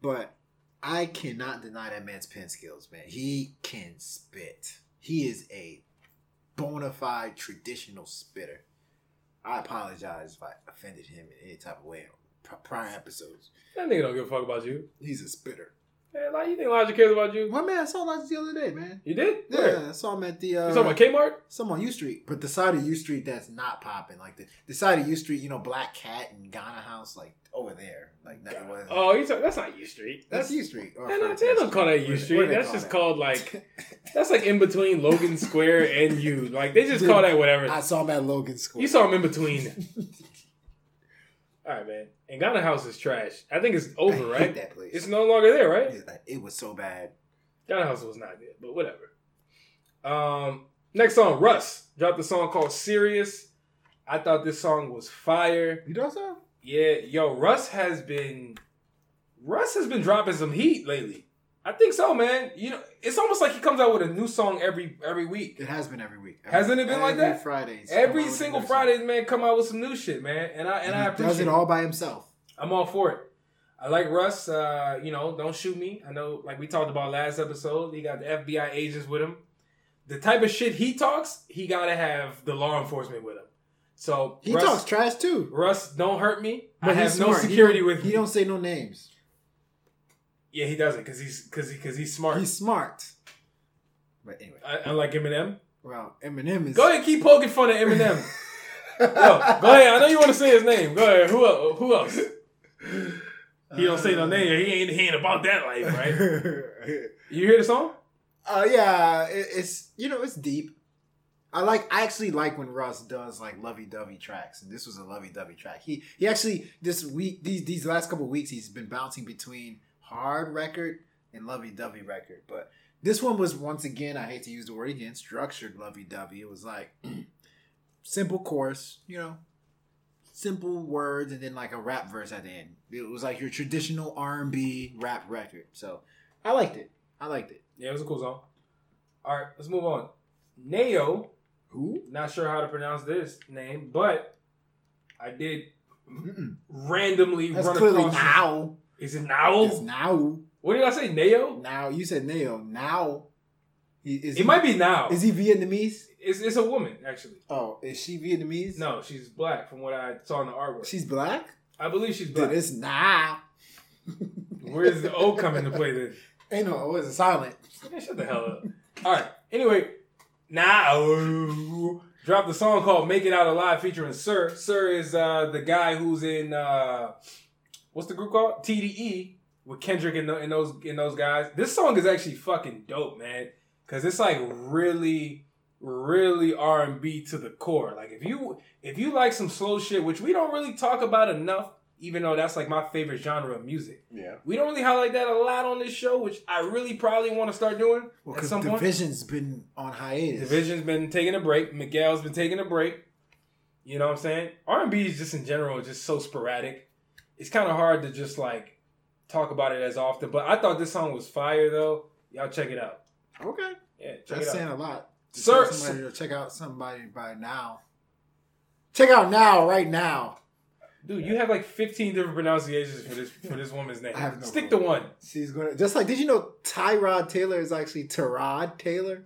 but I cannot deny that man's pen skills, man. He can spit. He is a bona fide traditional spitter. I apologize if I offended him in any type of way on prior episodes. That nigga don't give a fuck about you. He's a spitter. Man, like you think Logic cares about you? My man, I saw Logic the other day, man. You did? Yeah, Where? I saw him at the. Uh, You talking about Kmart? some on U Street, but the side of U Street that's not popping, like the, the side of U Street, you know, Black Cat and Ghana House, like over there, like that was. Oh, you talk, that's not U Street. that's U Street. Or They don't, First they don't call that U Street. what do they That's call just that? called like that's like in between Logan Square and U. Like they just call that whatever. I saw him at Logan Square. You saw him in between. All right, man. And Ghana House is trash. I think it's I over, hate right? that place. It's no longer there, right? It- it was so bad. Ghana House was not good, but whatever. Um, next song, Russ dropped a song called "Serious." I thought this song was fire. You know so? Yeah, yo, Russ has been Russ has been dropping some heat lately. I think so, man. You know, it's almost like he comes out with a new song every every week. It has been every week. Hasn't it been like Every that? Friday. Every come out with a single new Friday, song. man, come out with some new shit, man. And I and, And I he appreciate does it all by himself. I'm all for it. I like Russ. Uh, you know, don't shoot me. I know, like we talked about last episode, he got the FBI agents with him. The type of shit he talks, he gotta have the law enforcement with him. So He Russ, talks trash too. Russ, don't hurt me. I But have he's no smart. He security don't- with He me. don't say no names. Yeah, he doesn't because he's because he, cause he's smart. He's smart. But anyway, I, unlike Eminem. well, Eminem is. Go ahead, keep poking fun at Eminem. Yo, go ahead. I know you want to say his name. Go ahead. Who else? Who else? He don't say no name. He ain't he ain't about that life, right? You hear the song? Uh, yeah, it, it's you know it's deep. I like. I actually like when Russ does like lovey-dovey tracks, and this was a lovey-dovey track. He he actually this week these these last couple weeks he's been bouncing between hard record and lovey-dovey record, but this one was once again I hate to use the word again structured lovey-dovey. It was like simple chorus, you know, simple words, and then like a rap verse at the end. It was like your traditional R and B rap record. So I liked it. I liked it. Yeah, it was a cool song. All right, let's move on. Neo, Who? not sure how to pronounce this name, but I did Mm-mm. randomly That's run clearly across. now. Is it now? It's now. What did I say? Neo? Now you said Neo. Now. He, is It he, might be now. Is he Vietnamese? It's, it's a woman actually. Oh, is she Vietnamese? No, she's black from what I saw in the artwork. She's black. I believe she's black. Dude, it's now. Where's the O come into play then? Ain't no. Oh, it's silent. Man, shut the hell up. All right. Anyway, Nao dropped the song called "Make It Out Alive" featuring Sir. Sir is uh, the guy who's in uh, what's the group called? TDE with Kendrick and, tho- and those and those guys. This song is actually fucking dope, man, because it's like really, really R and B to the core. Like if you if you like some slow shit, which we don't really talk about enough, even though that's like my favorite genre of music. Yeah. We don't really highlight that a lot on this show, which I really probably want to start doing Well, at because some point. dvsn's been on hiatus. dvsn's been taking a break. Miguel's been taking a break. You know what I'm saying? R&B is just in general just so sporadic. It's kind of hard to just like talk about it as often. But I thought this song was fire though. Y'all check it out. Okay. Yeah, check That's it saying a lot. Sir- somebody to check out somebody by now. Check out Nao, right now. Dude, you have like 15 different pronunciations for this for this woman's name. I have no Stick clue. to one. She's gonna just like. Did you know Tyrod Taylor is actually Tyrod Taylor?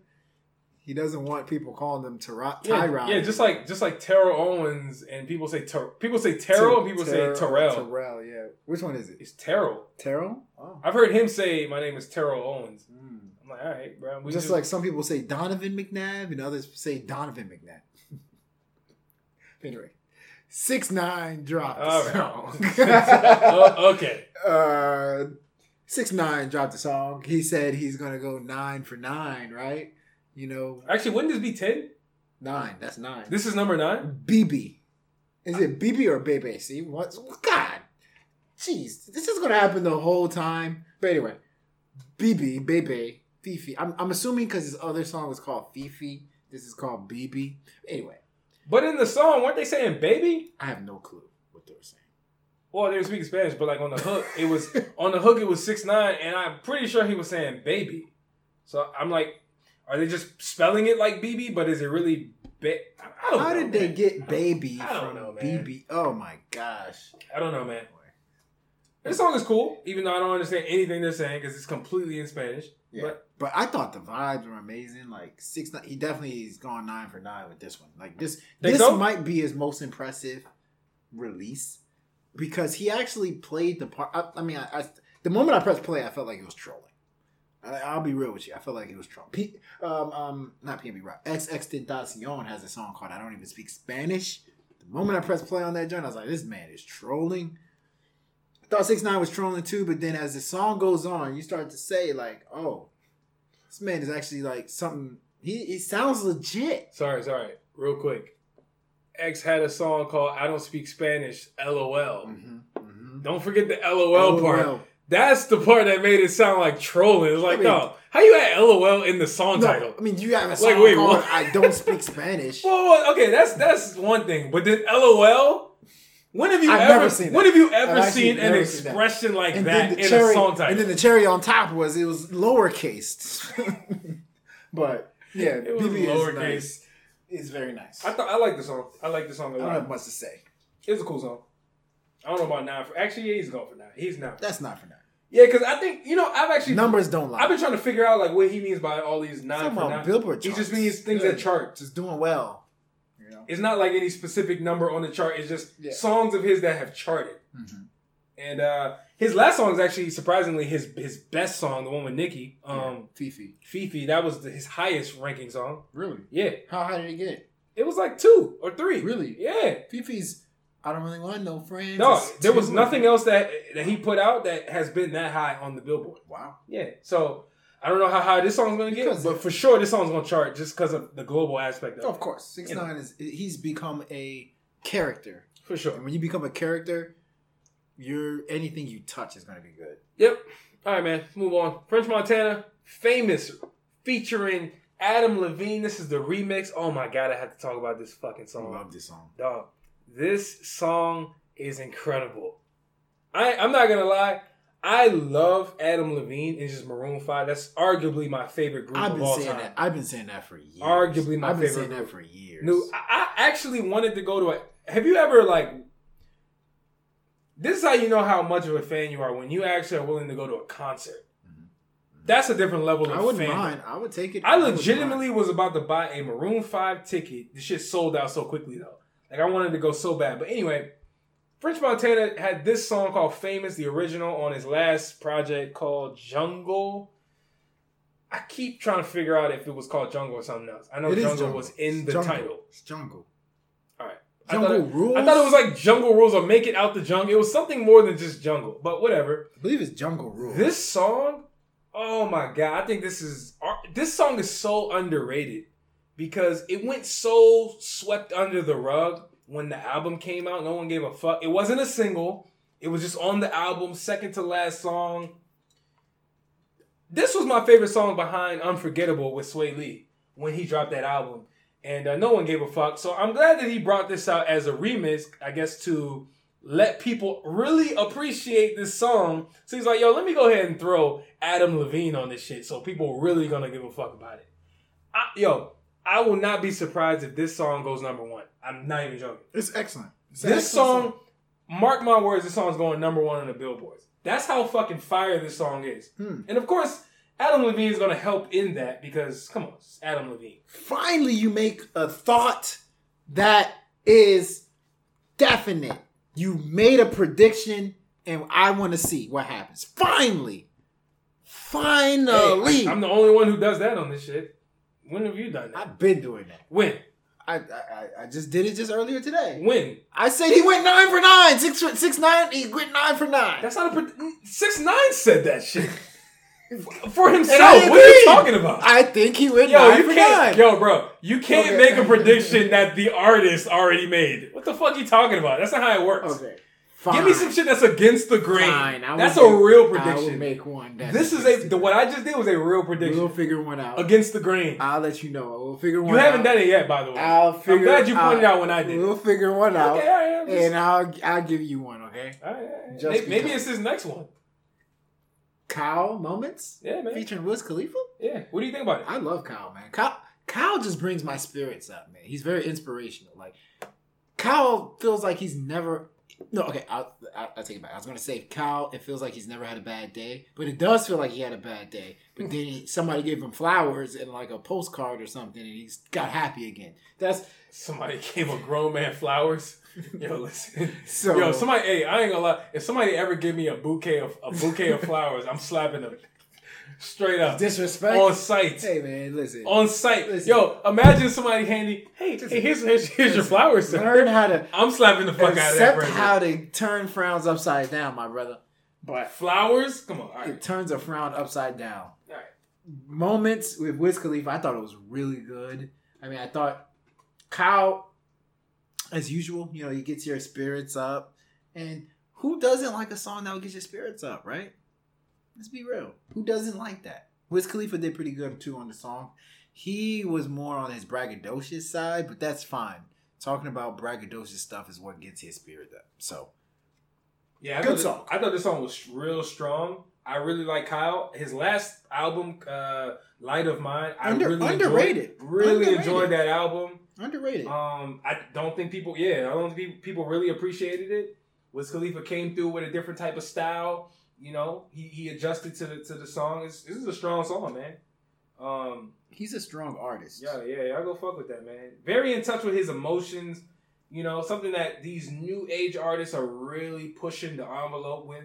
He doesn't want people calling them Tyrod. Yeah, Tyrod. yeah, just like just like Terrell Owens and people say Ter- people say Terrell and people say Terrell. Terrell, yeah. Which one is it? It's Terrell. Terrell. Oh. I've heard him say my name is Terrell Owens. Mm. I'm like, all right, bro. We just, like some people say Donovan McNabb and others say Donovan McNabb. anyway, six nine dropped the All song. right. Oh, okay. uh, six nine dropped the song. He said he's gonna go nine for nine, right? You know, Actually, wouldn't this be 10? nine. That's nine. This is number nine? BB. Is it BB or Bebe? See what? God, jeez, this is gonna happen the whole time. But anyway, BB, Bebe, Fifi. I'm, I'm assuming because his other song was called Fifi. This is called BB. Anyway, But in the song, weren't they saying baby? I have no clue what they were saying. Well, they were speaking Spanish, but like on the hook, it was on the hook it was six nine, and I'm pretty sure he was saying baby. So I'm like, are they just spelling it like BB? But is it really? Ba- I don't How know, did they get baby I don't from know, man. BB? Oh my gosh. I don't know, man. Oh this song is cool, even though I don't understand anything they're saying because it's completely in Spanish. Yeah. But But I thought the vibes were amazing. Like six, nine, he definitely is gone nine for nine with this one. Like this, this so? might be his most impressive release because he actually played the part. I, I mean, I, I, the moment I pressed play, I felt like it was trolling. I, I'll be real with you. I felt like it was Trump. P, um, um, not PNB Rock. XXXTentacion has a song called "I Don't Even Speak Spanish." The moment I pressed play on that joint, I was like, "This man is trolling." I thought Six Nine was trolling too, but then as the song goes on, you start to say like, "Oh, this man is actually like something." He he sounds legit. sorry, sorry, real quick. X had a song called "I Don't Speak Spanish." LOL. Mm-hmm, mm-hmm. Don't forget the LOL, part. That's the part that made it sound like trolling. It's like, I mean- no, how you add LOL in the song No, title? I mean, you have a Like, song wait, called what? "I Don't Speak Spanish." Well, okay, that's that's one thing. But then LOL. When have you I've ever seen when that. have you ever seen an never seen that. expression like and that the in cherry, a song title? and then the cherry on top was it was lowercase. but yeah, It was BB is lowercase. nice. Is very nice. I I thought I like the song. I like the song a don't have lot. much to say. It was a cool song. I don't know about nine. For, actually, yeah, he's going for nine. He's not. That's not for now. Yeah, because I think you know I've actually Numbers don't lie. I've been trying to figure out like what he means by all these nine Talking for about nine. Billboard He just means things Yeah. that chart. just doing well. You know. It's not like any specific number on the chart. It's just Yeah. songs of his that have charted. Mhm. And uh his last song is actually surprisingly his his best song, the one with Nicki, um, Fifi. Fifi. That was the, his highest ranking song. Really? Yeah, How high did he get it? it was like two or three. Really? Yeah. Fifi's. I don't really want no friends. No, It's there was nothing else that that he put out that has been that high on the Billboard. Wow. Yeah. So I don't know how high this song's gonna get, Because- but for sure this song's gonna chart just because of the global aspect of it. Of course, six You know. nine is he's become a character, For sure. and when you become a character, you're anything you touch is going to be good. Yep. All right, man. Move on. French Montana, famous, featuring Adam Levine. This is the remix. Oh my god, I have to talk about this fucking I song. love this song. Dog, this song is incredible. I I'm not gonna lie. I love Adam Levine and just Maroon Five. That's arguably my favorite group I've of been all saying time. that. I've been saying that for years. Arguably my I've been favorite saying that for years. No, I, I actually wanted to go to a. Have you ever like? This is how you know how much of a fan you are when you actually are willing to go to a concert. That's a different level of Mm-hmm. I fandom. mind. I would take it. I legitimately mind. was about to buy a Maroon Five ticket. The shit sold out so quickly though. Like I wanted to go so bad. But anyway, French Montana had this song called "Famous," the original, on his last project called "Jungle." I keep trying to figure out if it was called Jungle or something else. I know is Jungle, was in the Jungle. title. It's jungle. All right. Jungle I thought it, Rules? I thought it was like Jungle Rules or Make It Out the Jungle. It was something more than just Jungle, but whatever. I believe it's Jungle Rules. This song, oh my god! I think this is this song is so underrated because it went so swept under the rug when the album came out. No one gave a fuck. It wasn't a single. It was just on the album, second to last song. This was my favorite song behind "Unforgettable" with Swae Lee when he dropped that album, and uh, no one gave a fuck. So I'm glad that he brought this out as a remix, I guess, to let people really appreciate this song. So he's like, yo, let me go ahead and throw Adam Levine on this shit. So people really gonna give a fuck about it. I, yo, I will not be surprised if this song goes number one. I'm not even joking. It's excellent. It's This excellent song, mark my words, this song's going number one on the billboards. That's how fucking fire this song is. Hmm. And of course, Adam Levine is gonna help in that because come on, Adam Levine. finally you make a thought that is definite. You made a prediction, and I want to see what happens. Finally, finally, Hey, I, am the only one who does that on this shit. When have you done that? I've been doing that. When? I, I I- just did it just earlier today. When? I said he went nine for nine, six for six nine. He went nine for nine. That's not a six nine said that shit for himself. What are you talking about? I think he went Yo, nine you for can't. nine. Yo, bro, you can't Okay. make a prediction that the artist already made. What the fuck are you talking about? That's not how it works. Okay, Give me some shit that's against the grain. Fine, I That's a make- real I will prediction. make one. This is a the what I just did was a real prediction We'll figure one out. against the grain. I'll let you know. We'll figure one out. You out. haven't done it yet, by the way. I'll figure. I'm glad you pointed out when I did. We'll figure one out. Okay, all right, I'm just- and I'll I'll give you one, okay? All right, all right. Just Maybe, maybe it's his next one. Kyle moments Yeah, man. featuring Wiz Khalifa. Yeah. What do you think about it? I love Kyle, man. Kyle Kyle just brings my spirits up, man. He's very inspirational. Like Kyle feels like he's never. No, okay, I'll, I'll, I'll take it back. I was gonna say Kyle. It feels like he's never had a bad day, but it does feel like he had a bad day. But hmm. then somebody gave him flowers and like a postcard or something, and he's got happy again. That's Somebody gave a grown man flowers. Yo, listen. So- Yo, somebody. Hey, I ain't gonna lie. If somebody ever give me a bouquet of a bouquet of flowers, I'm slapping them straight up disrespect. on site. Hey man, listen. On site. Listen. Yo, imagine somebody handy. Hey, hey here's, here's, here's your flowers. sir." Learn how to I'm slapping the fuck out of that present. how to turn frowns upside down, my brother. But flowers? Come on. All it turns a frown upside down. All right. Moments with Wiz Khalifa, I thought it was really good. I mean, I thought Kyle, as usual, you know, he gets your spirits up. And who doesn't like a song that will get your spirits up, right? Let's be real. Who doesn't like that? Wiz Khalifa did pretty good too on the song. He was more on his braggadocious side, but that's fine. Talking about braggadocious stuff is what gets his spirit up. So Yeah, I Good thought this, song. I thought this song was real strong. I really like Kyle. His last album, uh, Light of Mine, I Under- really underrated. Enjoyed, really Underrated. enjoyed that album. underrated. Um, I don't think people, yeah, I don't think people really appreciated it. Wiz Khalifa came through with a different type of style. You know, he, he adjusted to the to the song. It's, this is a strong song, man. Um, He's a strong artist. yeah, yeah, yeah. I go fuck with that, man. Very in touch with his emotions. You know, something that these new age artists are really pushing the envelope with.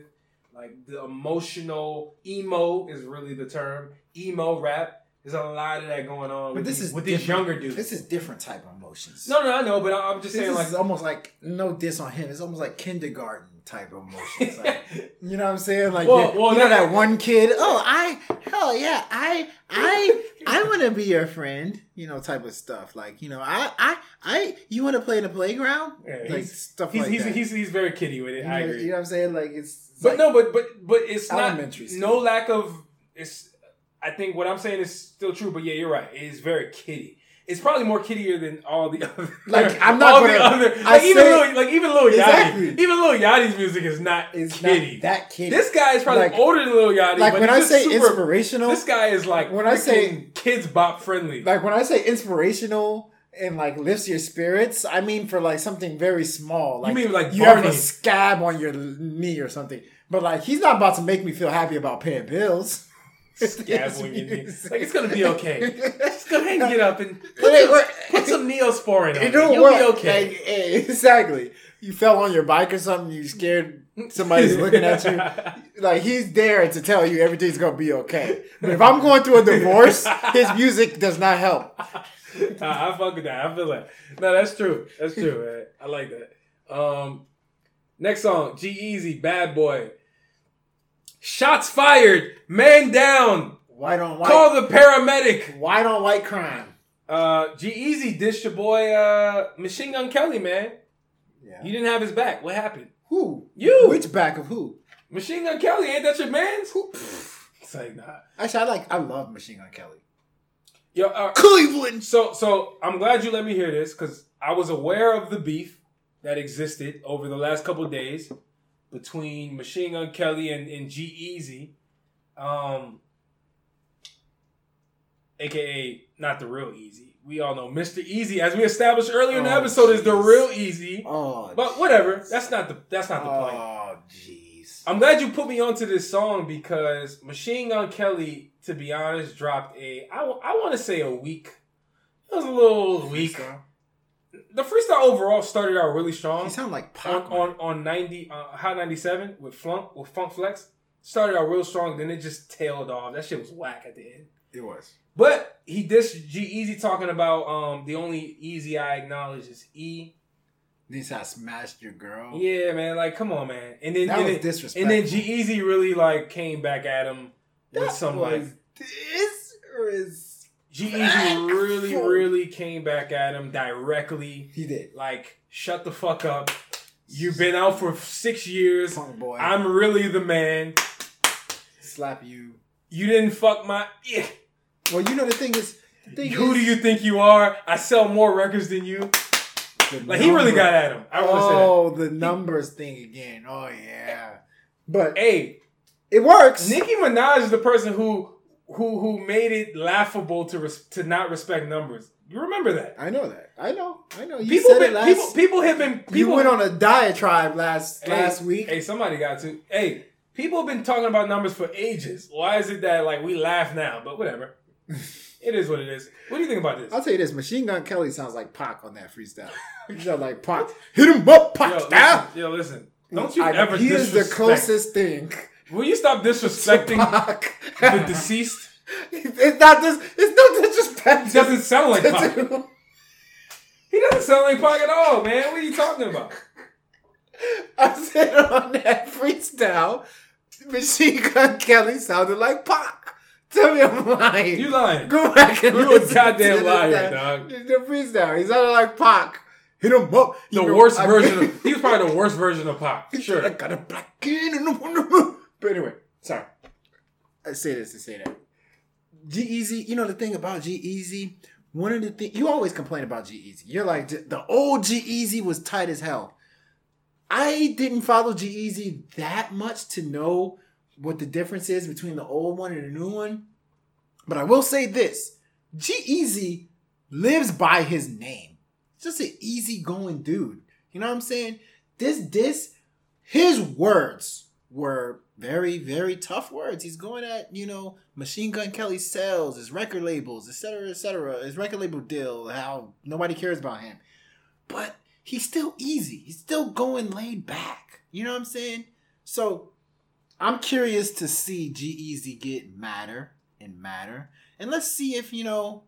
Like the emotional emo is really the term. Emo rap. There's a lot of that going on But with this these, is with these younger dudes. This is different type of emotions. no, no, I know, but I'm just this saying, is like, almost like no diss on him. It's almost like kindergarten type of emotions. Like, you know what I'm saying? Like Well- you, well, you know that- one kid. Oh, I hell yeah, I I I want to be your friend. You know, type of stuff. Like you know, I I I you want to play in the playground. Yeah, like he's- stuff he's like he's, that. he's he's very kiddie with it. you, I know, agree. you know what I'm saying? Like it's, it's But like, no, but but but it's not Elementary school. no lack of it's. I think what I'm saying is still true, but yeah, you're right. It is very kiddie. It's probably more kiddier than all the other. Like, I'm not all gonna- the other. I Like even say- Lil, like even Lil Yachty, Exactly. even Lil Yachty's music is not it's kiddie. not that kid. this guy is probably Like- older than Lil Yachty. like but when I say super, inspirational, this guy is like when I say- Kidz Bop friendly. like when I say inspirational and like lifts your spirits, I mean for like something very small. Like mean like you have a scab on your knee or something. But like he's not about to make me feel happy about paying bills. Scab on your. Like it's gonna be okay. Just go ahead and get up and put some, put some Neosporin on It don't You'll work. be okay. Like, eh, exactly. You fell on your bike or something. You scared somebody's looking at you. Like he's there to tell you everything's gonna be okay. But if I'm going through a divorce, his music does not help. I, I fuck with that. I feel that. No, that's true. That's true, man. I like that. Um, next song, G-Eazy, Bad Boy. Shots fired, man down. Why don't white? Call the paramedic. why don't white crime? Uh, G-Eazy dished your boy uh, Machine Gun Kelly, man. Yeah. You didn't have his back. What happened? Who? You. Which back of who? Machine Gun Kelly, ain't that your man's? It's like nah. Actually, I like. I love Machine Gun Kelly. Yo, uh, Cleveland. So, so I'm glad you let me hear this because I was aware of the beef that existed over the last couple days between Machine Gun Kelly and, and G-Eazy, um, aka not the real Easy. We all know Mr. Eazi, as we established earlier in the Oh, episode, is the real Easy. Oh, But whatever, that's not the that's not the point. Oh, jeez. I'm glad you put me onto this song because Machine Gun Kelly, to be honest, dropped a I, want to say a week. It was a little weak. The freestyle overall started out really strong He sound like on Pac. on on ninety uh, Hot ninety seven with Flunk with Funk Flex. Started out real strong, then it just tailed off. That shit was whack at the end. it was. But he dissed G-Eazy talking about um the only Easy I acknowledge is E. This I smashed your girl. Yeah, man, like come on, man. And then That and was then, disrespectful. and then G Easy really like came back at him with That some was like this or is G really really came back at him directly. he did. Like shut the fuck up. You've been out for six years. Punk boy. I'm really the man. slap you. You didn't fuck my. Yeah. Well, you know the thing is, the thing Who is, do you think you are? I sell more records than you. Like he really got at him. I want to say that. Oh, the numbers thing again. Oh yeah, but Hey, it works. Nicki Minaj is the person who who who made it laughable to res- to not respect numbers. You remember that? I know that. I know. I know. You People said been, it last. people people have been people you went on a diatribe last Hey, last week. Hey, somebody got to. Hey, people have been talking about numbers for ages. Why is it that like we laugh now? But whatever. it is what it is. What do you think about this? I'll tell you this: Machine Gun Kelly sounds like Pac on that freestyle. He sounds like Pac. Hit him up, Pac Yo, listen, ah! yo, listen. Don't you I- ever He is the closest thing. Will you stop disrespecting the deceased? it's not this. It's no disrespect. He doesn't sound like Pac. He doesn't sound like Pac at all, man. What are you talking about? I said on that freestyle, Machine Gun Kelly sounded like Pac. Tell me I'm lying. You lying. Go back and You a goddamn liar, that. dog. The freestyle. He sounded like Pac. Hit him up. The know, worst I- version of he was probably the worst version of Pac. I got a black kid in the. But anyway, sorry. I say this to say that. G-Eazy, you know the thing about G-Eazy. One of the things you always complain about G-Eazy. You're like the old G-Eazy was tight as hell. I didn't follow G-Eazy that much to know what the difference is between the old one and the new one. But I will say this: G Easy lives by his name. Just an easygoing dude. You know what I'm saying? This this his words were very very tough words. He's going at you know Machine Gun Kelly sales, his record labels, etc. etc. His record label deal, how nobody cares about him, but he's still easy. He's still going laid back. You know what I'm saying? So I'm curious to see G-Eazy get madder and madder, and let's see if you know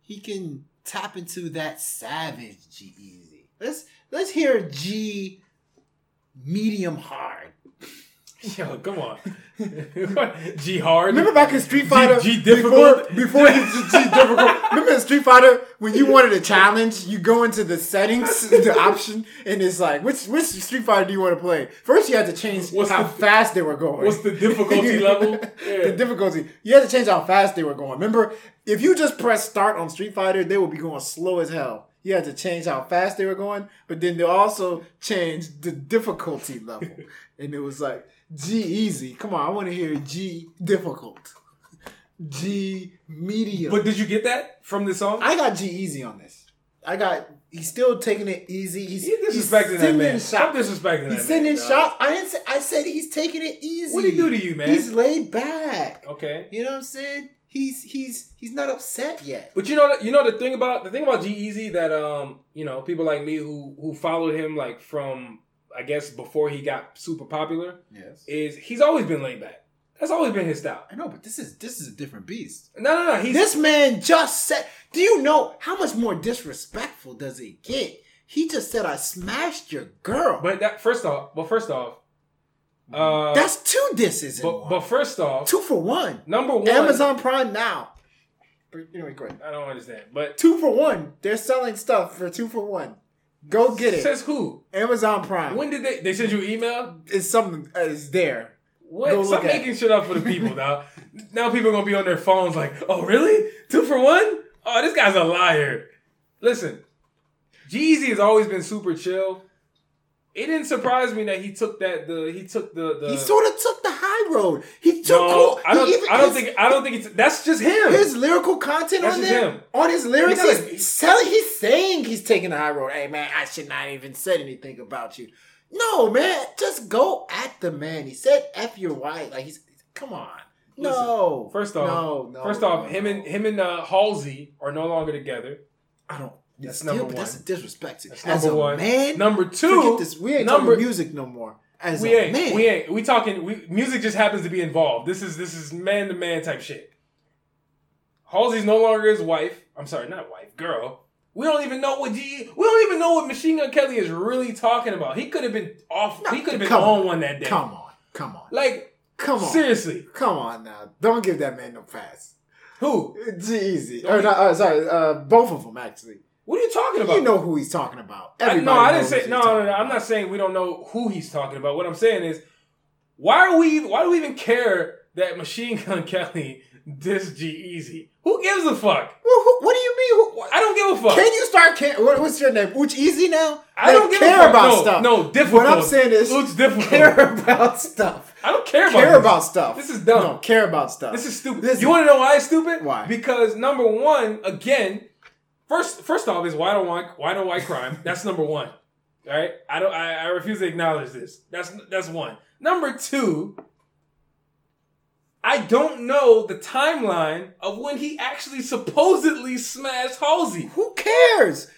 he can tap into that savage G-Eazy. Let's let's hear G medium hard. Yo, come on. G hard. Remember back in Street Fighter, G, G difficult. before, before G difficult. Remember in Street Fighter when you wanted a challenge, you go into the settings, the option, and it's like which which Street Fighter do you want to play? First, you had to change What's how the- fast they were going. what's the difficulty level? Yeah. The difficulty. You had to change how fast they were going. Remember, if you just press start on Street Fighter, they would be going slow as hell. You had to change how fast they were going, but then they also changed the difficulty level, and it was like G easy. Come on, I want to hear G difficult, G medium. But did you get that from the song? I got G easy on this. I got. He's still taking it easy. He's, he's disrespecting that sending man. shots. Stop disrespecting that He's sending man, shots. I didn't say. I said he's taking it easy. What'd he do to you, man? He's laid back. Okay. You know what I'm saying? He's he's he's not upset yet. But you know, you know the thing about the thing about G-Eazy that um, you know, people like me who who followed him like from I guess before he got super popular Yes. is he's always been laid back. That's always been his style. I know, but this is this is a different beast. No, no, no. He's This man just said. Do you know how much more disrespectful does it get? He just said, "I smashed your girl." but that first off, but first off, uh, that's two disses but but first off, two for one. number one, Amazon Prime now. But Anyway, ahead. I don't understand, but Two for one. They're selling stuff for two for one. Go get it. says who? Amazon Prime. When did they? They sent you an email? it's something uh, is there. What? Go Stop making shit up for the people now. now people are gonna be on their phones like, oh really? Two for one? Oh, this guy's a liar. Listen, G-Eazy has always been super chill. It didn't surprise me that he took that the he took the the he sort of took the high road. He took. no, I don't even- I don't his- think I don't think it's that's just him. his lyrical content That's on there, him. on his lyrics, He does- he's selling. He's saying he's taking the high road. Hey man, I should not even said anything about you. No man, just go at the man. He said "f your wife." Like he's come on. No. First off, no, no. first off, no, him and him and uh, Halsey are no longer together. I don't. That's still, number but That's a one. disrespect. to- That's As number a one. man, Number two, this. We ain't number- talking music no more. As we a ain't man, we ain't we talking we music just happens to be involved. This is this is man to man type shit. Halsey's no longer his wife. I'm sorry, not wife, girl. We don't even know what G. We don't even know what Machine Gun Kelly is really talking about. He could have been off. No, he could have been on on. one that day. Come on, come on, Like come on. seriously, Come on now. Don't give that man no pass. who? G-Eazy. Or not, uh, sorry, uh, both of them actually. What are you talking about? You know who he's talking about. I, no, I didn't say no, no, no. I'm not saying we don't know who he's talking about. What I'm saying is, why are we? Why do we even care that Machine Gun Kelly dissed G-Eazy? Who gives a fuck? Well, who, what do you mean? Who, I don't give a fuck. Can you start? Can, what, what's your name? Uch Easy now? I don't give care about no, stuff. No, difficult. What I'm saying is, Uch difficult. care about stuff. I don't care about Care this. about stuff. This is dumb. No, care about stuff. This is stupid. Listen. you want to know why it's stupid? Why? Because number one, again, first first off is why don't why why don't white crime? That's number one. All right, I don't. I, I refuse to acknowledge this. That's that's one. Number two, I don't know the timeline of when he actually supposedly smashed Halsey. Who cares?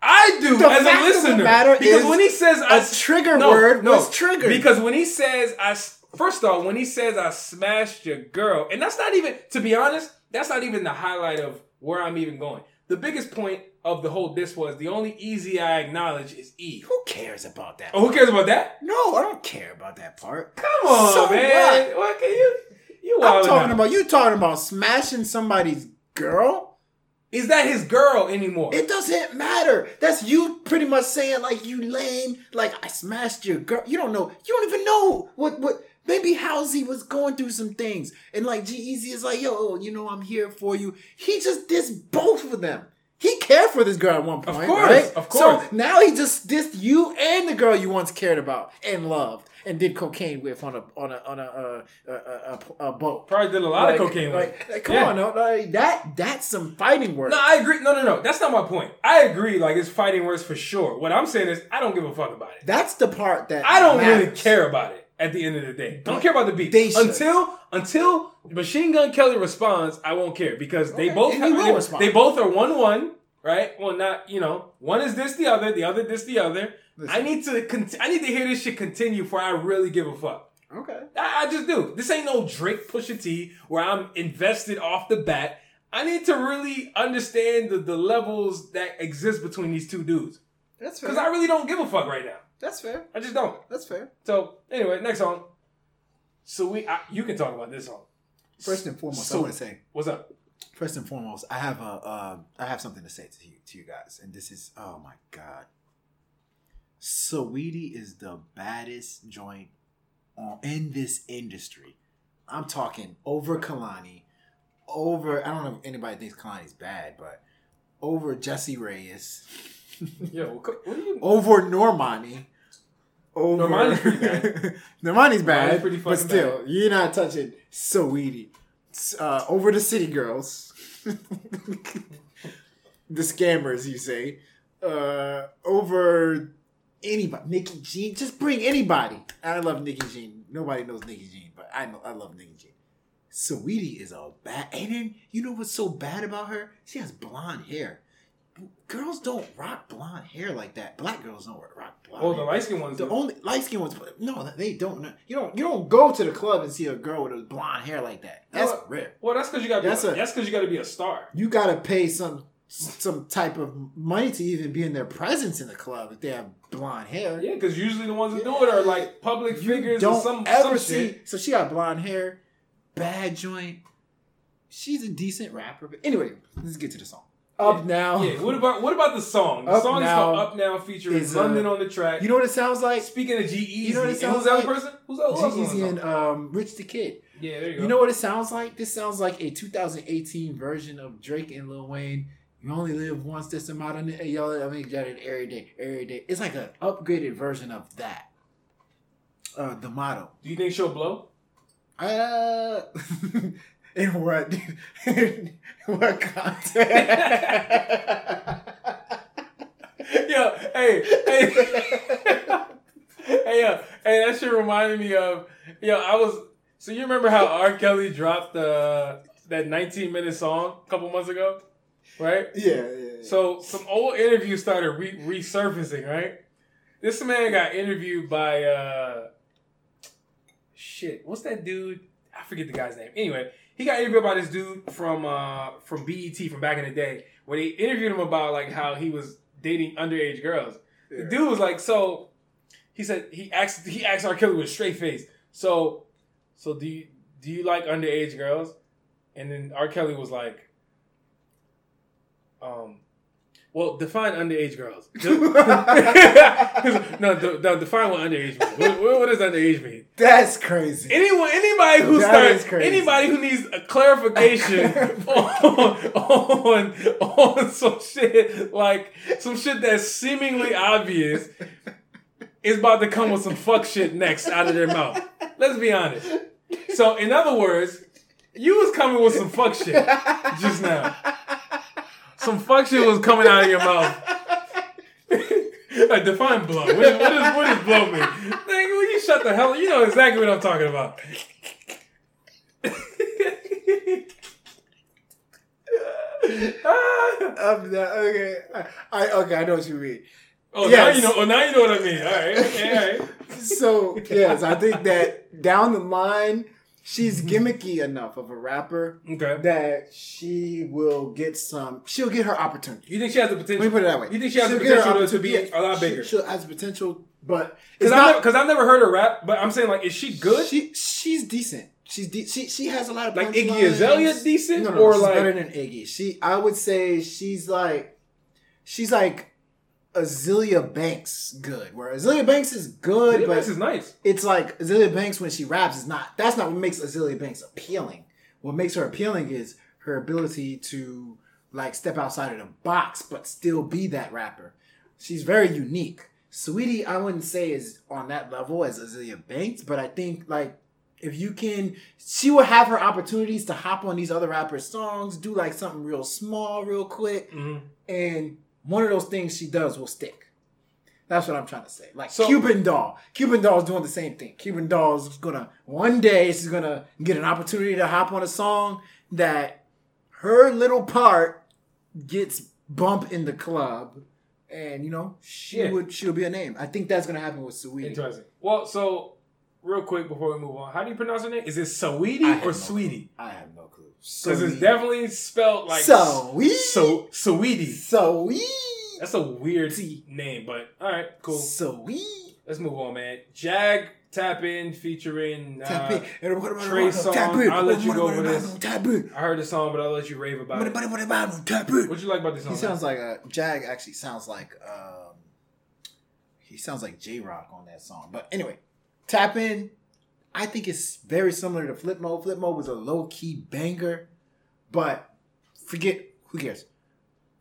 I do The as a fact of the listener matter because when he says I A trigger no, word no, was triggered. because when he says I first off when he says I smashed your girl, and that's not even to be honest, that's not even the highlight of where I'm even going. The biggest point of the whole diss was the only easy I acknowledge is E. who cares about that? Oh, who cares about that? No, I don't care about that part. Come on, So man. What can you? You I'm talking out. about you talking about smashing somebody's girl. Is that his girl anymore? It doesn't matter. That's you pretty much saying like you lame, like I smashed your girl. You don't know. You don't even know what what. Maybe Halsey was going through some things, and like G-Eazy is like, yo, you know, I'm here for you. He just dissed both of them. He cared for this girl at one point, course, right? of course. So now he just dissed you and the girl you once cared about and loved and did cocaine with on a on a on a uh, a, a, a, a boat. Probably did a lot Like- of cocaine. with Like, it. like, come Yeah. on, no, like, that that's some fighting words. No, I agree. No, no, no. That's not my point. I agree. Like it's fighting words for sure. What I'm saying is, I don't give a fuck about it. That's the part that I don't really care about it. At the end of the day, don't care about the beat They should. until until Machine Gun Kelly responds. I won't care because they Okay, both and he have, will they, respond. they both are one one. Right? Well, not you know. One is this, the other. The other this, the other. Listen. I need to. Cont- I need to hear this shit continue before I really give a fuck. Okay. I, I just do. This ain't no Drake Pusha T where I'm invested off the bat. I need to really understand the, the levels that exist between these two dudes. That's fair. Because I really don't give a fuck right now. That's fair. I just don't. That's fair. So, anyway, next song. So we, I, you can talk about this song. First and foremost, So- I want to say. What's up? First and foremost, I have a uh, I have something to say to you to you guys, and this is oh my god, Saweetie is the baddest joint on, in this industry. I'm talking over Kehlani, over I don't know if anybody thinks Kehlani's bad, but over Jessie Reyez, Yo, what you? over Normani. Over Normani's pretty bad. Normani's bad, pretty but still, bad. you're not touching Saweetie. Uh, over the city girls, the scammers, you say. Uh, over anybody, Nikki Jean. Just bring anybody. I love Nikki Jean. Nobody knows Nikki Jean, but I know I love Nikki Jean. Saweetie is all bad. And then you know what's so bad about her? She has blonde hair. Girls don't rock blonde hair like that. Black girls don't rock blonde. Oh, the light skin ones. The do. only light skin ones, no, they don't. You don't. You don't go to the club and see a girl with a blonde hair like that. That's Well, rare. Well, that's because you got. That's That's a- that's because you got to be a star. You gotta pay some some type of money to even be in their presence in the club if they have blonde hair. Yeah, because usually the ones that do it are like public You figures don't or some ever some see. shit. So she got blonde hair, bad joint. She's a decent rapper, but anyway, let's get to the song. Up now. Yeah. What about what about the song? The Up song is Now called "Up Now" featuring is, uh, London On Da Track. You know what it sounds like? Speaking of G-Eazy, You know what it sounds who's the other like? person? Who's the who else G-Eazy song? and um, Rich the Kid. Yeah, there you go. You know what it sounds like? This sounds like a 2018 version of Drake and Lil Wayne. You only live once. This amount of yo. I mean, that it every day, every day. It's like an upgraded version of that. Uh, the motto. Do you think she'll blow? Uh, in what? in what context? Yo, hey, hey, hey, yo, hey, that shit reminded me of, yo, I was, so you remember how R. Kelly dropped the that 19 minute song a couple months ago, right? yeah, yeah. yeah. So some old interviews started re- resurfacing, right? This man got interviewed by uh shit, what's that dude? I forget the guy's name. Anyway, he got interviewed by this dude from uh from BET from back in the day, where they interviewed him about like how he was dating underage girls. The dude was like, so he said he asked he asked R. Kelly with a straight face. So so do you do you like underage girls? And then R. Kelly was like, um, well, define underage girls. no, de- de- define what underage means. What, what, does underage mean? That's crazy. Anyone, anybody who That starts, crazy. anybody who needs a clarification on, on on some shit like some shit that's seemingly obvious is about to come with some fuck shit next out of their mouth. Let's be honest. So, in other words, you was coming with some fuck shit just now. Some fuck shit was coming out of your mouth. like define blow. What, is, what, is, what does blow mean? Nigga, will you shut the hell? You know exactly what I'm talking about. I'm not, okay. I, I okay. I know what you mean. oh, Yes. now you know. Oh, now you know what I mean. All right. Okay. All right. So yes, I think that down the line, she's mm-hmm. gimmicky enough of a rapper Okay. that she will get some. She'll get her opportunity. You think she has the potential? Let me put it that way. You think she has She'll the potential to be a lot bigger? She, has potential, but Because I've, I've never heard her rap, but I'm saying like, is she good? She she's decent. She's de- she she has a lot of Like Iggy. Azalea decent? No, no, Or she's like- better than Iggy. She I would say she's like she's like Azealia Banks good. Where Azealia Banks is good, Yeah, but this is nice. it's like Azealia Banks when she raps is not. That's not what makes Azealia Banks appealing. What makes her appealing is her ability to like step outside of the box, but still be that rapper. She's very unique. Sweetie, I wouldn't say is on that level as Azealia Banks, but I think like if you can, she will have her opportunities to hop on these other rappers' songs, do like something real small, real quick, Mhm. and one of those things she does will stick. That's what I'm trying to say. Like So- Cuban Doll. Cuban Doll's doing the same thing. Cuban Doll's gonna one day she's gonna get an opportunity to hop on a song that her little part gets bump in the club, and you know she Yeah. would she'll be a name. I think that's gonna happen with Sweetie. Interesting. Well, so real quick before we move on, how do you pronounce her name? Is it have or no Sweetie? I have no clue. Because it's definitely spelled like Sweet. So Saweetie. Sweet. That's a weird name, but all right, cool. Sweet. Let's move on, man. Jag Tap In featuring. Tap Uh, in. Trey Songz, Tap in. I'll let you go over this. Tap in. I heard the song, but I'll let you rave about it. Tap in. What you like about this song? He sounds like a Jag. Actually, sounds like um, he sounds like Jay Rock on that song. But anyway, tap in. I think it's very similar to Flip Mode. Flip Mode was a low key banger, but forget who cares.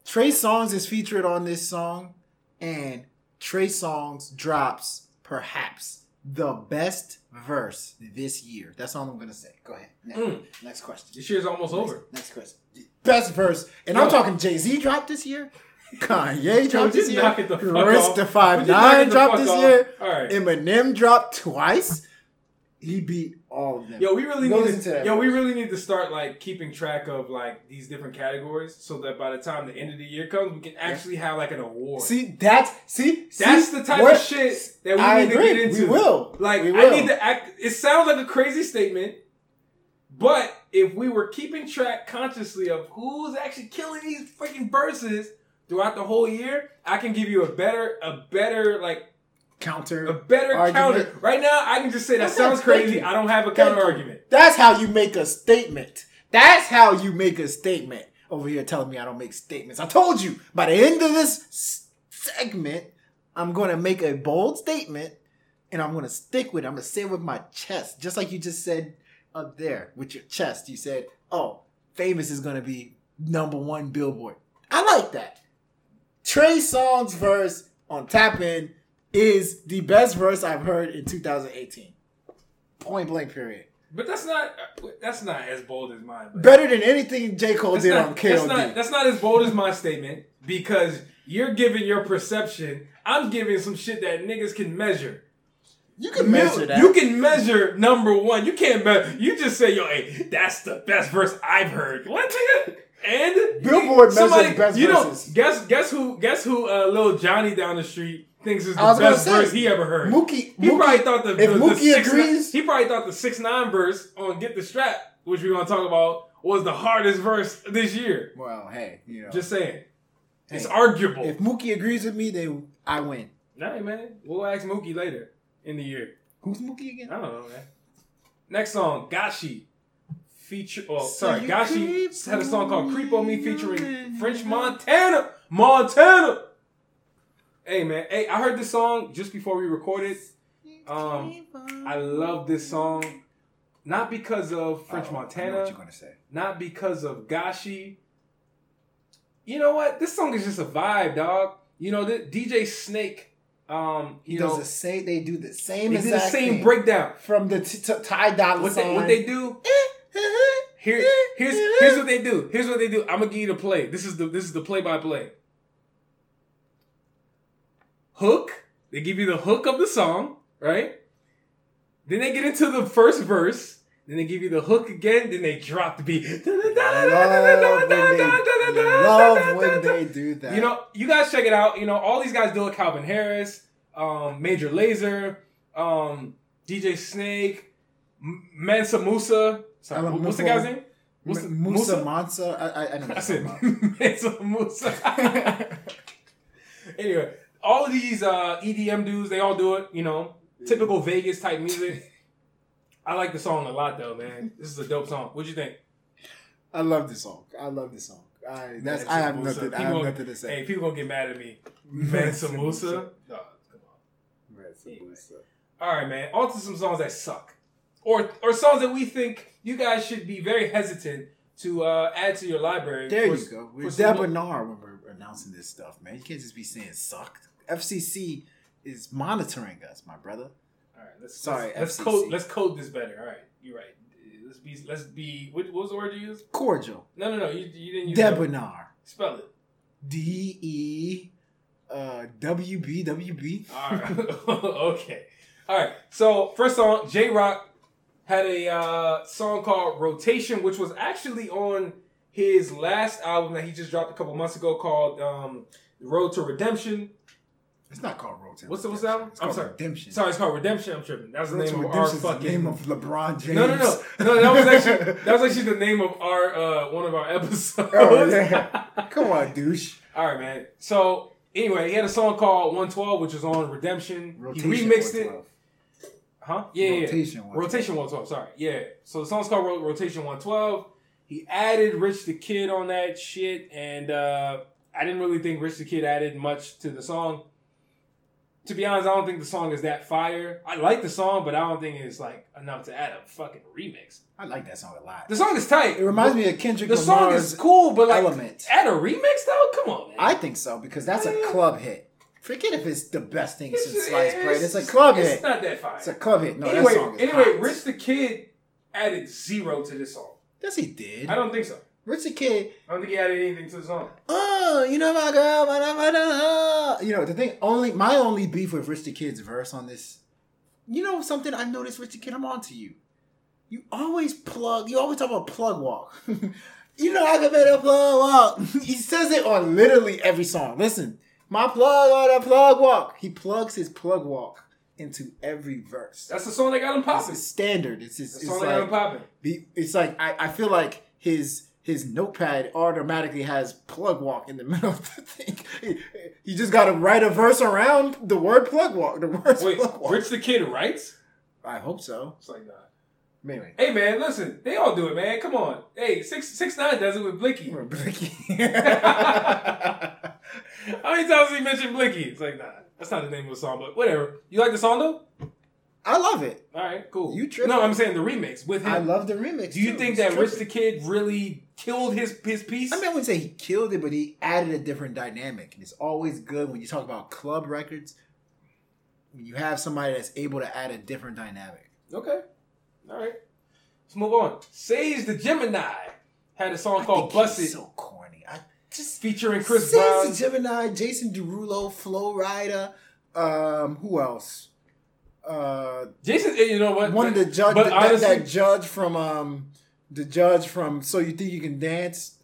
Trey Songz is featured on this song, and Trey Songz drops perhaps the best verse this year. That's all I'm gonna say. Go ahead. Next, Mm. next question. This year's almost over. Next question. Best verse, and Yo. I'm talking Jay Z dropped this year. Kanye dropped this year. it the Five Nine dropped this off? year. Right. Eminem dropped twice. He beat all of them. Yo, we really Go need to, yo, we really need to start like keeping track of like these different categories so that by the time the end of the year comes, we can actually have like an award. See, that's see, That's see, the type of shit that we I need agree. to get into. We will. Like, We I need to act. It sounds like a crazy statement, but if we were keeping track consciously of who's actually killing these freaking verses throughout the whole year, I can give you a better, a better like counter. a better Argument. counter. Right now, I can just say that sounds crazy. you. I don't have a Thank counter you. argument. That's how you make a statement. That's how you make a statement. Over here telling me I don't make statements. I told you by the end of this segment, I'm going to make a bold statement and I'm going to stick with it. I'm going to say it with my chest, just like you just said up there with your chest. You said, oh, famous is going to be number one billboard. I like that. Trey Songz verse on Tap In is the best verse I've heard in 2018. Point blank. Period. But that's not that's not as bold as mine. Better than anything J Cole did not, on that's not that's not as bold as my statement because you're giving your perception. I'm giving some shit that niggas can measure. you can measure that. You can measure number one. You can't measure. You just say, "Yo, hey, that's the best verse I've heard." What? And Billboard measures best you know, verses. guess guess who guess who uh, little Johnny down the street thinks is the I was gonna best say, verse he ever heard. Mookie- he Mookie- probably thought the, if the, the Mookie six agrees- he probably thought the six nine verse on "Get the Strap," which we're gonna talk about, was the hardest verse this year. well, hey, you know, Just saying, it's arguable. if Mookie agrees with me, then I win. Nah, man, we'll ask Mookie later in the year. Who's Mookie again? I don't know, man. Next song, Gashi. Feature, oh, So sorry, Gashi had a song called Creep on me, featuring. French Montana. Montana! Hey, man. Hey, I heard this song just before we recorded. Um, I love this song. Not because of French Oh, I know Montana, what you're gonna say? not because of Gashi. You know what? This song is just a vibe, dog. You know, the DJ Snake, um, He you does know, the same. They do the same they did the same breakdown. from the t- t- Ty Dolla What they, Sign. what they do? Eh, eh, eh, Here, here's here's what they do. Here's what they do. I'm gonna give you the play. This is the this is the play by play. Hook. They give you the hook of the song, right? Then they get into the first verse. Then they give you the hook again. Then they drop the beat. love when they, love when they do that. You know, you guys check it out. You know, all these guys do it. Calvin Harris, um, Major Lazer, um, DJ Snake, Mansa Musa. Sorry, what's the guy's name? What's the, M- Musa Mansa. I, I, I know what That's it. talking about. Mansa Musa. anyway, all of these uh, EDM dudes, they all do it. You know, typical Vegas type music. I like the song a lot, though, man. This is a dope song. What'd you think? I love this song. I love this song. I, that's, I have nothing. Musa. I have People- nothing to say. Hey, people gonna get mad at me. Mansa Mansa Musa. Musa. No, come on. Mansa Musa. All right, man. On to some songs that suck, or or songs that we think you guys should be very hesitant to uh, add to your library. There for- you go. for We're some- debonair when we're announcing this stuff, man. You can't just be saying sucked. FCC is monitoring us, my brother. All right, let's Sorry, Let's, let's code. Let's code this better. All right, you're right. Let's be. Let's be. What, what was the word you used? Cordial. No, no, no. You, you didn't use. Debonair. Spell it. D E uh, W B W B. All right. okay. All right. So first song, Jay Rock had a uh, song called "Rotation," which was actually on his last album that he just dropped a couple months ago, called um, "Road to Redemption." It's not called Rotation. What's the what's the album? It's I'm called sorry. Redemption. Sorry, it's called Redemption. I'm tripping. That's the Road name to of our the fucking name of LeBron James. No, no, no, no. That was actually that was actually the name of our uh, one of our episodes. Oh, yeah. Come on, douche. All right, man. So anyway, he had a song called 112, which is on Redemption. Rotation he remixed it. Huh? Yeah, yeah, yeah. Rotation 112. Rotation 112. Sorry. Yeah. So the song's called Ro- Rotation 112. He added Rich the Kid on that shit, and uh, I didn't really think Rich the Kid added much to the song. To be honest, I don't think the song is that fire. I like the song, but I don't think it's like enough to add a fucking remix. I like that song a lot. The song is tight. It reminds me of Kendrick The song is cool, but like Element. add a remix though. Come on, man. I think so because that's a club hit. Forget if it's the best thing It's since sliced bread. It's a club it's hit. It's not that fire. It's a club hit. No, anyway, that song is anyway, hot. Rich the Kid added zero to this song. Yes, he did. I don't think so. Rich the Kid. I don't think he added anything to the song. Oh, you know my girl. ma- ma- ma- You know the thing. Only my only beef with Rich the Kid's verse on this. You know something I noticed, Rich the Kid. I'm on to you. You always plug. You always talk about plug walk. you know I can make a plug walk. he says it on literally every song. Listen, my plug on a plug walk. He plugs his plug walk into every verse. That's the song that got him It's popping. a standard. It's The it's song that got him like popping. be, it's like I, I feel like his his notepad automatically has plug walk in the middle of the thing. He, he just got to write a verse around the word plug walk. The words Wait, plug walk. Rich the Kid writes? I hope so. It's like nah. Anyway, Hey man, listen, they all do it, man. Come on. Hey, six six nine does it with Blicky. Blicky. How many times has he mentioned Blicky? It's like nah, that's not the name of the song, but whatever. You like the song though? I love it. All right, cool. You tripping. No, I'm saying the remix with him. I love the remix. Do you too. think that Rich the. Kid really killed his his piece. I mean, I wouldn't say he killed it, but he added a different dynamic, and it's always good when you talk about club records. When you have somebody that's able to add a different dynamic. okay, all right. Let's move on. Sage the Gemini had a song I called think "Bust he's It," so corny. I just featuring Chris Sage Brown. the Gemini, Jason Derulo, Flo Rida. Um, who else? Uh, Jason, you know what? one of the judge, but that, honestly, that judge from um, the judge from So You Think You Can Dance.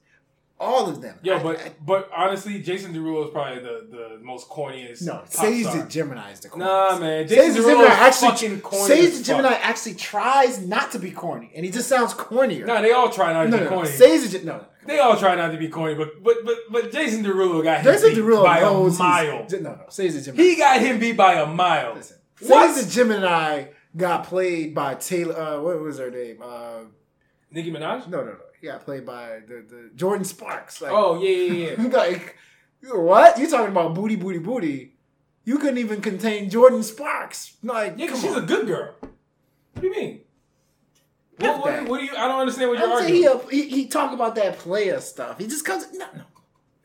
All of them. Yeah, but I- but honestly, Jason Derulo is probably the, the most corniest. no, Sage the Gemini is the corny. Nah, man. Jason the Derulo Gemini actually, fucking corny. Sage the Gemini actually tries not to be corny, and he just sounds cornier. Nah, they all try not to no, be no, no. corny. Sage the no, no. They all try not to be corny, but but but but Jason Derulo got him Jason beat Derulo by a mile. No, no, Sage the Gemini. He got him beat by a mile. Listen, What? Sage the Gemini got played by Taylor. Uh, what was her name? Uh, Nicki Minaj? no, no, no. He got played by the, the Jordin Sparks. Like, Oh yeah, yeah, yeah. like what? You talking about booty, booty, booty? You couldn't even contain Jordin Sparks. Like, Yeah, 'cause she's on. a good girl. What do you mean? What, what, what do you? I don't understand what you're arguing. he, he he talk about that player stuff. He just comes. No, no.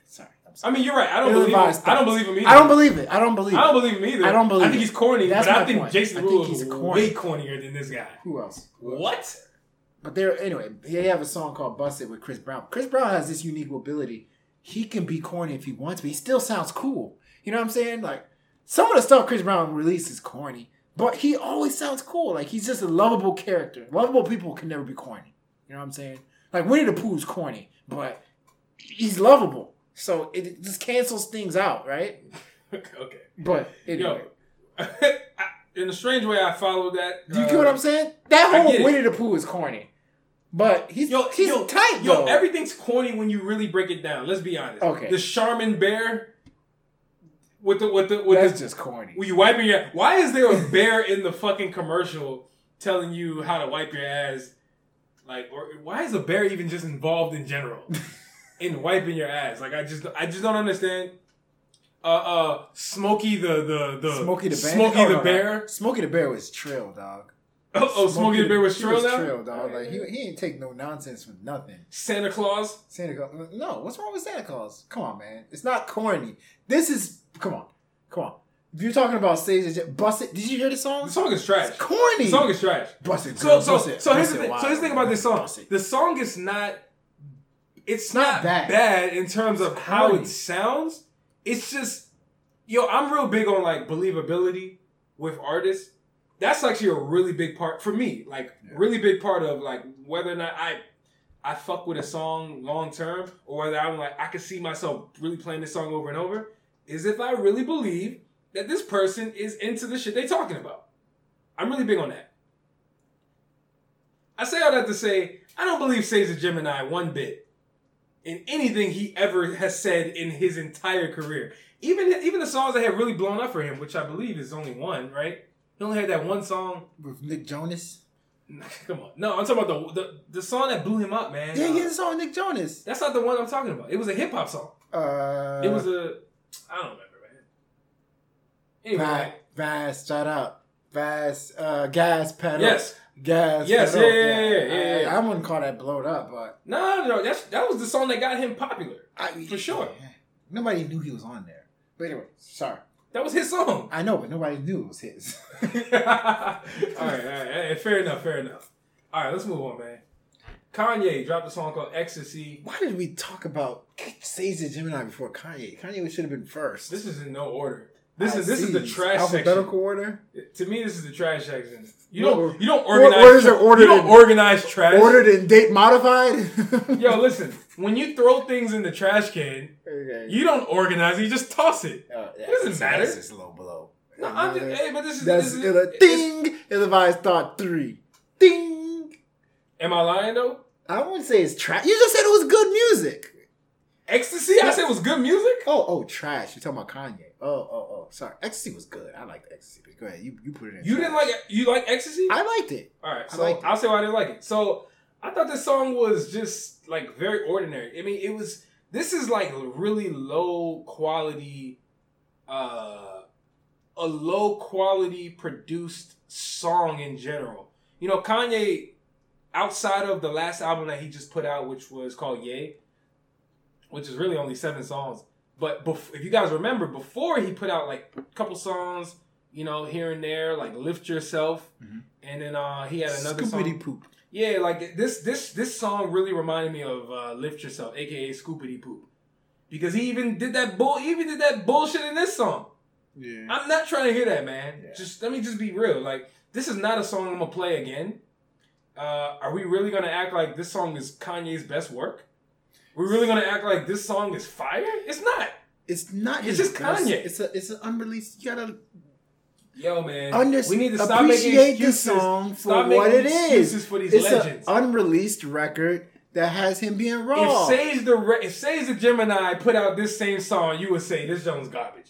Sorry. I mean, you're right. I don't believe. Him. I don't believe him either. I don't believe it. I don't believe. I don't believe him either. I don't believe I think he's corny, That's but I think point. Jason Derulo is way cornier than this guy. Who else? What? But there, anyway, they have a song called "Busted" with Chris Brown. Chris Brown has this unique ability. He can be corny if he wants, but he still sounds cool. You know what I'm saying? Like some of the stuff Chris Brown released is corny, but he always sounds cool. Like he's just a lovable character. Lovable people can never be corny. You know what I'm saying? Like Winnie the Pooh's corny, but he's lovable. So it just cancels things out, right? okay. But anyway. Yo, in a strange way, I follow that. Do you uh, get what I'm saying? That whole it. Winnie the Pooh is corny. But he's Yo, he's yo, tight yo, though. everything's corny when you really break it down. Let's be honest. Okay. The Charmin bear with the with the with That's the, just corny. Were you wiping your? Why is there a bear in the fucking commercial telling you how to wipe your ass? Like, or why is a bear even just involved in general in wiping your ass? Like, I just I just don't understand. Uh, uh, Smokey the the the Smokey the Bear. Smokey Oh, the no, no. bear. Smokey the Bear was trill, dog. Oh, oh Smokey the bear was trill now. trill, dog. Like he, he ain't take no nonsense from nothing. Santa Claus. Santa Claus. No, what's wrong with Santa Claus? Come on, man. It's not corny. This is come on, come on. If you're talking about stage, bust it. Did you hear the song? The song is trash. It's corny. The song is trash. bust it. So girl, so bust it, so here's the thing. wild, So here's the thing about this song. The song is not. It's not not, bad. bad. in terms of how corny. it sounds. It's just, yo, I'm real big on like believability with artists. That's actually a really big part for me. Like really big part of like whether or not I I fuck with a song long term or whether I'm like I can see myself really playing this song over and over is if I really believe that this person is into the shit they talking about. I'm really big on that. I say all that to say I don't believe Sage the Gemini one bit in anything he ever has said in his entire career. Even even the songs that have really blown up for him, which I believe is only one, right? He only had that one song. with Nick Jonas. Come on, no, I'm talking about the the, the song that blew him up, man. Yeah, Uh, he had a song Nick Jonas. That's not the one I'm talking about. It was a hip hop song. Uh, It was a I don't remember, man. Anyway, Va- Vast, shut up. Vast, uh, gas pedal. yes, Gas. Yes, pedal. yeah, yeah, yeah, yeah, I, yeah. I wouldn't call that blowed up, but no, no, that's that was the song that got him popular. I, For sure. Nobody knew he was on there. But anyway, sorry. That was his song. I know, but nobody knew it was his. all right, all right, fair enough, fair enough. All right, let's move on, man. Kanye dropped a song called Ecstasy. Why did we talk about Sage the Gemini before Kanye? Kanye should have been first. This is in no order. This I is this is the trash alphabetical section. order. To me, this is the trash section. You don't you don't organize. where is it ordered You don't organize trash. Ordered in date modified. Yo, listen. When you throw things in the trash can, Okay. you don't organize it. You just toss it. Oh, yeah, doesn't matter. That's just low below. No, I'm just, hey, but this is That's this is, ill- it's- ding. Ill-advised thought three. Ding. Am I lying though? I wouldn't say it's trash. You just said it was good music. Ecstasy. I said it was good music. Oh, oh, trash. You're talking about Kanye. Oh, oh, oh. Sorry. Ecstasy was good. I liked Ecstasy. But go ahead. You you put it in. You trash. didn't like it. You like Ecstasy? I liked it. All right, I so. I'll say why I didn't like it. So I thought this song was just like very ordinary. I mean, it was. This is like really low quality, uh, a low quality produced song in general. You know, Kanye outside of the last album that he just put out, which was called Ye, which is really only seven songs. But bef- if you guys remember, before he put out like a couple songs, you know, here and there, like "Lift Yourself," and then uh, he had another Scoopity song. poop. Yeah, like this this this song really reminded me of uh, "Lift Yourself," aka "Scoopity Poop," because he even did that bull. He even did that bullshit in this song. Yeah. I'm not trying to hear that, man. Yeah. Just let me just be real. Like this is not a song I'm gonna play again. Uh, are we really gonna act like this song is Kanye's best work? We're really gonna act like this song is fire? It's not. It's not. It's just Kanye. It's a. It's an unreleased. You gotta Yo, man. under, we need to stop making appreciate the excuses. song for what making it is. for these it's legends. an unreleased record that has him being raw. If Sage the Re- if Sage the Gemini put out this same song, you would say this Jones garbage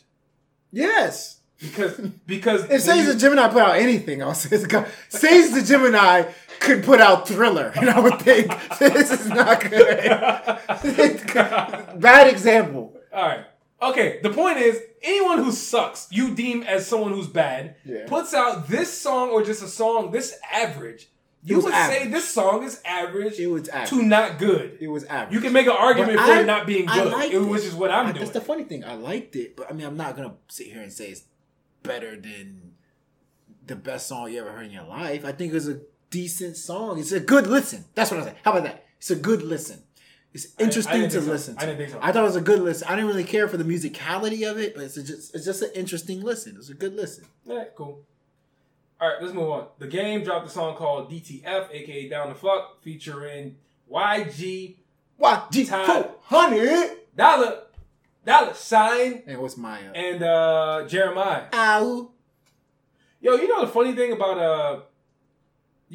yes. because because If Sage you- the Gemini put out anything, I'll say it's go- Sage the Gemini could put out Thriller, and I would think this is not good. Bad example. All right. Okay. The point is, anyone who sucks, you deem as someone who's bad, Yeah. puts out this song or just a song this average. You would say this song is average, It was average. to not good. It was average. You can make an argument But for I- it not being I good, liked it- it. which is what I'm I- doing. That's the funny thing. I liked it, but I mean, I'm not gonna sit here and say it's better than the best song you ever heard in your life. I think it was a decent song. It's a good listen. That's what I say. How about that? It's a good listen. It's interesting didn't to so. listen. I didn't think so. I thought it was a good listen. I didn't really care for the musicality of it, but it's a just it's just an interesting listen. It's a good listen. Yeah, cool. All right, let's move on. The game dropped a song called DTF, aka Down the Fuck, featuring YG What? G Time. four hundred. Dollar Dollar Sign And what's my uh, and uh Jeremih. ow? Yo, you know the funny thing about uh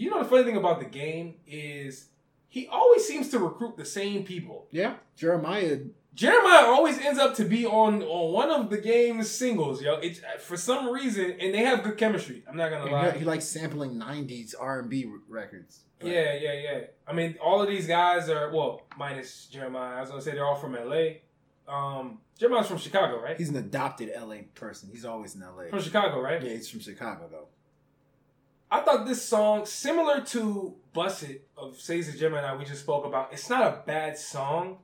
you know the funny thing about the game is he always seems to recruit the same people. Yeah, Jeremih. Jeremih always ends up to be on on one of the game's singles, yo. It's for some reason, and they have good chemistry. I'm not gonna lie. He, he likes sampling '90s R&B records. But- Yeah, yeah, yeah. I mean, all of these guys are well, minus Jeremih. I was gonna say they're all from LA. Um, Jeremih's from Chicago, right? He's an adopted LA person. He's always in LA. from Chicago, right? Yeah, he's from Chicago though. I thought this song, similar to "Bust It" of Sage the Gemini we just spoke about, it's not a bad song.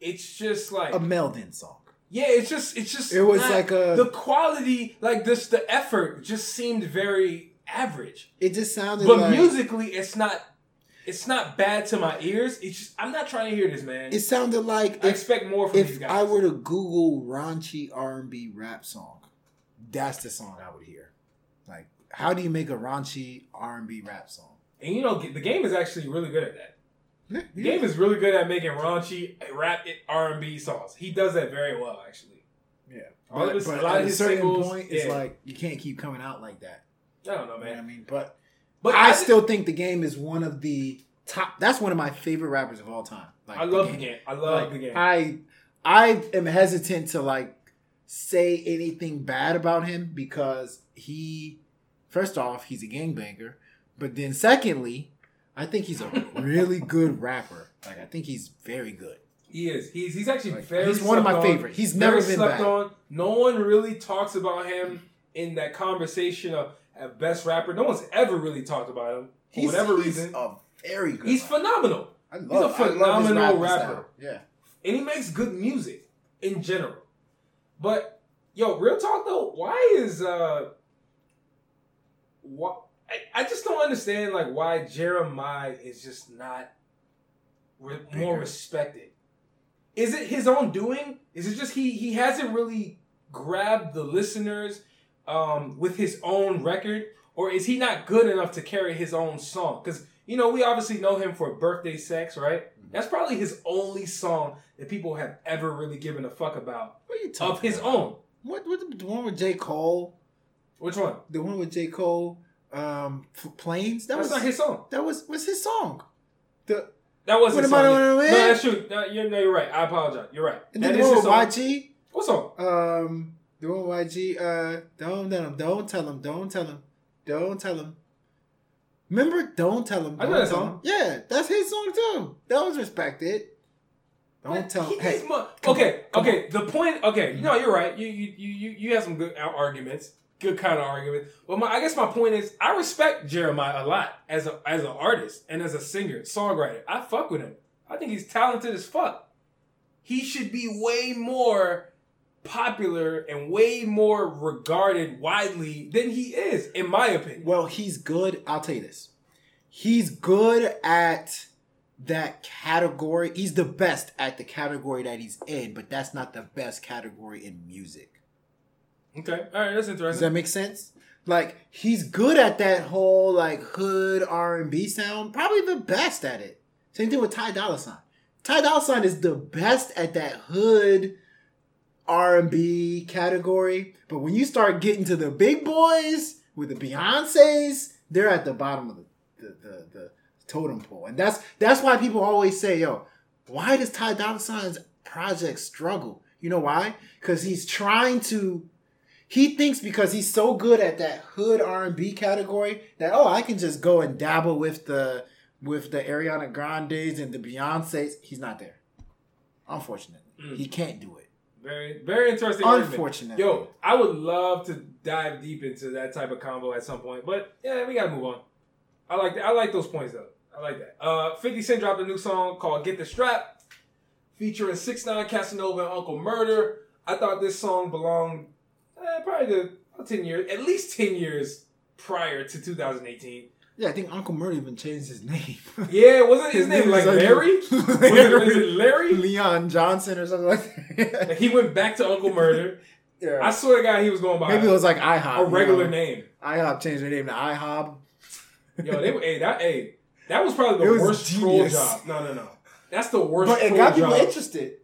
It's just like A Meldon song. yeah, it's just it's just It was not- like a- the quality, like this, the effort just seemed very average. It just sounded But like musically, it's not it's not bad to my ears. It's just I'm not trying to hear this, man. it sounded like I if expect more from these if guys. I were to Google raunchy R&B rap song, that's the song I would hear. Like, how do you make a raunchy R&B rap song? and you know, the game is actually really good at that. Yeah, The game is really good at making raunchy rap R and B songs. He does that very well, actually. yeah. But, his- but a lot at of a certain singles, point, it's yeah. like you can't keep coming out like that. I don't know, You know what I man. mean? But But I, I, still think the game is one of the top. That's one of my favorite rappers of all time. Like I love the game. I love Like, the game. I I am hesitant to like say anything bad about him because he first off, he's a gangbanger, but then secondly, I think he's a really good rapper. Like I think he's very good. he is. He's he's actually Like, very. he's one of my favorite. He's never been slept bad. on. No one really talks about him in that conversation of, of best rapper. No one's ever really talked about him for He's, whatever he's reason. a very good. He's rapper. phenomenal, I love, he's a I love his phenomenal rapper. style. Yeah. and he makes good music in general. But yo, real talk though, why is uh, what I, I just don't understand like why Jeremih is just not re- more respected. Is it his own doing? Is it just he he hasn't really grabbed the listeners um, with his own record, or is he not good enough to carry his own song? Because you know we obviously know him for "Birthday Sex," right? That's probably his only song that people have ever really given a fuck about What are you talking of his about? own. What, what the, the one with J Cole? Which one? The one with J Cole, um, Planes. That That's was not his song. That was was his song. The That was What his am I doing No, that's true. No, you're, no, you're right. I apologize. You're right. and That then the one with. YG. What song? Um, the one with YG. Uh, don't tell him. Don't tell him. Don't tell him. Don't tell him. Remember? Don't tell him. I know that song. him. Yeah, that's his song too. That was respected. Don't Man, tell him. Hey, come okay, on, okay. The point. Okay, no, you're right. You you you you you have some good arguments. Good kind of argument. But my, I guess my point is, I respect Jeremih a lot as a as an artist and as a singer, songwriter. I fuck with him. I think he's talented as fuck. He should be way more popular and way more regarded widely than he is, in my opinion. Well, he's good. I'll tell you this. He's good at that category. He's the best at the category that he's in, but that's not the best category in music. Okay, all right, that's interesting. Does that make sense? Like he's good at that whole like hood R and B sound. Probably the best at it. Same thing with Ty Dolla Sign. Ty Dolla Sign is the best at that hood R and B category. But when you start getting to the big boys with the Beyonces, they're at the bottom of the the, the, the totem pole, and that's that's why people always say, "Yo, why does Ty Dolla Sign's project struggle?" You know why? Because he's trying to he thinks because he's so good at that hood R&B category that oh I can just go and dabble with the with the Ariana Grandes and the Beyonces. He's not there. Unfortunately, Mm. he can't do it. Very, very interesting. argument. Unfortunately, Yo, I would love to dive deep into that type of combo at some point, but yeah, we gotta move on. I like that. I like those points though. I like that. Uh, 50 Cent dropped a new song called "Get the Strap," featuring Six Nine, Casanova, and Uncle Murder. I thought this song belonged eh, probably about ten years, at least ten years prior to 2018. yeah, I think Uncle Murray even changed his name. Yeah, wasn't his, name like Larry? Was it, is it Larry? Leon Johnson or something like that. He went back to Uncle Murder. Yeah. I swear to God, he was going by Maybe it was like IHOP. a regular you know? name. IHOP changed their name to IHOP. Yo, they were, hey, that, hey, that was probably the was worst genius. troll job. No, no, no. That's the worst But it got people job. interested.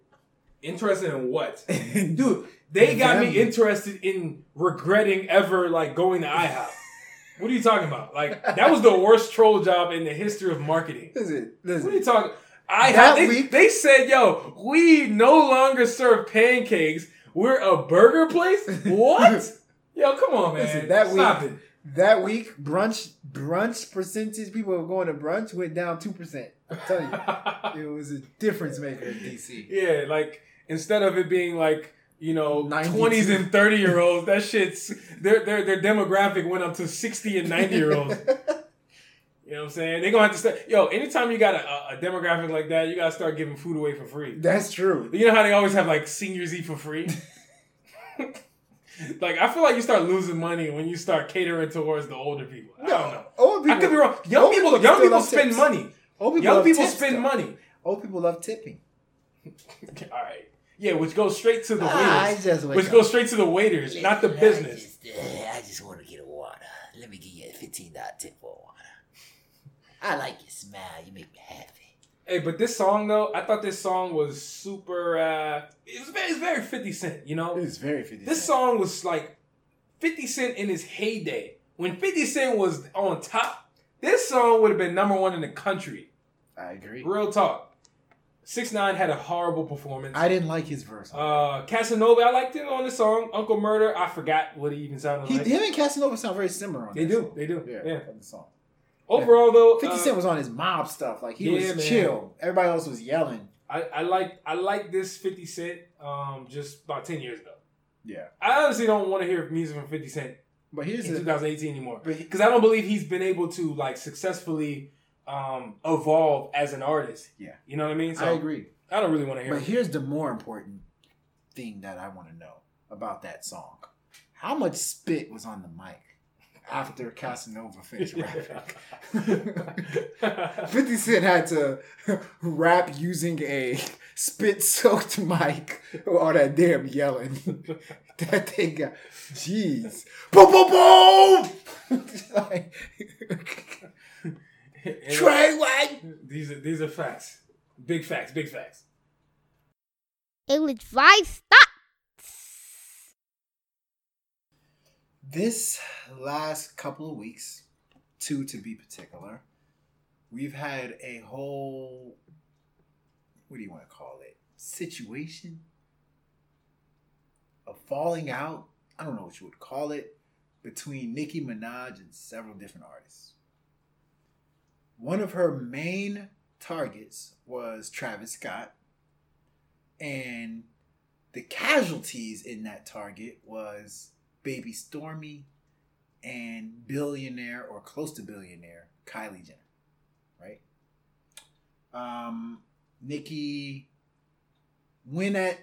Interested in what? Dude, they got me interested in regretting ever, like, going to IHOP. what are you talking about? Like, that was the worst troll job in the history of marketing. Listen, What are you talking I That they, week- they said, yo, we no longer serve pancakes. We're a burger place? What? yo, come on, man. Listen, that Stop week- it. That week, brunch brunch percentage people were going to brunch went down two percent. I'm telling you, it was a difference maker in DC. Yeah, like instead of it being like you know 92. twenties and thirty year olds, that shit's their their their demographic went up to sixty and ninety year olds. You know what I'm saying? They're gonna have to start. Yo, anytime you got a, a- demographic like that, you gotta start giving food away for free. That's true. You know how they always have like seniors eat for free. like I feel like you start losing money when you start catering towards the older people. I don't know. Old people, I could be wrong. Young people, people young people spend tips. money. Old people Young people spend though. money. Old people love tipping. All right. Yeah, which goes straight to the waiters. Ah, I just which up. goes straight to the waiters, not the business. I just, uh, I just want to get a water. Let me give you a fifteen dollar tip for water. I like your smile. You make me happy. Hey, but this song though, I thought this song was super. uh It was very, it's very Fifty Cent. You know, It was very fifty. this song was like Fifty Cent in his heyday when Fifty Cent was on top. This song would have been number one in the country. I agree. Real talk. Six Nine had a horrible performance. I didn't like his verse. uh, Casanova, I liked him on the song. Uncle Murder, I forgot what he even sounded he, like. him and Casanova sound very similar on They do, song. they do. Yeah, Yeah. on the song. Overall, though, 50 uh, Cent was on his mob stuff. Like he yeah, was man. chill. Everybody else was yelling. I, I like I like this 50 Cent um just about 10 years ago. Yeah. I honestly don't want to hear music from 50 Cent But here's in the 2018 anymore. Because I don't believe he's been able to like successfully um evolve as an artist. Yeah. You know what I mean? So I agree. I don't really want to hear But it. here's the more important thing that I want to know about that song. How much spit was on the mic after Casanova finished rapping? 50 Cent had to rap using a spit soaked mic all that damn yelling. that thing got, jeez. Boom, boom, boom! like, Trey White! these are these are facts. Big facts, big facts. Ill advised thoughts. This last couple of weeks, two to be particular, we've had a whole what do you want to call it? Situation? A falling out? I don't know what you would call it between Nicki Minaj and several different artists. One of her main targets was Travis Scott, and the casualties in that target was baby Stormi, and billionaire or close to billionaire Kylie Jenner, right? Um, Nicki went at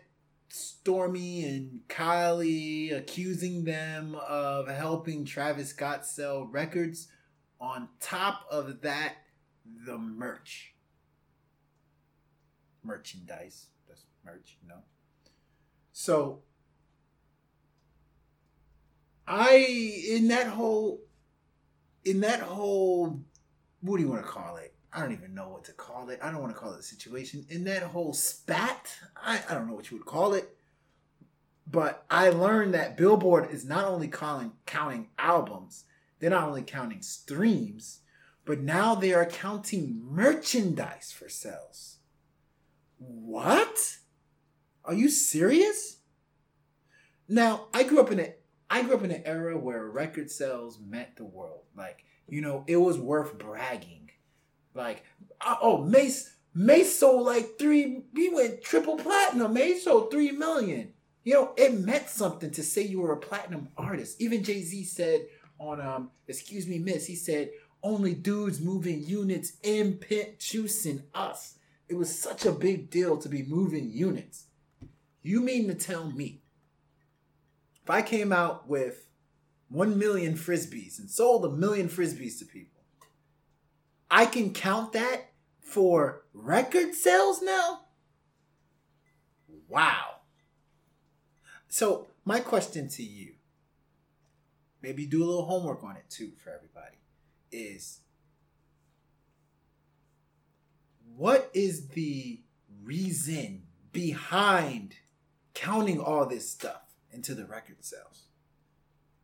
Stormi and Kylie, accusing them of helping Travis Scott sell records. On top of that, the merch. Merchandise. That's merch, you know. So I in that whole in that whole what do you want to call it? I don't even know what to call it. I don't want to call it a situation. In that whole spat, I, I don't know what you would call it. But I learned that Billboard is not only calling counting albums, they're not only counting streams, but now they are counting merchandise for sales. What? Are you serious? Now, I grew up in a I grew up in an era where record sales meant the world. Like, you know, it was worth bragging. Like, uh, oh, Mase Mase sold like three. He went triple platinum. Mase sold three million. You know, it meant something to say you were a platinum artist. Even Jay Z said on um, excuse me, Miss. He said only dudes moving units in pit juicing us. It was such a big deal to be moving units. You mean to tell me if I came out with one million frisbees and sold a million frisbees to people, I can count that for record sales now? Wow. So, my question to you, maybe do a little homework on it too for everybody, is what is the reason behind counting all this stuff into the record sales?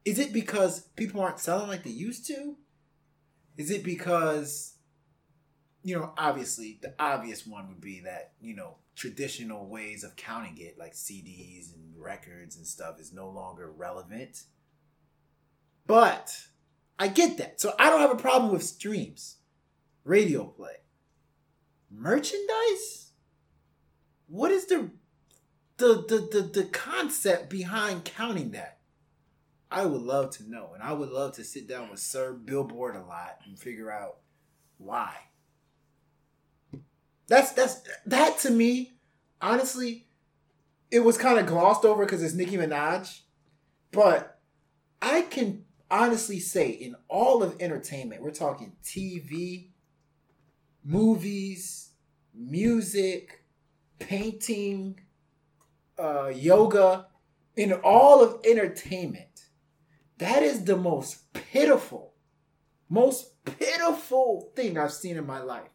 Is it because people aren't selling like they used to? Is it because, you know, obviously the obvious one would be that, you know, traditional ways of counting it, like CDs and records and stuff, is no longer relevant. But I get that. So I don't have a problem with streams, radio play, merchandise. What is the the the the, the concept behind counting that? I would love to know, and I would love to sit down with Sir Billboard a lot and figure out why. That's that's that to me, honestly, it was kind of glossed over because it's Nicki Minaj, but I can honestly say in all of entertainment, we're talking TV, movies, music, painting, uh, yoga, in all of entertainment, that is the most pitiful, most pitiful thing I've seen in my life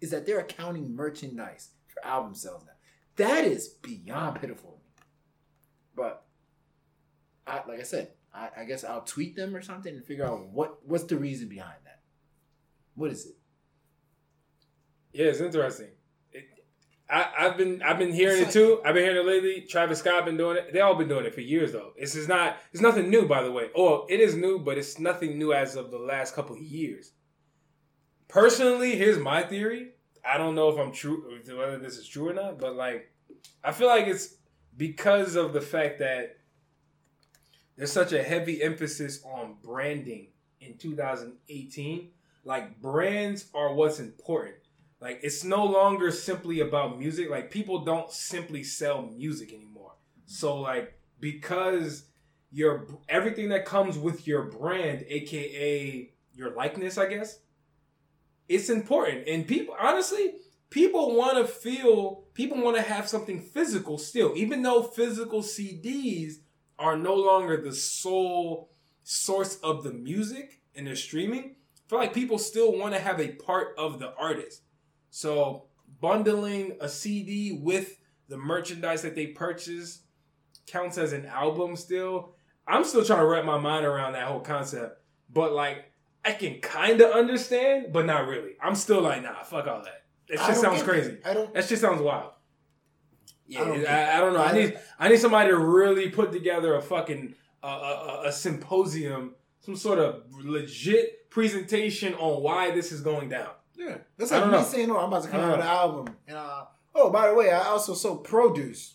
is that they're accounting merchandise for album sales now. That is beyond pitiful. But I, like I said, I, I guess I'll tweet them or something and figure out what what's the reason behind that. What is it? Yeah, it's interesting. It, I, I've been I've been hearing It's it too. I've been hearing it lately. Travis Scott been doing it. They all been doing it for years though. This is not it's nothing new by the way. Oh, it is new, but it's nothing new as of the last couple of years. Personally, here's my theory. I don't know if I'm true whether this is true or not, but like I feel like it's because of the fact that there's such a heavy emphasis on branding in 2018. Like brands are what's important. Like it's no longer simply about music. Like people don't simply sell music anymore. So like because your everything that comes with your brand, aka your likeness, I guess, it's important. And people honestly, people want to feel, people want to have something physical still, even though physical CDs are no longer the sole source of the music and the streaming. I feel like people still want to have a part of the artist. So bundling a CD with the merchandise that they purchase counts as an album still. I'm still trying to wrap my mind around that whole concept. But like I can kind of understand, but not really. I'm still like, nah, fuck all that. That just sounds crazy. I don't. That shit sounds wild. Yeah, I don't I, I, don't know. I I- need I need somebody to really put together a fucking uh, a, a, a symposium, some sort of legit presentation on why this is going down. Yeah, that's like me know. saying, "Oh, I'm about to come out with an album," and uh, oh, by the way, I also sold produce.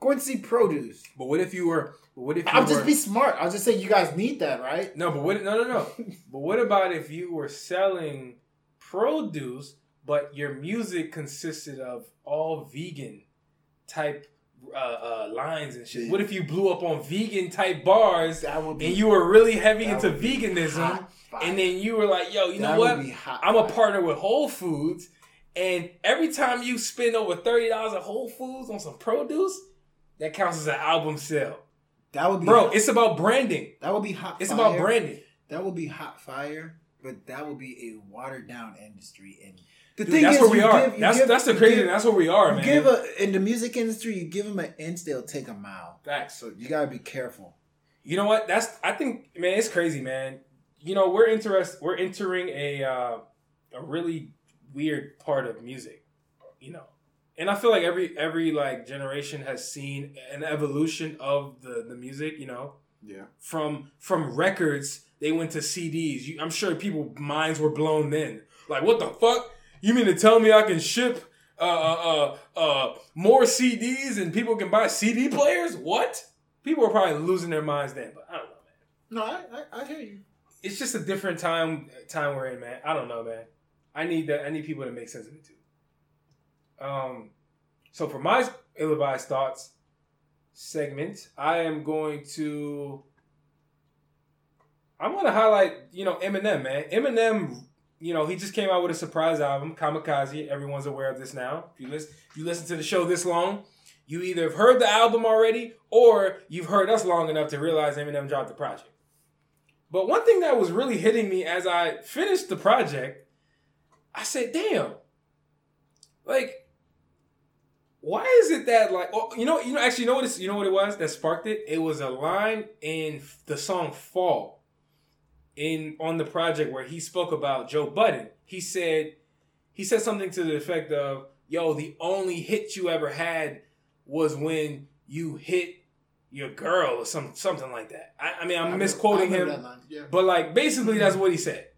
Going to see produce. But what if you were? But what if I'll just be smart. I'll just say you guys need that, right? no, but what? No, no, no. but what about if you were selling produce, but your music consisted of all vegan type uh, uh, lines and shit? What if you blew up on vegan type bars That would be and you were really heavy into veganism? And then you were like, yo, you know what? hot I'm a partner with Whole Foods. And every time you spend over $30 at Whole Foods on some produce, that counts as an album sale. That would be Bro, it's about branding. that would be hot. It's fire. about branding. That would be hot fire, but that would be a watered down industry. And the Dude, that's where we are. give- that's give- that's the crazy. give- That's where we are, man. give a in the music industry, you give them an inch, they'll take a mile. Facts. So you gotta be careful. You know what? That's I think, man, it's crazy, man. You know, we're interest we're entering a uh, a really weird part of music. You know, and I feel like every every like generation has seen an evolution of the the music. You know, Yeah. from from records they went to CDs. You, I'm sure people minds were blown then. Like, what the fuck? You mean to tell me I can ship uh uh uh, uh more CDs and people can buy CD players? What? People are probably losing their minds then, but I don't know, man. No, I, I, I hear you. It's just a different time time we're in, man. I don't know, man. I need that. I need people to make sense of it too. Um, so for my ill-advised thoughts segment, I am going to. I'm going to highlight, you know, Eminem, man. Eminem, you know, he just came out with a surprise album, Kamikaze. Everyone's aware of this now. If you listen, if you listen to the show this long, you either have heard the album already or you've heard us long enough to realize Eminem dropped the project. But one thing that was really hitting me as I finished the project, I said, "Damn, like, why is it that like, oh, you know, you know, actually, you know what? You know what it was that sparked it? It was a line in the song "Fall" in on the project where he spoke about Joe Budden. He said, he said something to the effect of, "Yo, the only hit you ever had was when you hit." Your girl, or some something like that. I, I mean, I'm misquoting him. Yeah. But like basically that's what he said.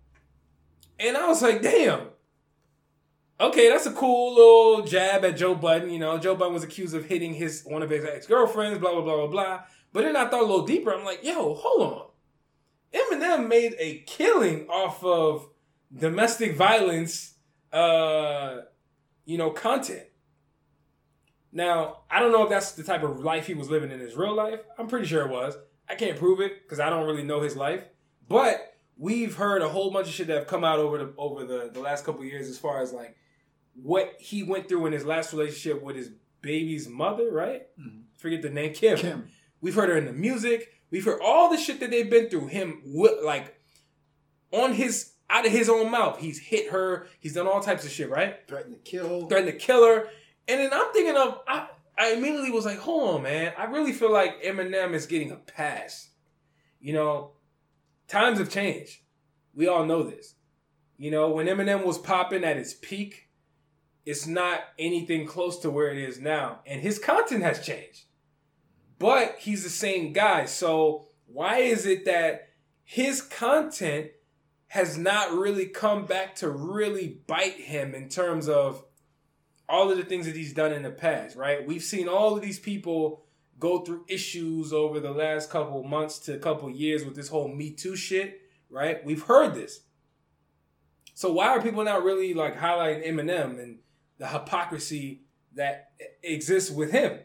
And I was like, damn. Okay, that's a cool little jab at Joe Budden. You know, Joe Budden was accused of hitting his one of his ex-girlfriends, blah, blah, blah, blah, blah. But then I thought a little deeper. I'm like, yo, hold on. Eminem made a killing off of domestic violence uh, you know, content. Now, I don't know if that's the type of life he was living in his real life. I'm pretty sure it was. I can't prove it because I don't really know his life. But we've heard a whole bunch of shit that have come out over the over the, the last couple years as far as like what he went through in his last relationship with his baby's mother, right? Forget the name, Kim. Kim. We've heard her in the music. We've heard all the shit that they've been through. Him, like, on his out of his own mouth, he's hit her. He's done all types of shit, right? Threatened to kill. threatened to kill her. And then I'm thinking of, I, I immediately was like, hold on, man. I really feel like Eminem is getting a pass. You know, times have changed. We all know this. You know, when Eminem was popping at his peak, it's not anything close to where it is now. And his content has changed. But he's the same guy. So why is it that his content has not really come back to really bite him in terms of all of the things that he's done in the past, right? We've seen all of these people go through issues over the last couple months to a couple years with this whole Me Too shit, right? We've heard this. So why are people not really like highlighting Eminem and the hypocrisy that exists with him?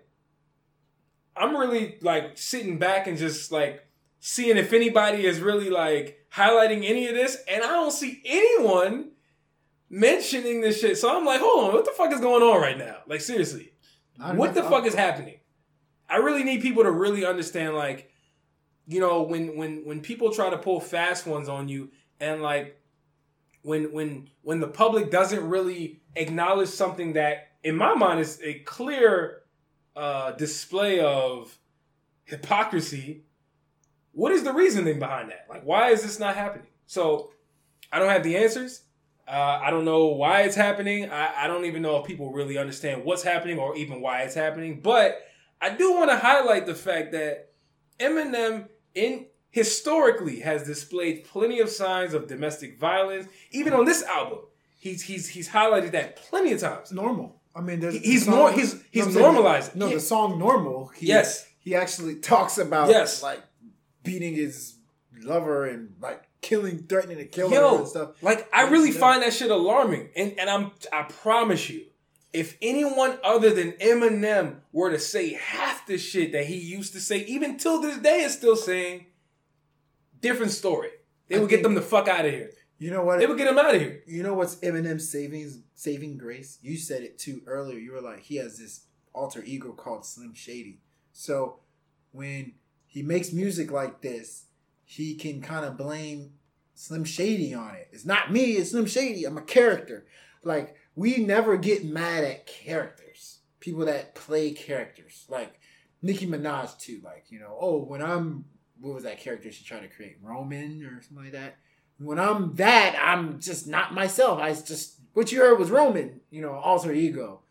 I'm really like sitting back and just like seeing if anybody is really like highlighting any of this, and I don't see anyone mentioning this shit. So I'm like, hold on, what the fuck is going on right now? Like seriously, what the fuck is happening? I really need people to really understand, like, you know, when when when people try to pull fast ones on you, and like when when when the public doesn't really acknowledge something that, in my mind, is a clear uh, display of hypocrisy. What is the reasoning behind that? Like, why is this not happening? So, I don't have the answers. Uh, I don't know why it's happening. I, I don't even know if people really understand what's happening or even why it's happening. But I do want to highlight the fact that Eminem, in historically, has displayed plenty of signs of domestic violence. Even on this album, he's he's he's highlighted that plenty of times. Normal. I mean, there's he's song- nor- he's- he's I'm normalized. No, Yeah. the song "Normal." He, Yes. he actually talks about Yes. like beating his lover and like killing, threatening to kill her and stuff. like I really find that shit alarming, and and I'm I promise you, if anyone other than Eminem were to say half the shit that he used to say, even till this day is still saying, different story. They I would get them the fuck out of here. You know what? They would get him out of here. You know what's Eminem's saving saving grace? You said it too earlier. You were like, he has this alter ego called Slim Shady. So when he makes music like this, he can kind of blame Slim Shady on it. It's not me, it's Slim Shady. I'm a character. Like we never get mad at characters. People that play characters. Like Nicki Minaj too. Like, you know, oh, when I'm what was that character she tried to create? Roman or something like that? When I'm that, I'm just not myself. I just what you heard was Roman, you know, alter ego.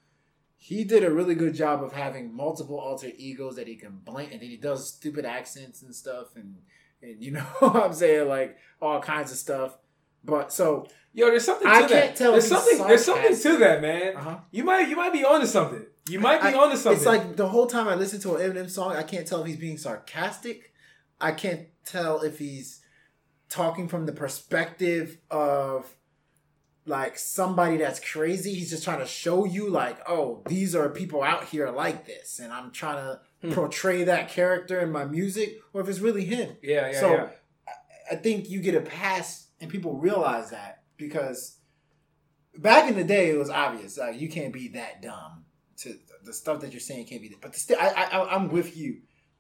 He did a really good job of having multiple alter egos that he can blink, and then he does stupid accents and stuff, and and you know what I'm saying like all kinds of stuff. But so Yo, there's something to I that. can't tell there's something. There's something to that, man. Uh-huh. You might you might be onto something. You might be I- onto something. It's like the whole time I listen to an Eminem song, I can't tell if he's being sarcastic. I can't tell if he's talking from the perspective of like somebody that's crazy. He's just trying to show you like, oh, these are people out here like this, and I'm trying to Hmm. portray that character in my music, or if it's really him. yeah, yeah, so yeah. I think you get a pass, and people realize that because back in the day, it was obvious. Like you can't be that dumb. To the stuff that you're saying can't be that. But still, I, I, I'm with you.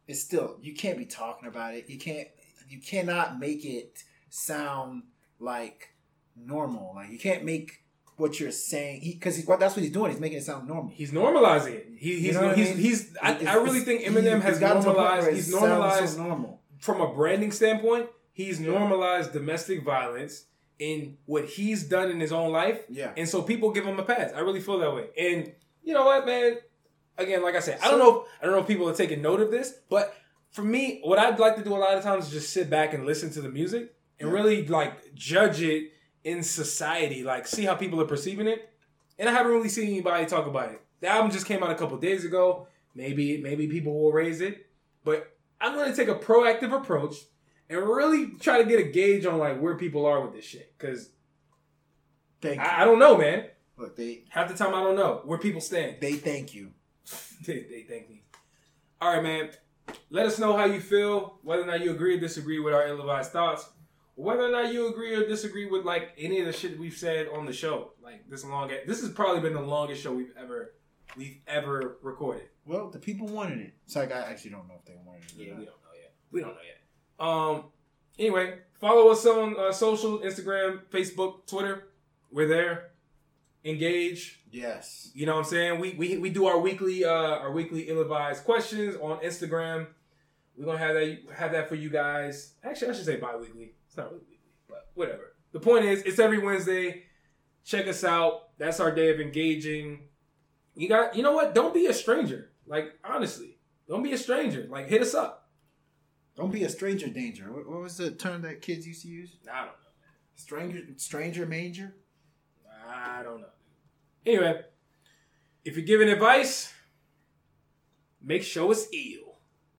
It's still you can't be talking about it. You can't. You cannot make it sound like normal. Like you can't make what you're saying because he, that's what he's doing. He's making it sound normal. He's normalizing it. He, he's You know what I mean? he's I, I really think Eminem he's has gotten to a point normalized. He's normalized so normal. from a branding standpoint. He's normalized domestic violence in what he's done in his own life, Yeah. and so people give him a pass. I really feel that way. And you know what, man? Again, like I said, I don't know. If, I don't know if people are taking note of this, but for me, what I'd like to do a lot of times is just sit back and listen to the music and really like judge it in society, like see how people are perceiving it. And I haven't really seen anybody talk about it. The album just came out a couple days ago. Maybe maybe people will raise it, but I'm going to take a proactive approach and really try to get a gauge on like where people are with this shit because Thank you. I, I don't know, man. Look, they Half the time I don't know where people stand. they thank you. they, they thank me. All right, man. Let us know how you feel, whether or not you agree or disagree with our ill-advised thoughts, whether or not you agree or disagree with like any of the shit we've said on the show. Like this long, this has probably been the longest show we've ever we've ever recorded. Well, the people wanted it. It's like I actually don't know if they wanted it. Yeah, we don't know yet. We don't know yet. Um. Anyway, follow us on uh, social: Instagram, Facebook, Twitter. We're there. Engage. Yes. You know what I'm saying? We we, we do our weekly uh our weekly ill-advised questions on Instagram. We're gonna have that have that for you guys. Actually, I should say bi-weekly. It's not really weekly, but whatever. The point is, it's every Wednesday. Check us out. That's our day of engaging. You got you know what? Don't be a stranger. Like honestly, don't be a stranger. Like hit us up. Don't be a stranger danger. What, what was the term that kids used to use? I don't know. Stranger stranger manger? I don't know. Anyway, if you're giving advice, make sure it's ill.